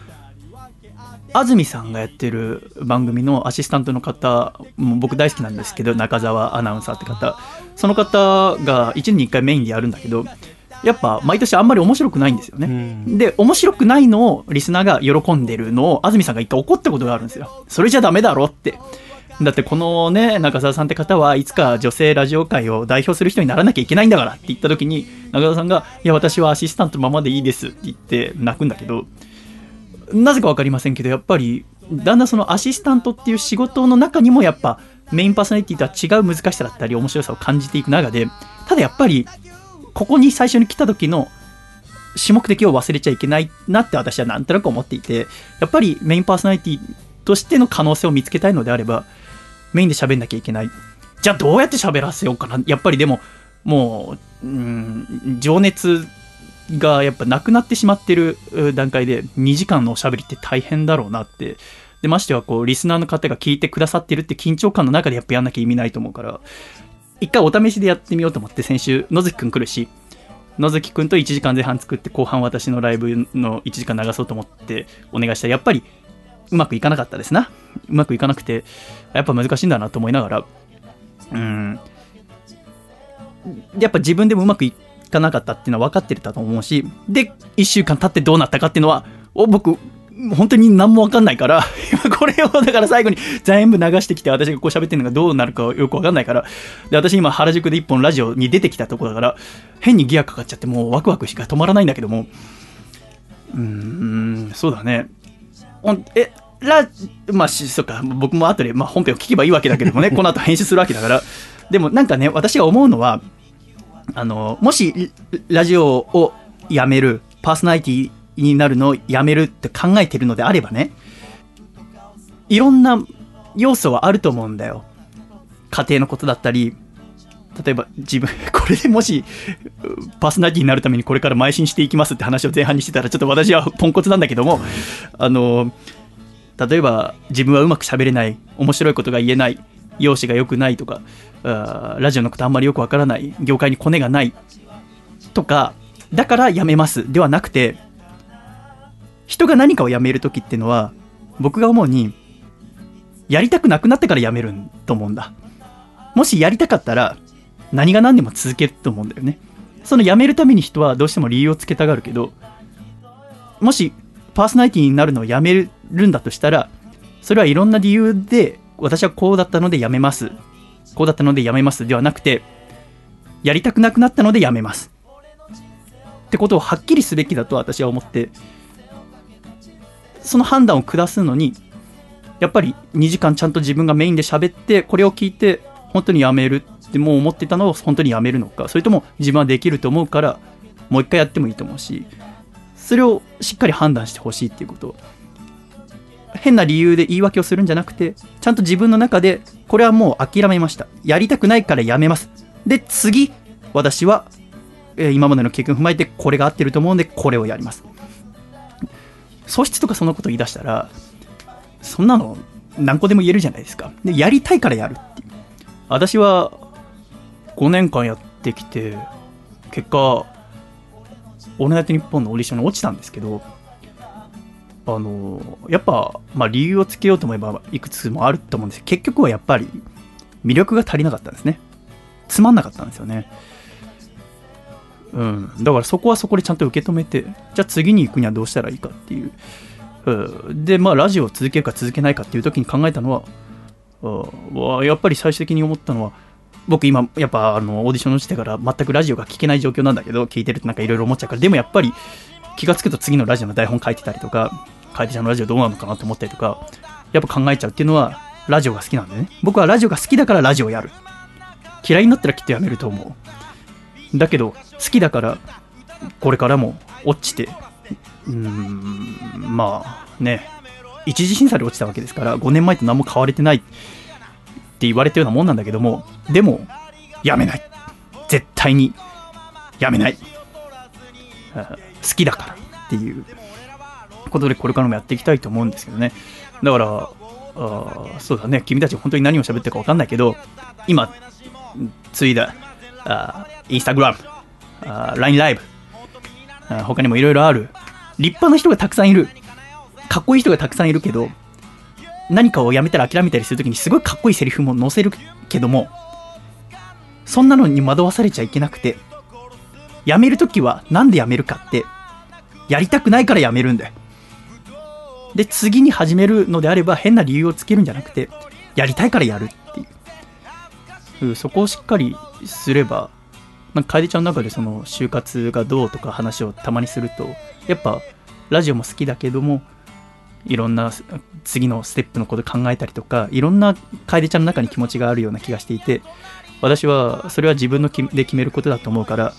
安住さんがやってる番組のアシスタントの方、もう僕大好きなんですけど、中澤アナウンサーって方、その方が1年に1回メインでやるんだけど、やっぱ毎年あんまり面白くないんですよね。で、面白くないのをリスナーが喜んでるのを安住さんが一回怒ったことがあるんですよ。それじゃダメだろって。だってこのね、中澤さんって方はいつか女性ラジオ界を代表する人にならなきゃいけないんだからって言った時に、中澤さんが、いや私はアシスタントのままでいいですって言って泣くんだけど、なぜかわかりませんけど、やっぱり、だんだんそのアシスタントっていう仕事の中にもやっぱメインパーソナリティとは違う難しさだったり面白さを感じていく中で、ただやっぱり、ここに最初に来た時の主目的を忘れちゃいけないなって私はなんとなく思っていて、やっぱりメインパーソナリティとしての可能性を見つけたいのであれば、メインで喋んなきゃいけない。じゃあどうやって喋らせようかな。やっぱりでも、もう、うん、情熱がやっぱなくなってしまってる段階で2時間のおしゃべりって大変だろうなって。で、ましてはこう、リスナーの方が聞いてくださってるって緊張感の中でやっぱやんなきゃ意味ないと思うから、一回お試しでやってみようと思って先週、野月くん来るし、野月くんと1時間前半作って後半私のライブの1時間流そうと思ってお願いしたら、やっぱりうまくいかなかったですな。うまくいかなくて、やっぱ難しいんだなと思いながら、うん、やっぱ自分でもうまくいかなかったっていうのは分かってたと思うし、で、1週間経ってどうなったかっていうのは、お僕、本当に何も分かんないから、今これをだから最後に全部流してきて私がこう喋ってるのがどうなるかよく分かんないから、で、私今原宿で一本ラジオに出てきたとこだから、変にギアかかっちゃってもうワクワクしか止まらないんだけども、うーん、そうだね。ほんえ、ラ、まあ、しそうか、僕も後で、まあ、本編を聞けばいいわけだけどもね、この後編集するわけだから、でもなんかね、私が思うのは、あの、もし、ラジオをやめる、パーソナリティになるのをやめるって考えてるのであればね、いろんな要素はあると思うんだよ。家庭のことだったり、例えば自分、これでもし、パーソナリティになるためにこれから邁進していきますって話を前半にしてたら、ちょっと私はポンコツなんだけども、あの、例えば自分はうまく喋れない、面白いことが言えない、容姿が良くないとか、あラジオのことあんまりよくわからない、業界にコネがないとか、だから辞めますではなくて、人が何かを辞めるときっていうのは、僕が思うに、やりたくなくなってから辞めると思うんだ。もしやりたかったら、何が何でも続けると思うんだよね。その辞めるために人はどうしても理由をつけたがるけど、もしパーソナリティになるのをやめるるんだとしたら、それはいろんな理由で、私はこうだったのでやめます。こうだったのでやめます。ではなくて、やりたくなくなったのでやめます。ってことをはっきりすべきだと私は思って、その判断を下すのに、やっぱり2時間ちゃんと自分がメインで喋って、これを聞いて、本当にやめるってもう思ってたのを本当にやめるのか、それとも自分はできると思うから、もう一回やってもいいと思うし、それをしっかり判断してほしいっていうこと変な理由で言い訳をするんじゃなくてちゃんと自分の中でこれはもう諦めました。やりたくないからやめます。で次私は、えー今までの経験を踏まえてこれが合ってると思うんでこれをやります。素質とかそのこと言い出したらそんなの何個でも言えるじゃないですか。でやりたいからやるっていう。私は5年間やってきて結果オールナイトニッポンのオーディションに落ちたんですけど、あのやっぱ、まあ、理由をつけようと思えばいくつもあると思うんですけど結局はやっぱり魅力が足りなかったんですね。つまんなかったんですよね。うん。だからそこはそこでちゃんと受け止めて、じゃあ次に行くにはどうしたらいいかっていう。うんで、まあ、ラジオを続けるか続けないかっていう時に考えたのは、うんやっぱり最終的に思ったのは、僕今、やっぱあのオーディション落ちてから全くラジオが聞けない状況なんだけど、聞いてるとなんかいろいろ思っちゃうから、でもやっぱり気がつくと次のラジオの台本書いてたりとか、楓ちゃんのラジオどうなのかなと思ったりとか、やっぱ考えちゃうっていうのは、ラジオが好きなんでね。僕はラジオが好きだからラジオやる。嫌いになったらきっとやめると思う。だけど、好きだから、これからも落ちて、うーん、まあね、一次審査で落ちたわけですから、5年前と何も変われてないって言われたようなもんなんだけども、でも、やめない。絶対に、やめない。好きだからっていうことでこれからもやっていきたいと思うんですけどね。だから、あそうだね、君たち本当に何を喋ってるか分かんないけど、今、ついだ、あインスタグラム、あ LINE ライブ、あ他にもいろいろある、立派な人がたくさんいる、かっこいい人がたくさんいるけど、何かをやめたら諦めたりするときにすごいかっこいいセリフも載せるけども、そんなのに惑わされちゃいけなくて、やめるときはなんでやめるかって、やりたくないからやめるんだよ。で、次に始めるのであれば変な理由をつけるんじゃなくて、やりたいからやるっていう。うんそこをしっかりすれば、なんか楓ちゃんの中でその就活がどうとか話をたまにすると、やっぱラジオも好きだけども、いろんな次のステップのこと考えたりとか、いろんな楓ちゃんの中に気持ちがあるような気がしていて、私はそれは自分ので決めることだと思うから、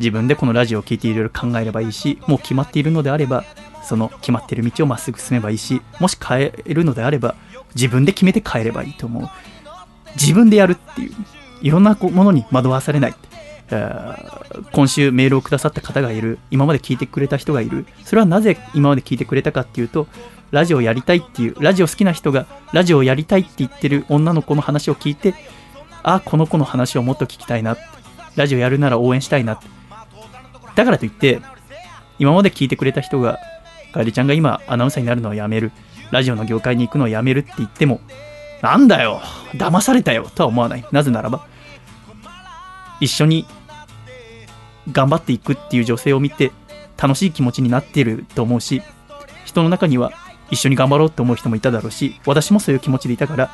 自分でこのラジオを聞いていろいろ考えればいいし、もう決まっているのであれば、その決まっている道をまっすぐ進めばいいし、もし変えるのであれば、自分で決めて変えればいいと思う。自分でやるっていう、いろんなものに惑わされない。今週メールをくださった方がいる、今まで聞いてくれた人がいる、それはなぜ今まで聞いてくれたかっていうと、ラジオやりたいっていう、ラジオ好きな人がラジオやりたいって言ってる女の子の話を聞いて、あ、この子の話をもっと聞きたいな、ラジオやるなら応援したいな。だからといって、今まで聞いてくれた人が、かえりちゃんが今アナウンサーになるのをやめる、ラジオの業界に行くのをやめるって言っても、なんだよ、騙されたよとは思わない。なぜならば、一緒に頑張っていくっていう女性を見て楽しい気持ちになっていると思うし人の中には一緒に頑張ろうって思う人もいただろうし私もそういう気持ちでいたから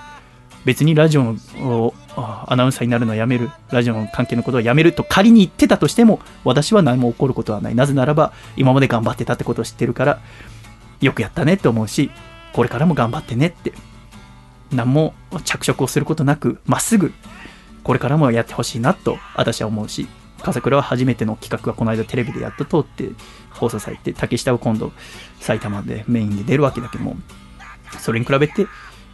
別にラジオのアナウンサーになるのはやめるラジオの関係のことはやめると仮に言ってたとしても私は何も起こることはない。なぜならば今まで頑張ってたってことを知ってるからよくやったねって思うしこれからも頑張ってねって何も着色をすることなくまっすぐこれからもやってほしいなと私は思うし笠倉は初めての企画がこの間テレビでやっと通って放送されて竹下は今度埼玉でメインで出るわけだけどもそれに比べて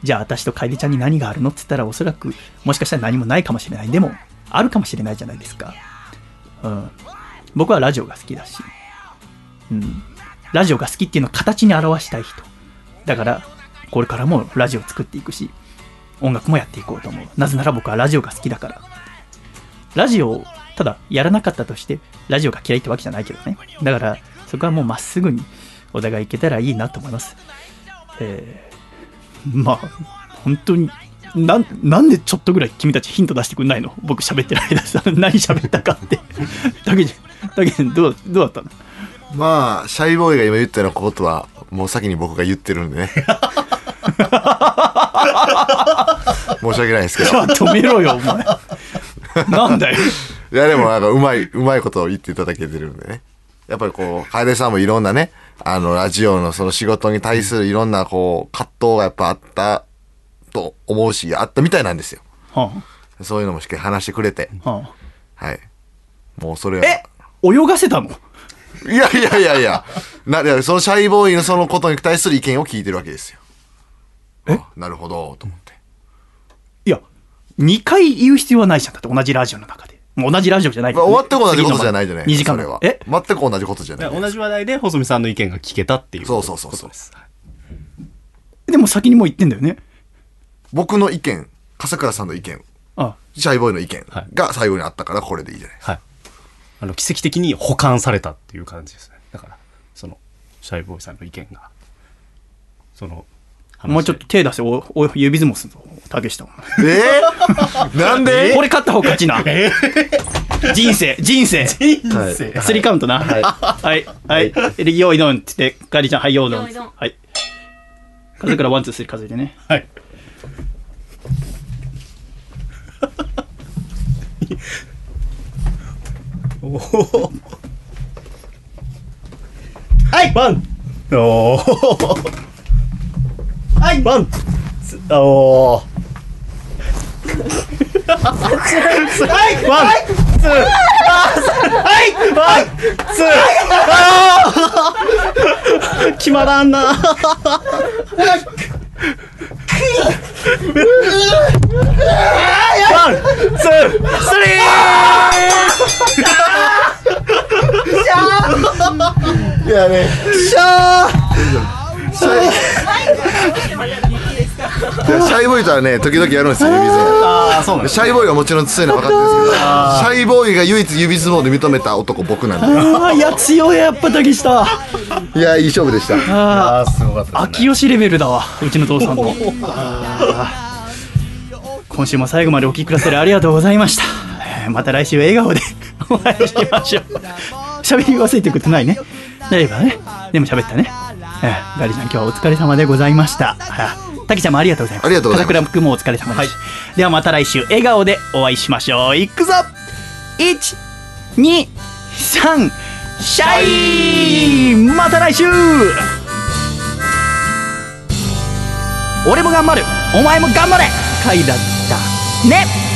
じゃあ私と楓ちゃんに何があるの？って言ったらおそらくもしかしたら何もないかもしれないでもあるかもしれないじゃないですか。うん。僕はラジオが好きだし、うん。ラジオが好きっていうのを形に表したい人。だから、これからもラジオを作っていくし、音楽もやっていこうと思う。なぜなら僕はラジオが好きだから。ラジオをただやらなかったとして、ラジオが嫌いってわけじゃないけどね。だから、そこはもうまっすぐにお互いいけたらいいなと思います。えー、まあ、本当に、なんなんでちょっとぐらい君たちヒント出してくんないの？僕喋ってる間さ、何喋ったかって。だけじゃ、だけじゃ、どう、どうだったの？まあシャイボーイが今言ったようなことはもう先に僕が言ってるんでね 申し訳ないですけどじゃあ止めろよ、お前。なんだよ。いやでもなんかうまいうまいことを言っていただけてるんでねやっぱりこう楓さんもいろんなねあのラジオのその仕事に対するいろんなこう葛藤がやっぱあったと思うしあったみたいなんですよ。はそういうのもしっかり話してくれて。あ、はい。もうそれは。え？泳がせたの？いやいやいやいや。ないやそのシャイボーイのそのことに対する意見を聞いてるわけですよ。え？あなるほどと思って。いや、2回言う必要はないじゃん。だって同じラジオの中で。もう同じラジオじゃない。けまあ、ど、終わっても同じことじゃないじゃない。2時間。は。え？全く同じことじゃない同じ話題で細見さんの意見が聞けたっていうそうそうそうそう。です。でも先にもう言ってんだよね。僕の意見笠倉さんの意見。あ。シャイボーイの意見はい。が最後にあったからこれでいいじゃないですか、はい。あの、奇跡的に保管されたっていう感じですね。だから、その、シャイボーイさんの意見が、その、もうちょっと手出せ、お、お、指相撲すんぞ、竹下。え？ー、なんで？これ勝った方勝ちな。人生、人生。人生。スリーカウントな。はい。はい。はい。用意ドンって言って、ガリちゃん、はい、用意ドン用意ドン。はい。数えからワン、ツー、スリー数えてね。はい。おお。はい、ワン。おお。はい、ワン。ツーおお。はい、ワン。ツー。はい、ワン。ツー。あー決まらんな。ワン、ツー、スリいやねー。しゃー。シャイシャイボーイとはね時々やるんですよ指相撲。シャイボーイがもちろん強いの分かってるんですけどシャイボーイが唯一指相撲で認めた男僕なんああ、いや、強い、やっぱ竹下。でいやいい勝負でしたああー、すごかったね。秋吉レベルだわ、うちの父さんの。あー今週も最後までお聞きくださりありがとうございました。えーまた来週笑顔で お会いしましょう。喋り忘れてることないね。大丈夫だね。でも喋ったね。えーガリちゃん今日はお疲れ様でございました。あタキちゃんもありがとうございます。ありがとうございます君もお疲れ様です。ではまた来週笑顔でお会いしましょう。いくぞ !1、2、3、シャイまた来週俺も頑張るお前も頑張れ回だったね